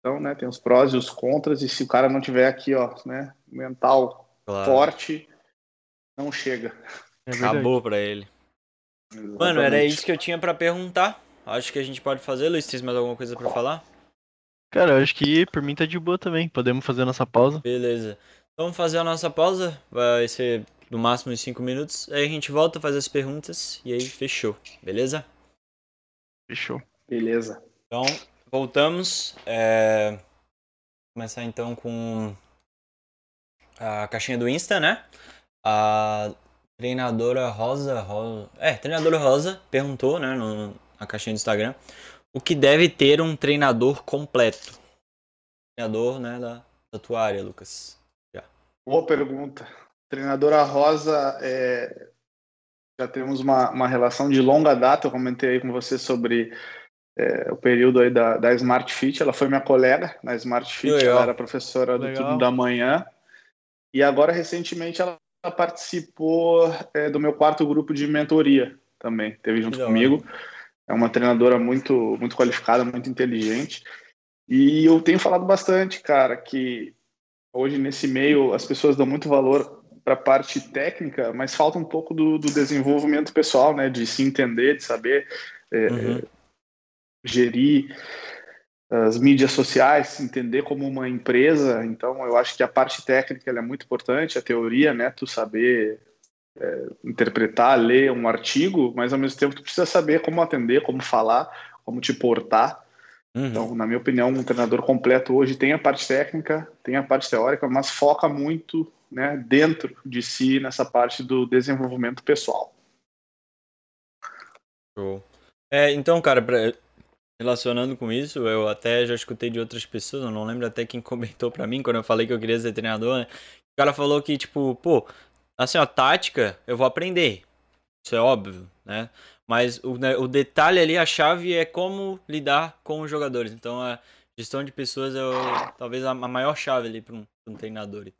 Então, né, tem os prós e os contras e se o cara não tiver aqui, ó, né, mental claro. forte, não chega. É Acabou para ele. Exatamente. Mano, era isso que eu tinha para perguntar. Acho que a gente pode fazer, Luiz. Tem mais alguma coisa para falar? Cara, eu acho que por mim tá de boa também. Podemos fazer a nossa pausa. Beleza. Então vamos fazer a nossa pausa. Vai ser no máximo uns 5 minutos. Aí a gente volta, faz as perguntas e aí fechou. Beleza? Fechou. Beleza. Então, voltamos. É... Começar então com a caixinha do Insta, né? A treinadora Rosa, Rosa... É, treinadora Rosa perguntou, né, no, na caixinha do Instagram, o que deve ter um treinador completo? Treinador, né, da, da tua área, Lucas. Já. Boa pergunta. Treinadora Rosa, é... já temos uma, uma relação de longa data, eu comentei aí com você sobre é, o período aí da, da Smart Fit, ela foi minha colega na Smart Fit, Legal. ela era professora do Tudo da Manhã, e agora recentemente ela participou é, do meu quarto grupo de mentoria também, teve junto comigo. É uma treinadora muito, muito qualificada, muito inteligente. E eu tenho falado bastante, cara, que hoje nesse meio as pessoas dão muito valor para a parte técnica, mas falta um pouco do, do, desenvolvimento pessoal, né? De se entender, de saber é, uhum. gerir as mídias sociais, entender como uma empresa. Então, eu acho que a parte técnica é muito importante, a teoria, né? Tu saber é, interpretar, ler um artigo, mas ao mesmo tempo tu precisa saber como atender, como falar, como te portar. Uhum. Então, na minha opinião, um treinador completo hoje tem a parte técnica, tem a parte teórica, mas foca muito né, dentro de si nessa parte do desenvolvimento pessoal. Show. É, então, cara, pra, relacionando com isso, eu até já escutei de outras pessoas, eu não lembro até quem comentou para mim quando eu falei que eu queria ser treinador, né? O cara falou que, tipo, pô, Assim, ó, tática eu vou aprender. Isso é óbvio, né? Mas o, né, o detalhe ali, a chave é como lidar com os jogadores. Então, é, Gestão de pessoas é o- talvez a, a maior chave ali para um, um treinador.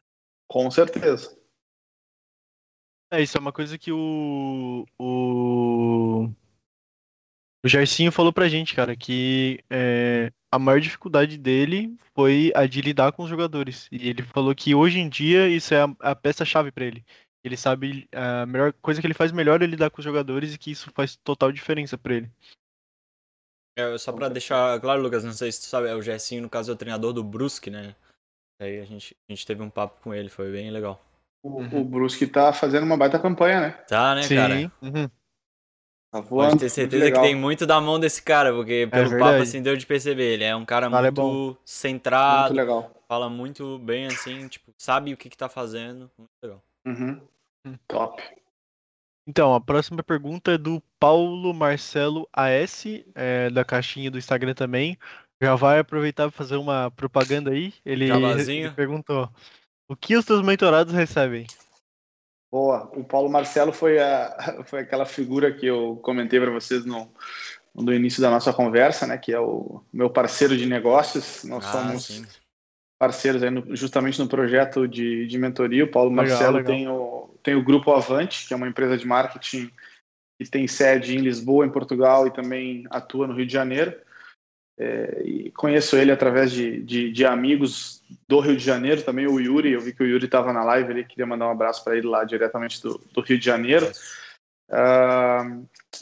Com certeza. É, isso é uma coisa que o. O, o Jairzinho falou pra gente, cara, que é, a maior dificuldade dele foi a de lidar com os jogadores. E ele falou que hoje em dia isso é a, a peça-chave pra ele. Ele sabe a melhor coisa que ele faz melhor é lidar com os jogadores e que isso faz total diferença pra ele. É, só pra deixar claro, Lucas, não sei se tu sabe, é o Gersinho, no caso, é o treinador do Brusque, né? Aí a gente, a gente teve um papo com ele, foi bem legal. O, o Brusque tá fazendo uma baita campanha, né? Tá, né, cara? Uhum. Tá voando. Pode ter certeza que tem muito da mão desse cara, porque pelo papo verdade. assim deu de perceber. Ele é um cara é muito centrado, Muito legal. fala muito bem assim, tipo, sabe o que que tá fazendo. Muito legal. Uhum. Hum. Top. Então, a próxima pergunta é do Paulo Marcelo AS, é, da caixinha do Instagram também. Já vai aproveitar para fazer uma propaganda aí. Ele, ele perguntou: O que os teus mentorados recebem? Boa. O Paulo Marcelo foi, a, foi aquela figura que eu comentei para vocês no, no início da nossa conversa, né? Que é o meu parceiro de negócios. Nós Ah, somos sim. parceiros aí no- justamente no projeto de, de mentoria. O Paulo Legal, Marcelo legal. Tem, o, tem o Grupo Avante, que é uma empresa de marketing que tem sede em Lisboa, em Portugal, e também atua no Rio de Janeiro. É, e conheço ele através de, de, de amigos do Rio de Janeiro, também o Yuri. Eu vi que o Yuri estava na live, ele queria mandar um abraço para ele lá diretamente do, do Rio de Janeiro. Ah,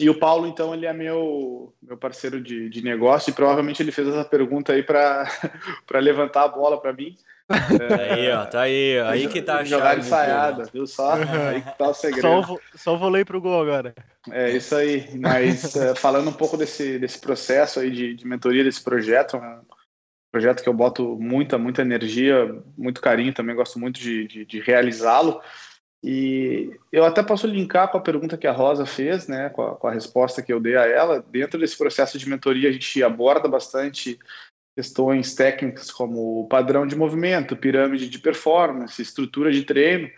e o Paulo, então, ele é meu, meu parceiro de, de negócio e provavelmente ele fez essa pergunta aí para levantar a bola para mim. Tá aí, ó, tá aí, ó. Aí que tá a Jogar ensaiada, viu só? Aí que tá o segredo. Só o, só o vôlei pro gol agora. É isso aí. Mas eh, falando um pouco desse, desse processo aí de, de mentoria desse projeto, um projeto que eu boto muita, muita energia, muito carinho, também gosto muito de, de, de realizá-lo. E eu até posso linkar com a pergunta que a Rosa fez, né, com a, com a resposta que eu dei a ela. Dentro desse processo de mentoria, a gente aborda bastante questões técnicas como padrão de movimento, pirâmide de performance, estrutura de treino,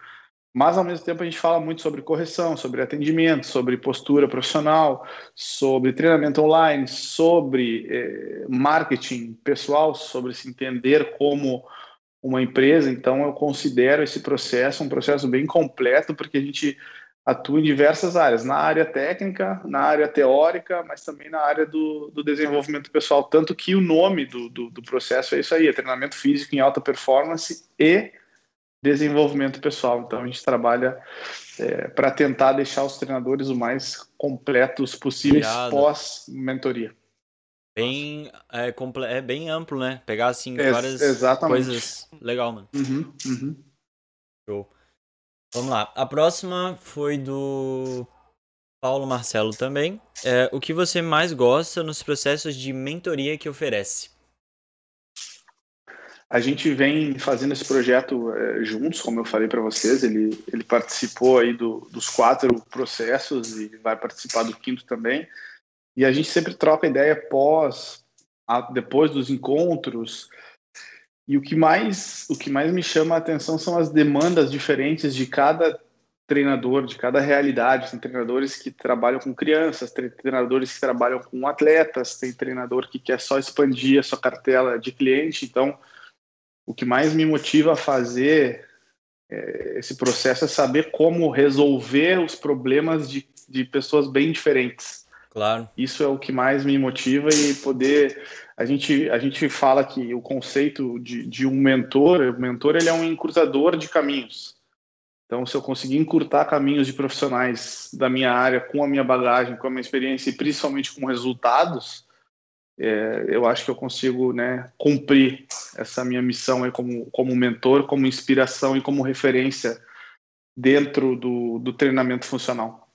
mas ao mesmo tempo a gente fala muito sobre correção, sobre atendimento, sobre postura profissional, sobre treinamento online, sobre eh, marketing pessoal, sobre se entender como uma empresa. Então eu considero esse processo um processo bem completo, porque a gente atua em diversas áreas, na área técnica, na área teórica, mas também na área do, do desenvolvimento pessoal. Tanto que o nome do, do, do processo é isso aí, é treinamento físico em alta performance e desenvolvimento pessoal. Então a gente trabalha para tentar deixar os treinadores o mais completos possíveis pós-mentoria. Bem, é, é bem amplo, né? Pegar assim Ex- várias exatamente. coisas. Legal, mano. Uhum, uhum. Show. Vamos lá. A próxima foi do Paulo Marcelo também. É, o que você mais gosta nos processos de mentoria que oferece? A gente vem fazendo esse projeto eh, juntos, como eu falei para vocês. Ele, ele participou aí do, dos quatro processos e vai participar do quinto também. E a gente sempre troca ideia pós, a- depois dos encontros. E o que mais, o que mais me chama a atenção são as demandas diferentes de cada treinador, de cada realidade. Tem treinadores que trabalham com crianças, tem treinadores que trabalham com atletas, tem treinador que quer só expandir a sua cartela de cliente. Então, o que mais me motiva a fazer é, esse processo é saber como resolver os problemas de, de pessoas bem diferentes. Claro. Isso é o que mais me motiva e poder. A gente, a gente fala que o conceito de, de um mentor, o mentor ele é um encurtador de caminhos. Então, se eu conseguir encurtar caminhos de profissionais da minha área com a minha bagagem, com a minha experiência e principalmente com resultados, é, eu acho que eu consigo né, cumprir essa minha missão aí como, como mentor, como inspiração e como referência dentro do, do treinamento funcional.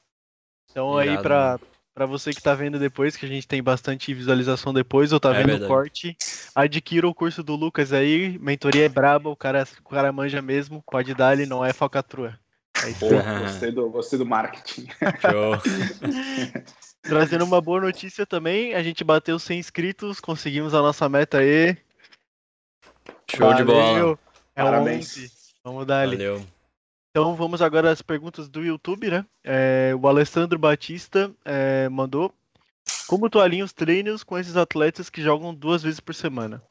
Então aí Irado, pra você que tá vendo depois, que a gente tem bastante visualização depois, ou tá É vendo verdade. o corte, adquira o curso do Lucas aí, mentoria é braba, o cara, o cara manja mesmo, pode dar, ele não é falcatrua. É isso. Pô, gostei, do, gostei do marketing. Show. Trazendo uma boa notícia também, a gente bateu 100 inscritos, conseguimos a nossa meta aí. Show de bola. Valeu. É Parabéns. 11. Vamos dar ali. Valeu. Então vamos agora às perguntas do YouTube, né? É, o Alessandro Batista é, mandou. Como tu alinha os treinos com esses atletas que jogam duas vezes por semana?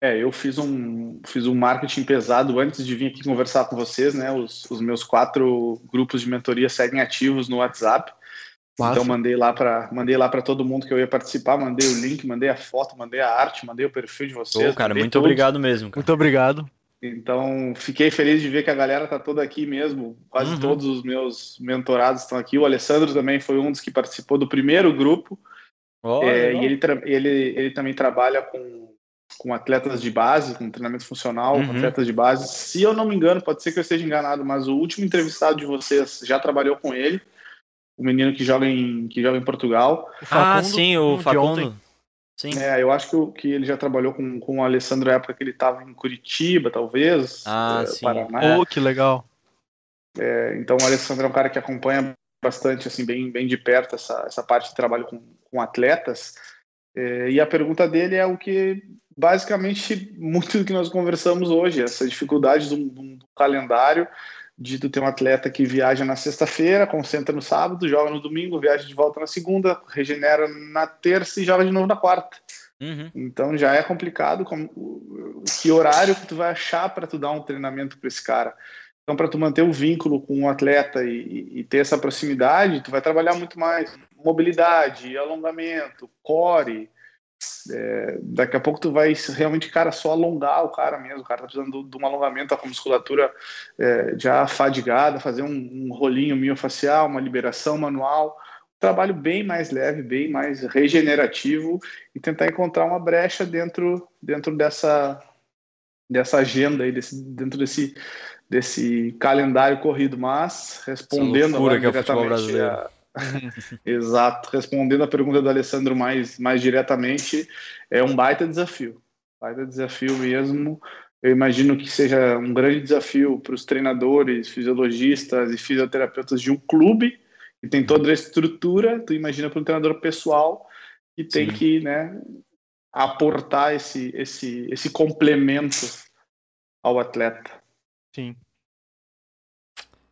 É, eu fiz um, fiz um marketing pesado antes de vir aqui conversar com vocês, né? Os, os meus quatro grupos de mentoria seguem ativos no WhatsApp. Massa. Então mandei lá para mandei lá para todo mundo que eu ia participar, mandei o link, mandei a foto, mandei a arte, mandei o perfil de vocês. Ô, cara, muito tudo. obrigado mesmo. Cara. Muito obrigado. Então, fiquei feliz de ver que a galera tá toda aqui mesmo. Quase uhum. todos os meus mentorados estão aqui. O Alessandro também foi um dos que participou do primeiro grupo. Oh, é, e ele, ele, ele também trabalha com, com atletas de base, com treinamento funcional, uhum. atletas de base. Se eu não me engano, pode ser que eu esteja enganado, mas o último entrevistado de vocês já trabalhou com ele. O menino que joga em, que joga em Portugal. ah, sim, o Facundo. Sim. É, eu acho que, que ele já trabalhou com, com o Alessandro na época que ele estava em Curitiba, talvez. Ah, é, sim. Paraná. Oh, que legal. É, então o Alessandro é um cara que acompanha bastante, assim, bem, bem de perto essa, essa parte de trabalho com, com atletas. É, e a pergunta dele é o que, basicamente, muito do que nós conversamos hoje, essa dificuldade do, do calendário de tu ter um atleta que viaja na sexta-feira, concentra no sábado, joga no domingo, viaja de volta na segunda, regenera na terça e joga de novo na quarta. Uhum. Então já é complicado como, que horário que tu vai achar para tu dar um treinamento para esse cara. Então para tu manter o vínculo com o atleta e, e, ter essa proximidade, tu vai trabalhar muito mais mobilidade, alongamento, core, é, daqui a pouco tu vai realmente, cara, só alongar o cara mesmo. O cara tá precisando de um alongamento, tá com a musculatura é, já fadigada, fazer um, um rolinho miofacial, uma liberação manual. Um trabalho bem mais leve, bem mais regenerativo e tentar encontrar uma brecha dentro, dentro dessa, dessa agenda aí, desse, dentro desse, desse calendário corrido, mas respondendo agora é brasileiro. A, Exato. Respondendo a pergunta do Alessandro mais, mais diretamente, é um baita desafio. Baita desafio mesmo. Eu imagino que seja um grande desafio para os treinadores, fisiologistas e fisioterapeutas de um clube que tem toda a estrutura. Tu imagina para um treinador pessoal que tem Sim. que né, aportar esse, esse, esse complemento ao atleta. Sim.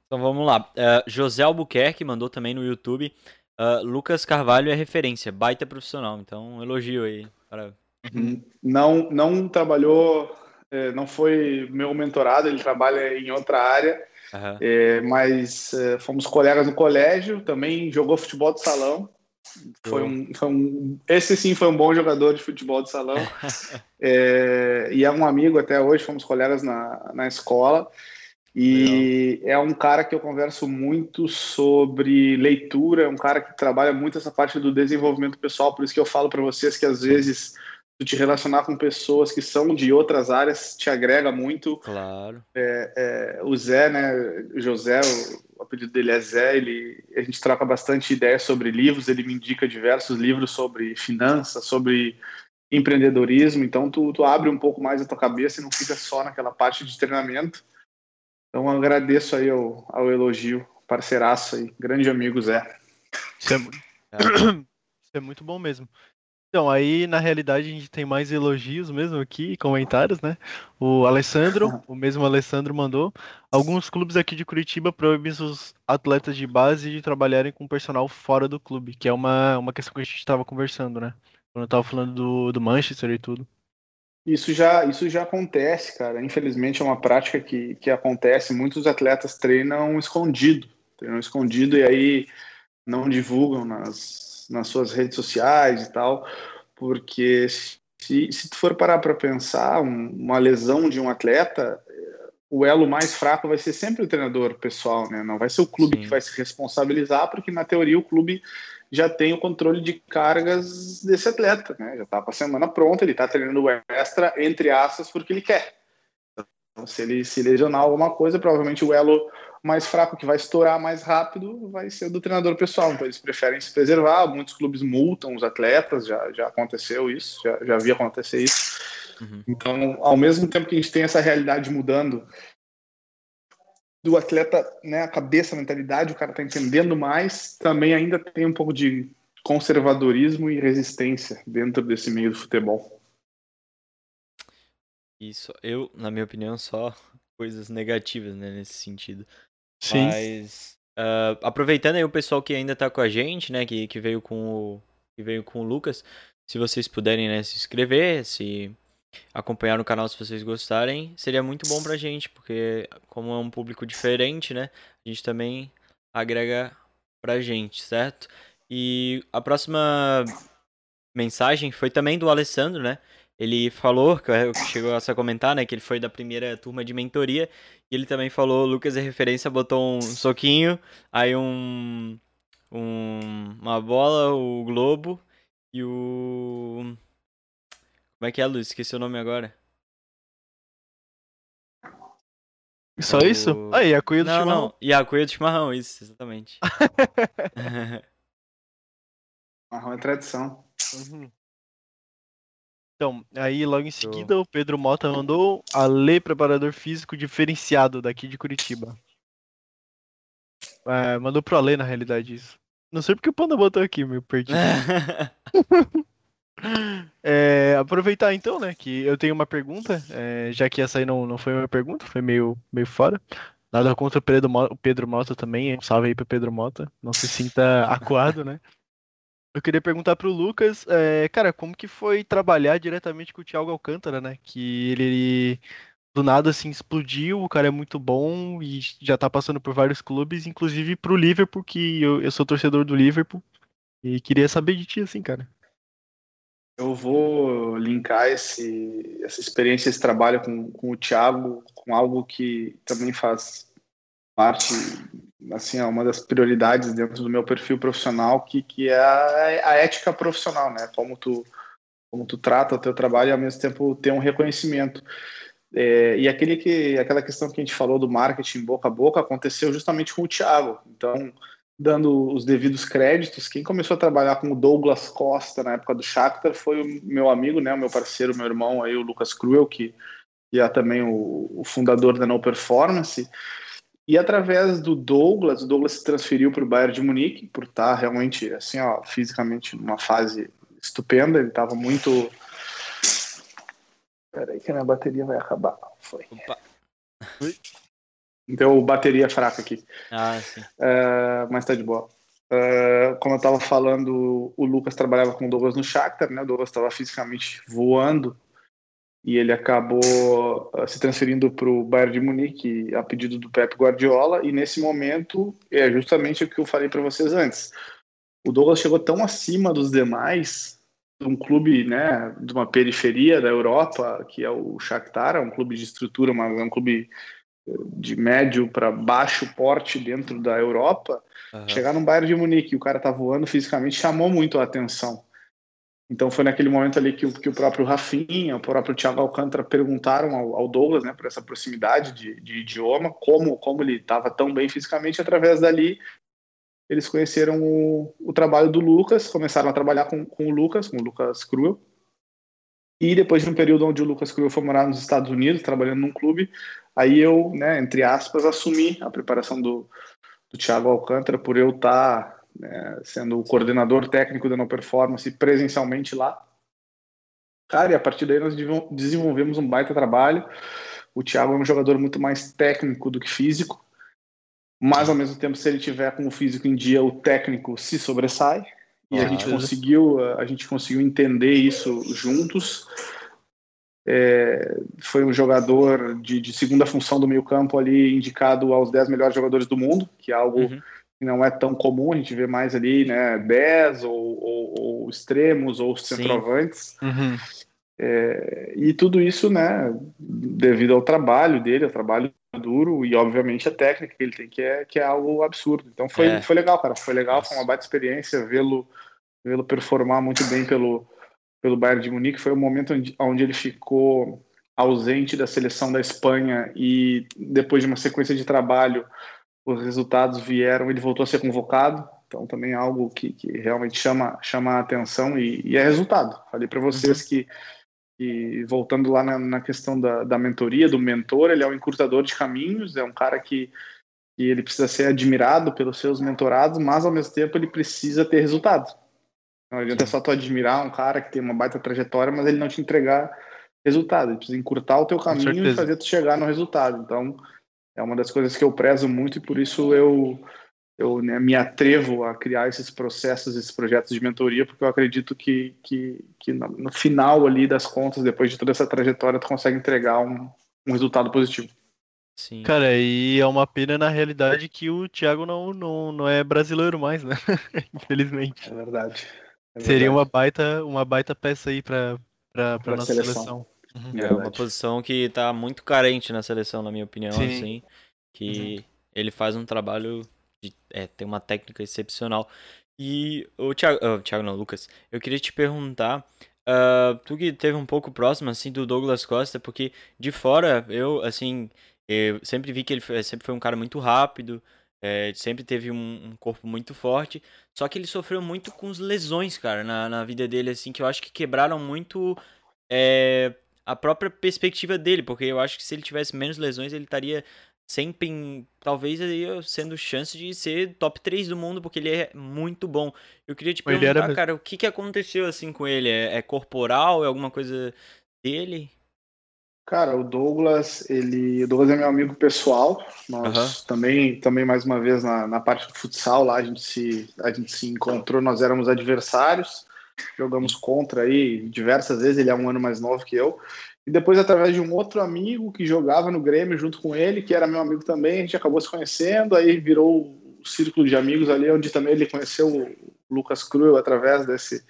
Então vamos lá. Uh, José Albuquerque mandou também no YouTube. Uh, Lucas Carvalho é referência, baita profissional. Então, um elogio aí. Para... Uhum. Não, não trabalhou, é, não foi meu mentorado, ele trabalha em outra área. Uhum. É, mas é, fomos colegas no colégio, também jogou futebol de salão. Foi um, foi um, esse sim foi um bom jogador de futebol de salão. é, e é um amigo até hoje, fomos colegas na, na escola. E Legal. é um cara que eu converso muito sobre leitura, é um cara que trabalha muito essa parte do desenvolvimento pessoal, por isso que eu falo para vocês que às vezes tu te relacionar com pessoas que são de outras áreas te agrega muito. Claro. É, é, o Zé, né, o José, o, o apelido dele é Zé, ele, a gente troca bastante ideias sobre livros, ele me indica diversos livros sobre finanças, sobre empreendedorismo, então tu, tu abre um pouco mais a tua cabeça e não fica só naquela parte de treinamento. Então agradeço aí ao, ao elogio, parceiraço aí, grande amigo Zé. Isso é, Isso é muito bom mesmo. Então, aí na realidade a gente tem mais elogios mesmo aqui, comentários, né? O Alessandro, o mesmo Alessandro mandou. Alguns clubes aqui de Curitiba proíbem os atletas de base de trabalharem com personal fora do clube, que é uma, uma questão que a gente estava conversando, né? Quando eu estava falando do, do Manchester e tudo. Isso já, isso já acontece, cara. Infelizmente é uma prática que, que acontece. Muitos atletas treinam escondido, treinam escondido e aí não divulgam nas, nas suas redes sociais e tal, porque se, se tu for parar para pensar, um, uma lesão de um atleta, o elo mais fraco vai ser sempre o treinador pessoal, né? Não vai ser o clube Sim. que vai se responsabilizar, porque na teoria o clube já tem o controle de cargas desse atleta, né? Já está com a semana pronta, ele está treinando extra, entre aspas, porque ele quer. Então, se ele se lesionar alguma coisa, provavelmente o elo mais fraco que vai estourar mais rápido vai ser o do treinador pessoal. Então eles preferem se preservar. Muitos clubes multam os atletas, já, já aconteceu isso, já, já vi acontecer isso. Uhum. Então, ao mesmo tempo que a gente tem essa realidade mudando do atleta, né, a cabeça, a mentalidade, o cara tá entendendo mais, também ainda tem um pouco de conservadorismo e resistência dentro desse meio do futebol. Isso, eu, na minha opinião, só coisas negativas, né, nesse sentido. Sim. Mas, uh, aproveitando aí o pessoal que ainda tá com a gente, né, que, que veio com o que veio com o Lucas, se vocês puderem, né, se inscrever, se acompanhar no canal se vocês gostarem. Seria muito bom pra gente, porque como é um público diferente, né? A gente também agrega pra gente, certo? E a próxima mensagem foi também do Alessandro, né? Ele falou, que chegou a comentar, né? Que ele foi da primeira turma de mentoria. E ele também falou, Lucas é referência, botou um soquinho, aí um, um uma bola, o globo e o como é que é, Luiz? Esqueci o nome agora. Só o... isso? Ah, e a cuia do não, chimarrão. Não, e a cuia do chimarrão, isso, exatamente. chimarrão é tradição. Uhum. Então, aí logo em seguida o Pedro Mota mandou a lei preparador físico diferenciado daqui de Curitiba. É, mandou pro Ale, na realidade, isso. Não sei porque o Panda botou aqui, meu perdido. É, aproveitar então, né, que eu tenho uma pergunta, é, já que essa aí não, não foi uma pergunta, foi meio, meio fora. Nada contra o Pedro, o Pedro Mota também, um salve aí pro Pedro Mota, não se sinta acuado, né. Eu queria perguntar pro Lucas, é, cara, como que foi trabalhar diretamente com o Thiago Alcântara, né, que ele, ele do nada assim explodiu, o cara é muito bom e já tá passando por vários clubes, inclusive pro Liverpool, que eu, eu sou torcedor do Liverpool, e queria saber de ti, assim, cara. Eu vou linkar esse, essa experiência, esse trabalho com, com o Thiago, com algo que também faz parte, assim, é uma das prioridades dentro do meu perfil profissional, que, que é a, a ética profissional, né? Como tu, como tu trata o teu trabalho e ao mesmo tempo ter um reconhecimento. É, e aquele que, aquela questão que a gente falou do marketing boca a boca aconteceu justamente com o Thiago. Então, dando os devidos créditos, quem começou a trabalhar com o Douglas Costa na época do Shakhtar foi o meu amigo, né, o meu parceiro, meu irmão aí, o Lucas Cruel, que, que é também o, o fundador da No Performance. E através do Douglas, o Douglas se transferiu para o Bayern de Munique, por estar realmente, assim, ó, fisicamente numa fase estupenda. Ele estava muito. Peraí, que a minha bateria vai acabar. Foi. Opa. Então, bateria fraca aqui. Ah, sim. Uh, mas tá de boa. Uh, como eu estava falando, o Lucas trabalhava com o Douglas no Shakhtar, né? O Douglas estava fisicamente voando e ele acabou uh, se transferindo para o Bayern de Munique a pedido do Pep Guardiola. E nesse momento é justamente o que eu falei para vocês antes. O Douglas chegou tão acima dos demais, de um clube, né, de uma periferia da Europa, que é o Shakhtar, é um clube de estrutura, mas é um clube de médio para baixo porte dentro da Europa, uhum. chegar num Bayern de Munique e o cara tá voando fisicamente chamou muito a atenção. Então foi naquele momento ali que o, que o próprio Rafinha, o próprio Thiago Alcântara perguntaram ao, ao Douglas, né, por essa proximidade de, de idioma, como, como ele estava tão bem fisicamente, através dali eles conheceram o, o, trabalho do Lucas, começaram a trabalhar com, com o Lucas, com o Lucas Cruel, e depois de um período onde o Lucas Cruel foi morar nos Estados Unidos, trabalhando num clube, Aí eu, né, entre aspas, assumi a preparação do, do Thiago Alcântara por eu estar tá, né, sendo o coordenador técnico da No Performance presencialmente lá. Cara, e a partir daí nós desenvolvemos um baita trabalho. O Thiago é um jogador muito mais técnico do que físico, mas ao mesmo tempo, se ele tiver com o físico em dia, o técnico se sobressai. E a gente conseguiu, a gente conseguiu entender isso juntos. É, foi um jogador de, de, segunda função do meio campo ali, indicado aos 10 melhores jogadores do mundo, que é algo uhum. que não é tão comum, a gente vê mais ali, né, 10 ou, ou, ou extremos ou centroavantes. Uhum. É, e tudo isso, né, devido ao trabalho dele, ao trabalho duro e obviamente a técnica que ele tem, que é, que é algo absurdo. Então foi, é. foi legal, cara, foi legal, Nossa. foi uma baita experiência vê-lo vê-lo performar muito bem pelo, pelo Bayern de Munique foi o momento onde, onde ele ficou ausente da seleção da Espanha e depois de uma sequência de trabalho os resultados vieram, ele voltou a ser convocado, então também é algo que, que realmente chama, chama a atenção e, e é resultado. Falei para vocês uhum. que, que, voltando lá na, na questão da, da, mentoria, do mentor, ele é um encurtador de caminhos, é um cara que, que ele precisa ser admirado pelos seus mentorados, mas ao mesmo tempo ele precisa ter resultado. Não adianta só tu admirar um cara que tem uma baita trajetória, mas ele não te entregar resultado. Ele precisa encurtar o teu caminho e fazer tu chegar no resultado. Então, é uma das coisas que eu prezo muito e por isso eu eu né, me atrevo a criar esses processos, esses projetos de mentoria, porque eu acredito que, que, que no, no, final ali das contas, depois de toda essa trajetória, tu consegue entregar um, um resultado positivo. Sim. Cara, e é uma pena na realidade que o Thiago não, não, não é brasileiro mais, né? Infelizmente. É verdade. É Seria uma baita, uma baita peça aí pra, pra, pra, nossa seleção. seleção. Uhum. É, é uma posição que tá muito carente na seleção, na minha opinião, Sim. assim. Que uhum. ele faz um trabalho de, é, tem uma técnica excepcional. E o Thiago, oh, Thiago não, Lucas, eu queria te perguntar, uh, tu que teve um pouco próximo, assim, do Douglas Costa, porque de fora, eu, assim, eu sempre vi que ele sempre foi um cara muito rápido, é, sempre teve um, um, corpo muito forte, só que ele sofreu muito com as lesões, cara, na, na vida dele, assim, que eu acho que quebraram muito é, a própria perspectiva dele, porque eu acho que se ele tivesse menos lesões, ele estaria sempre, talvez aí sendo chance de ser top 3 do mundo, porque ele é muito bom. Eu queria te perguntar, era... cara, o que, que aconteceu assim com ele? É, é corporal? É alguma coisa dele? Cara, o Douglas, ele, o Douglas é meu amigo pessoal. Nós uhum. também, também mais uma vez na, na parte do futsal lá a gente se a gente se encontrou. Nós éramos adversários, jogamos contra aí diversas vezes. Ele é um ano mais novo que eu e depois, através de um outro amigo que jogava no Grêmio junto com ele, que era meu amigo também, a gente acabou se conhecendo, aí virou o círculo de amigos ali, onde também ele conheceu o Lucas Cruel através desse,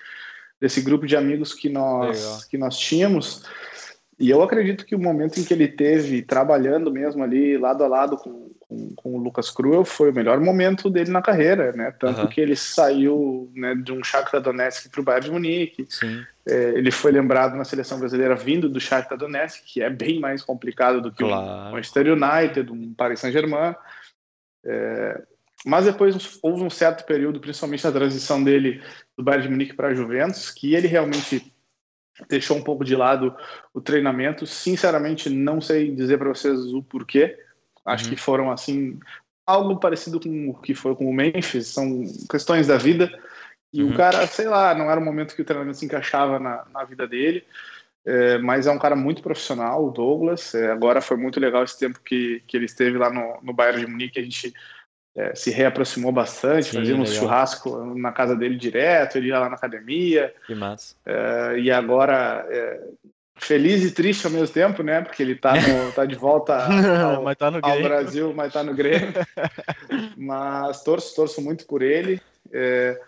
desse grupo de amigos que nós, que nós tínhamos. E eu acredito que o momento em que ele teve trabalhando mesmo ali, lado a lado com, com, com o Lucas Cruel, foi o melhor momento dele na carreira, né? Tanto uhum. que ele saiu né, de um Shakhtar Donetsk para o Bayern de Munique. É, ele foi lembrado na seleção brasileira vindo do Shakhtar Donetsk, que é bem mais complicado do que claro. o Manchester United, um Paris Saint-Germain. É, mas depois houve um certo período, principalmente na transição dele do Bayern de Munique para a Juventus, que ele realmente deixou um pouco de lado o treinamento. Sinceramente, não sei dizer para vocês o porquê. Acho uhum. que foram assim algo parecido com o que foi com o Memphis. São questões da vida. E uhum. o cara, sei lá, não era o momento que o treinamento se encaixava na, na vida dele. É, mas é um cara muito profissional, o Douglas. É, agora foi muito legal esse tempo que, que ele esteve lá no, no Bayern de Munique. A gente é, se reaproximou bastante, Sim, fazíamos legal. churrasco na casa dele direto, ele ia lá na academia. Que massa. É, e agora, é, feliz e triste ao mesmo tempo, né? Porque ele tá, no, tá de volta ao, mas tá no ao Brasil, mas tá no Grêmio. mas torço, torço muito por ele. É,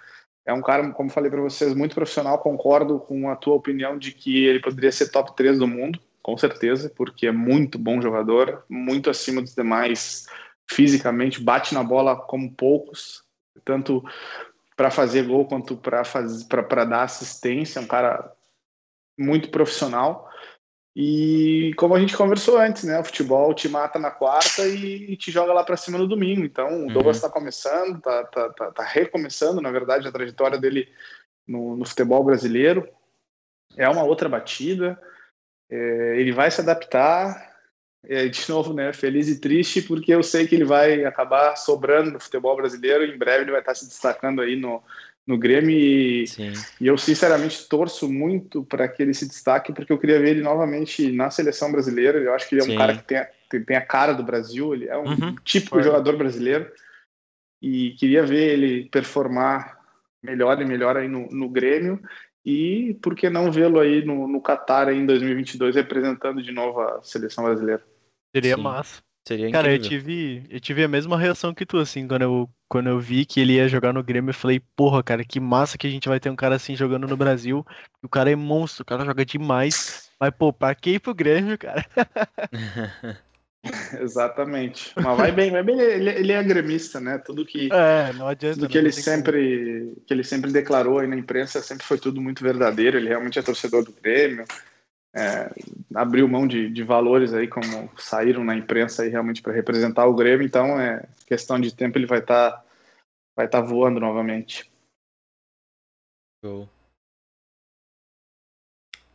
é um cara, como falei para vocês, muito profissional. Concordo com a tua opinião de que ele poderia ser top 3 do mundo, com certeza, porque é muito bom jogador, muito acima dos demais fisicamente, bate na bola como poucos, tanto para fazer gol quanto para dar assistência. É um cara muito profissional. E como a gente conversou antes, né? O futebol te mata na quarta e, te joga lá para cima no domingo. Então, o uhum. Douglas está começando, está tá, tá, tá, recomeçando, na verdade, a trajetória dele no, no futebol brasileiro. É uma outra batida. É, ele vai se adaptar é, de novo, né, feliz e triste, porque eu sei que ele vai acabar sobrando no futebol brasileiro. Em breve ele vai estar se destacando aí no, no Grêmio. E, e eu, sinceramente, torço muito para que ele se destaque, porque eu queria ver ele novamente na seleção brasileira. Eu acho que ele é um Sim. cara que tem a, tem a cara do Brasil, ele é um uhum. típico jogador brasileiro. E queria ver ele performar melhor e melhor aí no, no Grêmio. E por que não vê-lo aí no, no Qatar em 2022 representando de novo a seleção brasileira? Seria Sim. massa. Seria Cara, eu tive, eu tive a mesma reação que tu, assim, quando eu, quando eu vi que ele ia jogar no Grêmio, eu falei, porra, cara, que massa que a gente vai ter um cara assim jogando no Brasil. O cara é monstro, o cara joga demais. Mas, pô, pra que ir pro Grêmio, cara? Exatamente. Mas vai bem, vai bem. Ele, ele é gremista, né? Tudo que, é, não adianta, tudo que ele sempre que ele sempre declarou aí na imprensa sempre foi tudo muito verdadeiro. Ele realmente é torcedor do Grêmio. É, abriu mão de, de valores aí como saíram na imprensa aí realmente para representar o Grêmio. Então é questão de tempo ele vai estar tá, vai estar tá voando novamente. Show.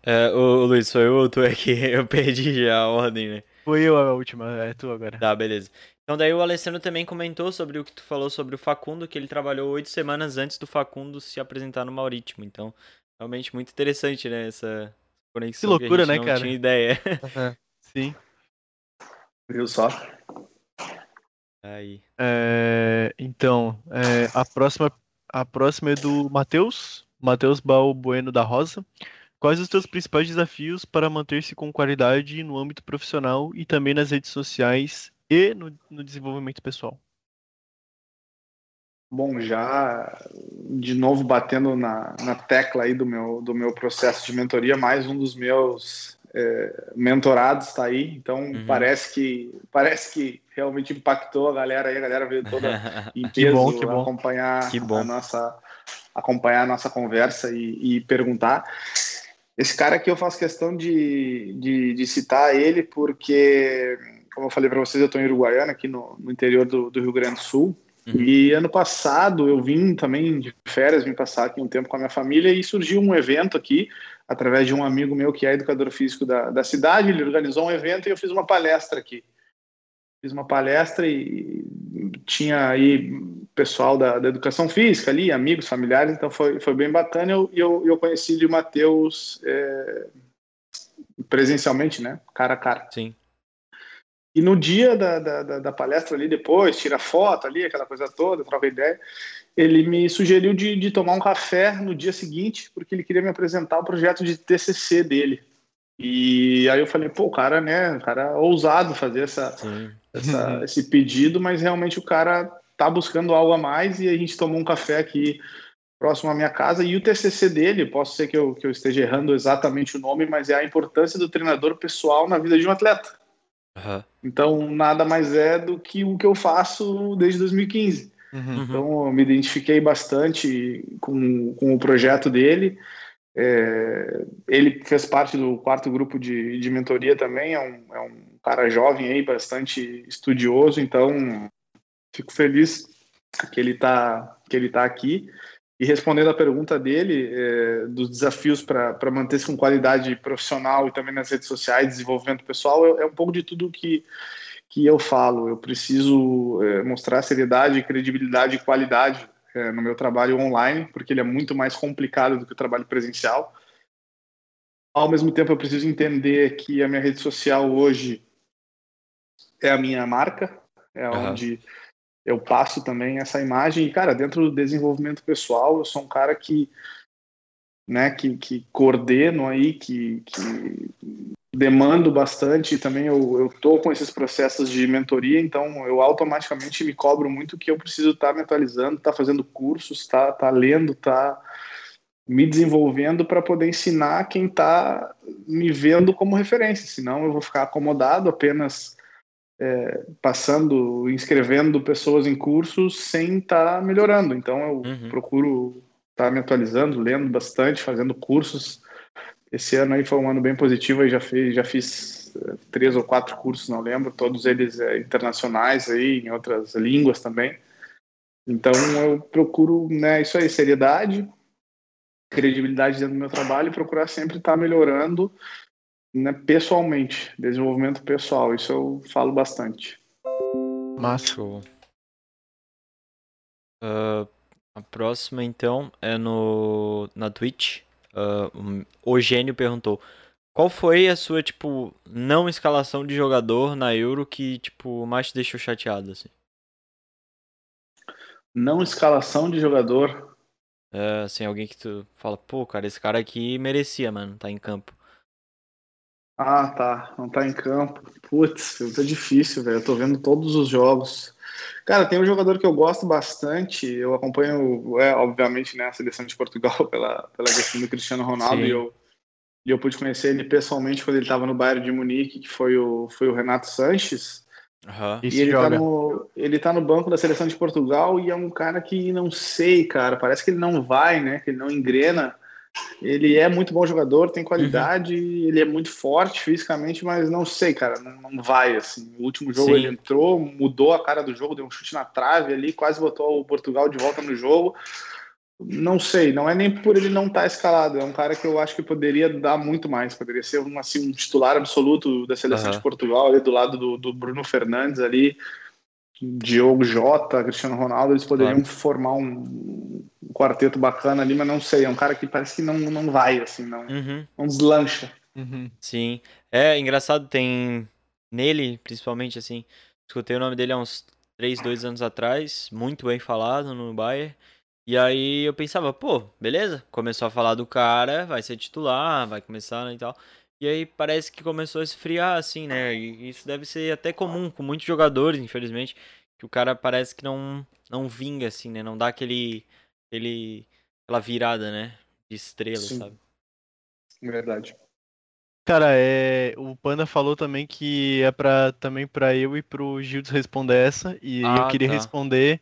É, o Luiz, sou eu ou tu é que eu perdi já a ordem, né? Fui eu a última, é tu agora. Tá, beleza. Então daí o Alessandro também comentou sobre o que tu falou sobre o Facundo, que ele trabalhou oito semanas antes do Facundo se apresentar no Maurítimo. Então, realmente muito interessante, né, essa conexão que loucura, que né, não cara? tinha ideia. Uhum. Sim. Viu só? Aí. É, então, é, a próxima a próxima é do Matheus, Matheus Balbueno da Rosa. Quais os teus principais desafios para manter-se com qualidade no âmbito profissional e também nas redes sociais e no, no desenvolvimento pessoal? Bom, já de novo batendo na, na tecla aí do meu, do meu processo de mentoria, mais um dos meus é, mentorados está aí, então uhum. parece que parece que realmente impactou a galera aí, a galera veio toda em peso que bom, que bom. acompanhar que bom. a nossa acompanhar a nossa conversa e, e, perguntar. Esse cara aqui eu faço questão de, de, de citar ele porque, como eu falei para vocês, eu estou em Uruguaiana, aqui no, no interior do, do, Rio Grande do Sul. Uhum. E ano passado eu vim também de férias, vim passar aqui um tempo com a minha família e surgiu um evento aqui através de um amigo meu que é educador físico da, da cidade. Ele organizou um evento e eu fiz uma palestra aqui. Fiz uma palestra e tinha aí pessoal da, da educação física ali, amigos, familiares, então foi, foi bem bacana. E eu, eu, eu conheci o Matheus é, presencialmente, né? Cara a cara. Sim. E no dia da, da, da, palestra ali, depois, tira foto ali, aquela coisa toda, troca ideia ele me sugeriu de, de tomar um café no dia seguinte, porque ele queria me apresentar o projeto de TCC dele. E aí eu falei, pô, o cara, né, o cara é ousado fazer essa, essa, esse pedido, mas realmente o cara tá buscando algo a mais e a gente tomou um café aqui próximo à minha casa e o TCC dele, posso ser que eu, que eu esteja errando exatamente o nome, mas é a importância do treinador pessoal na vida de um atleta. Uhum. Então, nada mais é do que o que eu faço desde 2015. Uhum. Então, eu me identifiquei bastante com, com o projeto dele. É, ele fez parte do quarto grupo de, de mentoria também, é um, é um cara jovem aí, bastante estudioso, então fico feliz que ele está que ele tá aqui. E respondendo a pergunta dele, é, dos desafios para manter-se com qualidade profissional e também nas redes sociais, desenvolvimento pessoal, é, é um pouco de tudo que, que eu falo. Eu preciso é, mostrar seriedade, credibilidade e qualidade é, no meu trabalho online, porque ele é muito mais complicado do que o trabalho presencial. Ao mesmo tempo, eu preciso entender que a minha rede social hoje é a minha marca, é uhum. onde eu passo também essa imagem. E, cara, dentro do desenvolvimento pessoal, eu sou um cara que, né, que, que coordeno aí, que, que demando bastante e também eu, eu tô com esses processos de mentoria, então eu automaticamente me cobro muito que eu preciso estar tá me atualizando, estar tá fazendo cursos, estar tá, tá lendo, estar tá me desenvolvendo para poder ensinar quem está me vendo como referência, senão eu vou ficar acomodado apenas é, passando, inscrevendo pessoas em cursos sem estar tá melhorando. Então eu uhum. procuro estar tá me atualizando, lendo bastante, fazendo cursos esse ano aí foi um ano bem positivo, eu já fiz, já fiz eh, três ou quatro cursos, não lembro, todos eles é, internacionais aí, em outras línguas também. Então eu procuro, né, isso aí, seriedade, credibilidade dentro do meu trabalho e procurar sempre estar melhorando né, pessoalmente, desenvolvimento pessoal, isso eu falo bastante. Massa. Uh, a próxima então é no na Twitch. Uh, o Gênio perguntou: qual foi a sua, tipo, não escalação de jogador na Euro que, tipo, mais te deixou chateado, assim? Não escalação de jogador? É, assim, alguém que tu fala, pô, cara, esse cara aqui merecia, mano, tá em campo. Ah, tá. Não tá em campo. Putz, tá difícil, velho. Eu tô vendo todos os jogos. Cara, tem um jogador que eu gosto bastante. Eu acompanho, é, obviamente, né, a seleção de Portugal pela, pela questão do Cristiano Ronaldo. E eu, e eu pude conhecer ele pessoalmente quando ele estava no Bayern de Munique, que foi o, foi o Renato Sanches. Uhum. E ele tá, no, ele tá no banco da seleção de Portugal e é um cara que não sei, cara. Parece que ele não vai, né? Que ele não engrena. Ele é muito bom jogador, tem qualidade, uhum. ele é muito forte fisicamente, mas não sei, cara, não, não vai assim. O último jogo Sim. ele entrou, mudou a cara do jogo, deu um chute na trave ali, quase botou o Portugal de volta no jogo. Não sei, não é nem por ele não estar tá escalado, é um cara que eu acho que poderia dar muito mais, poderia ser um, assim, um titular absoluto da seleção uhum. de Portugal, ali do lado do, do Bruno Fernandes ali, Diogo Jota, Cristiano Ronaldo, eles poderiam claro. formar um, um, quarteto bacana ali, mas não sei, é um cara que parece que não, não vai, assim, não, uhum. não deslancha. Uhum. Sim, é engraçado, tem nele, principalmente, assim, escutei o nome dele há uns 3, 2 anos atrás, muito bem falado no Bayern. E aí eu pensava, pô, beleza, começou a falar do cara, vai ser titular, vai começar né, e tal. E aí parece que começou a esfriar, assim, né? E isso deve ser até comum com muitos jogadores, infelizmente, que o cara parece que não, não vinga, assim, né? Não dá aquele, aquele aquela virada, né? De estrela, Sim. sabe? Verdade. Cara, é, o Panda falou também que é para também para eu e pro Gildes responder essa e ah, eu queria tá. responder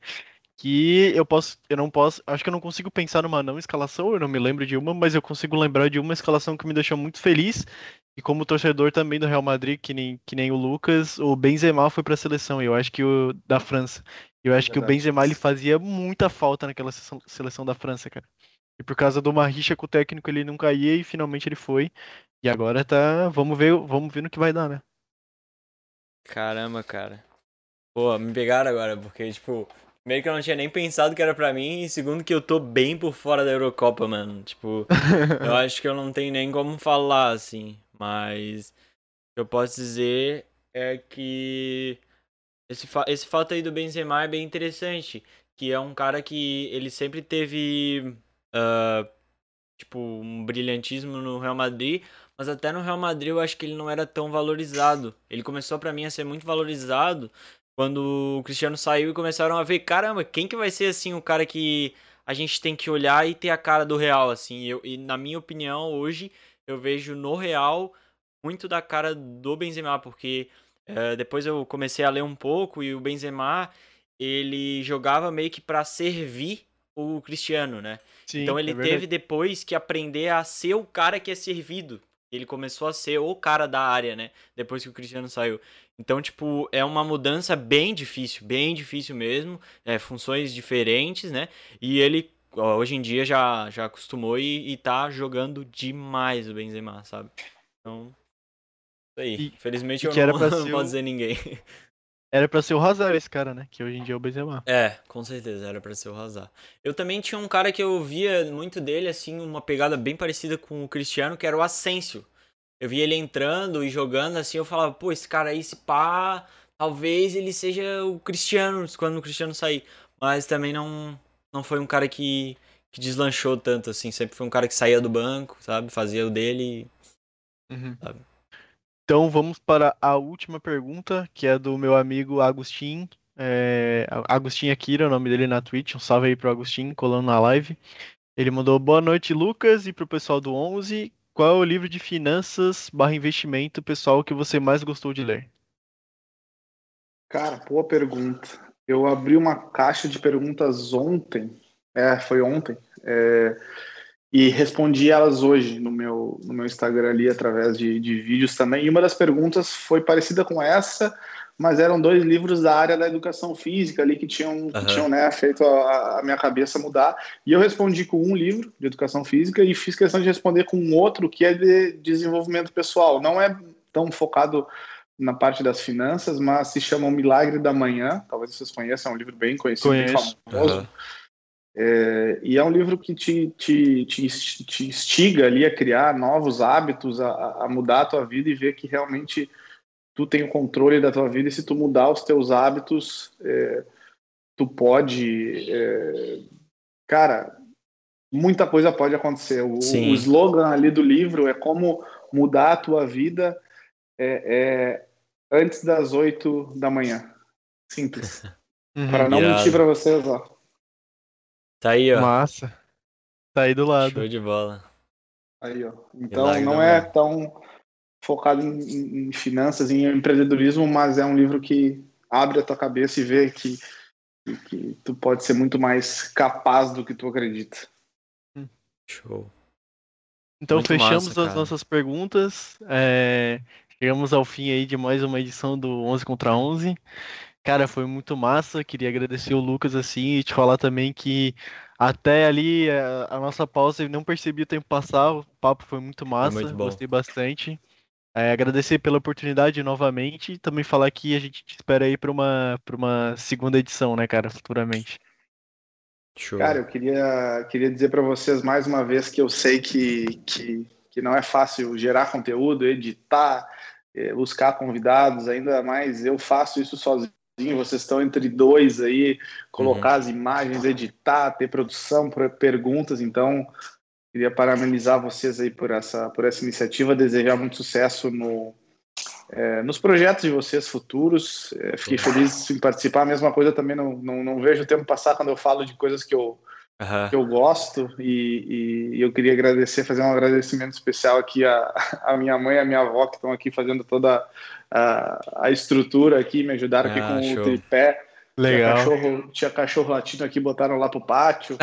que eu posso, eu não posso, acho que eu não consigo pensar numa não escalação, eu não me lembro de uma, mas eu consigo lembrar de uma escalação que me deixou muito feliz. E como torcedor também do Real Madrid, que nem, que nem o Lucas, o Benzema foi para a seleção, eu acho que o da França. Eu acho Verdade. que o Benzema ele fazia muita falta naquela seleção da França, cara. E por causa de uma rixa com o técnico ele não caía e finalmente ele foi. E agora tá, vamos ver, vamos ver no que vai dar, né? Caramba, cara. Pô, me pegaram agora, porque tipo, meio que eu não tinha nem pensado que era para mim, e segundo que eu tô bem por fora da Eurocopa, mano. Tipo, eu acho que eu não tenho nem como falar, assim. Mas o que eu posso dizer é que esse, fa esse fato aí do Benzema é bem interessante. Que é um cara que ele sempre teve, uh, tipo, um brilhantismo no Real Madrid, mas até no Real Madrid eu acho que ele não era tão valorizado. Ele começou para mim a ser muito valorizado quando o Cristiano saiu e começaram a ver, caramba, quem que vai ser assim o cara que a gente tem que olhar e ter a cara do Real assim. Eu, e na minha opinião, hoje eu vejo no Real muito da cara do Benzema, porque é, depois eu comecei a ler um pouco e o Benzema ele jogava meio que para servir o Cristiano, né? Sim, então ele é teve depois que aprender a ser o cara que é servido. Ele começou a ser o cara da área, né? Depois que o Cristiano saiu. Então, tipo, é uma mudança bem difícil, bem difícil mesmo, é, funções diferentes, né? E ele, hoje em dia, já, já acostumou e, e tá jogando demais o Benzema, sabe? Então, isso aí. E, Infelizmente eu não, não posso dizer ninguém. Era pra ser o Hazard esse cara, né? Que hoje em dia é o Benzema. É, com certeza, era pra ser o Hazard. Eu também tinha um cara que eu via muito dele, assim, uma pegada bem parecida com o Cristiano, que era o Asensio eu vi ele entrando e jogando assim, eu falava, pô, esse cara aí, esse pá, talvez ele seja o Cristiano quando o Cristiano sair. Mas também não, não foi um cara que, que deslanchou tanto, assim. Sempre foi um cara que saía do banco, sabe? Fazia o dele. Uhum. Então vamos para a última pergunta, que é do meu amigo Agostinho. É, Agostinho Akira, o nome dele na Twitch. Um salve aí pro Agostinho, colando na live. Ele mandou boa noite, Lucas, e pro pessoal do 11. Qual é o livro de finanças barra investimento pessoal que você mais gostou de ler? Cara, boa pergunta. Eu abri uma caixa de perguntas ontem, é, foi ontem, é, e respondi elas hoje no meu, no meu Instagram ali, através de, de vídeos também. E uma das perguntas foi parecida com essa, mas eram dois livros da área da educação física ali que tinham, uhum. que tinham né, feito a, a, minha cabeça mudar. E eu respondi com um livro de educação física e fiz questão de responder com um outro que é de desenvolvimento pessoal. Não é tão focado na parte das finanças, mas se chama O Milagre da Manhã. Talvez vocês conheçam, é um livro bem conhecido, Conheço. bem famoso. Uhum. É, e é um livro que te, te, te, te, instiga ali a criar novos hábitos, a, a mudar a tua vida e ver que realmente tu tem o controle da tua vida e se tu mudar os teus hábitos, é, tu pode, é, cara, muita coisa pode acontecer. O, o, slogan ali do livro é como mudar a tua vida é, é antes das oito da manhã. Simples. Uhum, para não irado. mentir para vocês, ó. Tá aí, ó. Massa. Tá aí do lado. Show de bola. Aí, ó. Então Milagre não é tão focado em, em, finanças, em empreendedorismo, mas é um livro que abre a tua cabeça e vê que, que tu pode ser muito mais capaz do que tu acredita. Show. Então muito fechamos massa, as nossas perguntas. É... Chegamos ao fim aí de mais uma edição do 11 contra 11. Cara, foi muito massa. Queria agradecer o Lucas assim e te falar também que até ali a, a nossa pausa eu não percebi o tempo passar. O papo foi muito massa. Foi muito Gostei bastante. É, agradecer pela oportunidade novamente e também falar que a gente te espera aí para uma, uma segunda edição, né, cara, futuramente. Show. Cara, eu queria, queria dizer para vocês mais uma vez que eu sei que, que, que não é fácil gerar conteúdo, editar, é, buscar convidados, ainda mais eu faço isso sozinho vocês estão entre dois aí, colocar uhum. as imagens, editar, ter produção, perguntas, então queria parabenizar vocês aí por essa, por essa iniciativa, desejar muito sucesso no, é, nos projetos de vocês futuros. É, fiquei feliz em participar. A mesma coisa também não, não, não, vejo o tempo passar quando eu falo de coisas que eu, uhum. que eu gosto. E, e, eu queria agradecer, fazer um agradecimento especial aqui à, à minha mãe e à minha avó que estão aqui fazendo toda a, a estrutura aqui, me ajudaram ah, aqui com show. o tripé. Legal. Tinha cachorro, tinha cachorro latino aqui, botaram lá pro pátio,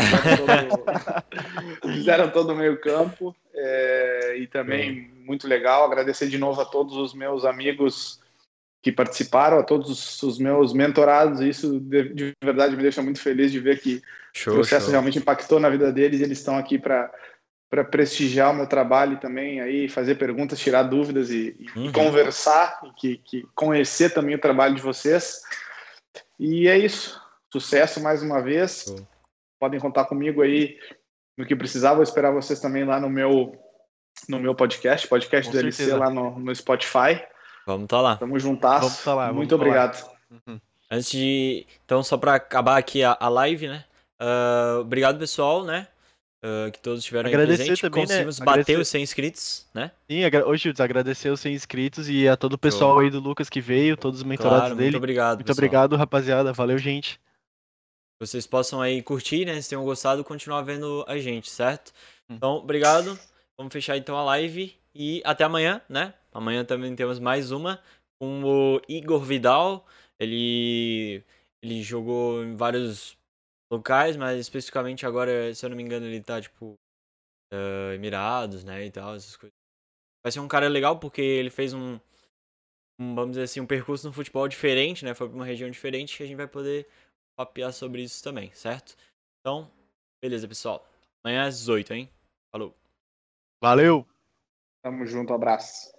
fizeram todo, o meio campo. É, e também muito legal. Agradecer de novo a todos os meus amigos que participaram, a todos os meus mentorados. Isso de, de verdade me deixa muito feliz de ver que show, o processo show. realmente impactou na vida deles. Eles estão aqui para para prestigiar o meu trabalho também, aí fazer perguntas, tirar dúvidas e, uhum. e conversar, e que, que conhecer também o trabalho de vocês. E é isso. Sucesso mais uma vez. Uhum. Podem contar comigo aí no que precisar. Vou esperar vocês também lá no meu no meu podcast, podcast Com do certeza. LC lá no, no Spotify. Vamos estar tá lá. Tamo juntas. Vamos tá lá. Muito obrigado. Uhum. Antes de. Então, só para acabar aqui a, a live, né? Uh, obrigado, pessoal, né? Uh, que todos estiveram agradecer presente. Também, Conseguimos né? bater agradecer... os 100 inscritos, né? Sim, hoje agradecer os 100 inscritos e a todo o pessoal Show. aí do Lucas que veio, todos os mentorados claro, dele. Muito obrigado. Muito pessoal. obrigado, rapaziada. Valeu, gente. Vocês possam aí curtir, né? Se tenham gostado, continuar vendo a gente, certo? Hum. Então, obrigado. Vamos fechar então a live e até amanhã, né? Amanhã também temos mais uma com o Igor Vidal. Ele ele jogou em vários locais, mas especificamente agora, se eu não me engano, ele tá, tipo, uh, Emirados, né, e tal, essas coisas. Vai ser um cara legal porque ele fez um, um, vamos dizer assim, um percurso no futebol diferente, né, foi pra uma região diferente que a gente vai poder papear sobre isso também, certo? Então, beleza, pessoal. Amanhã às 18, hein? Falou. Valeu! Tamo junto, abraço.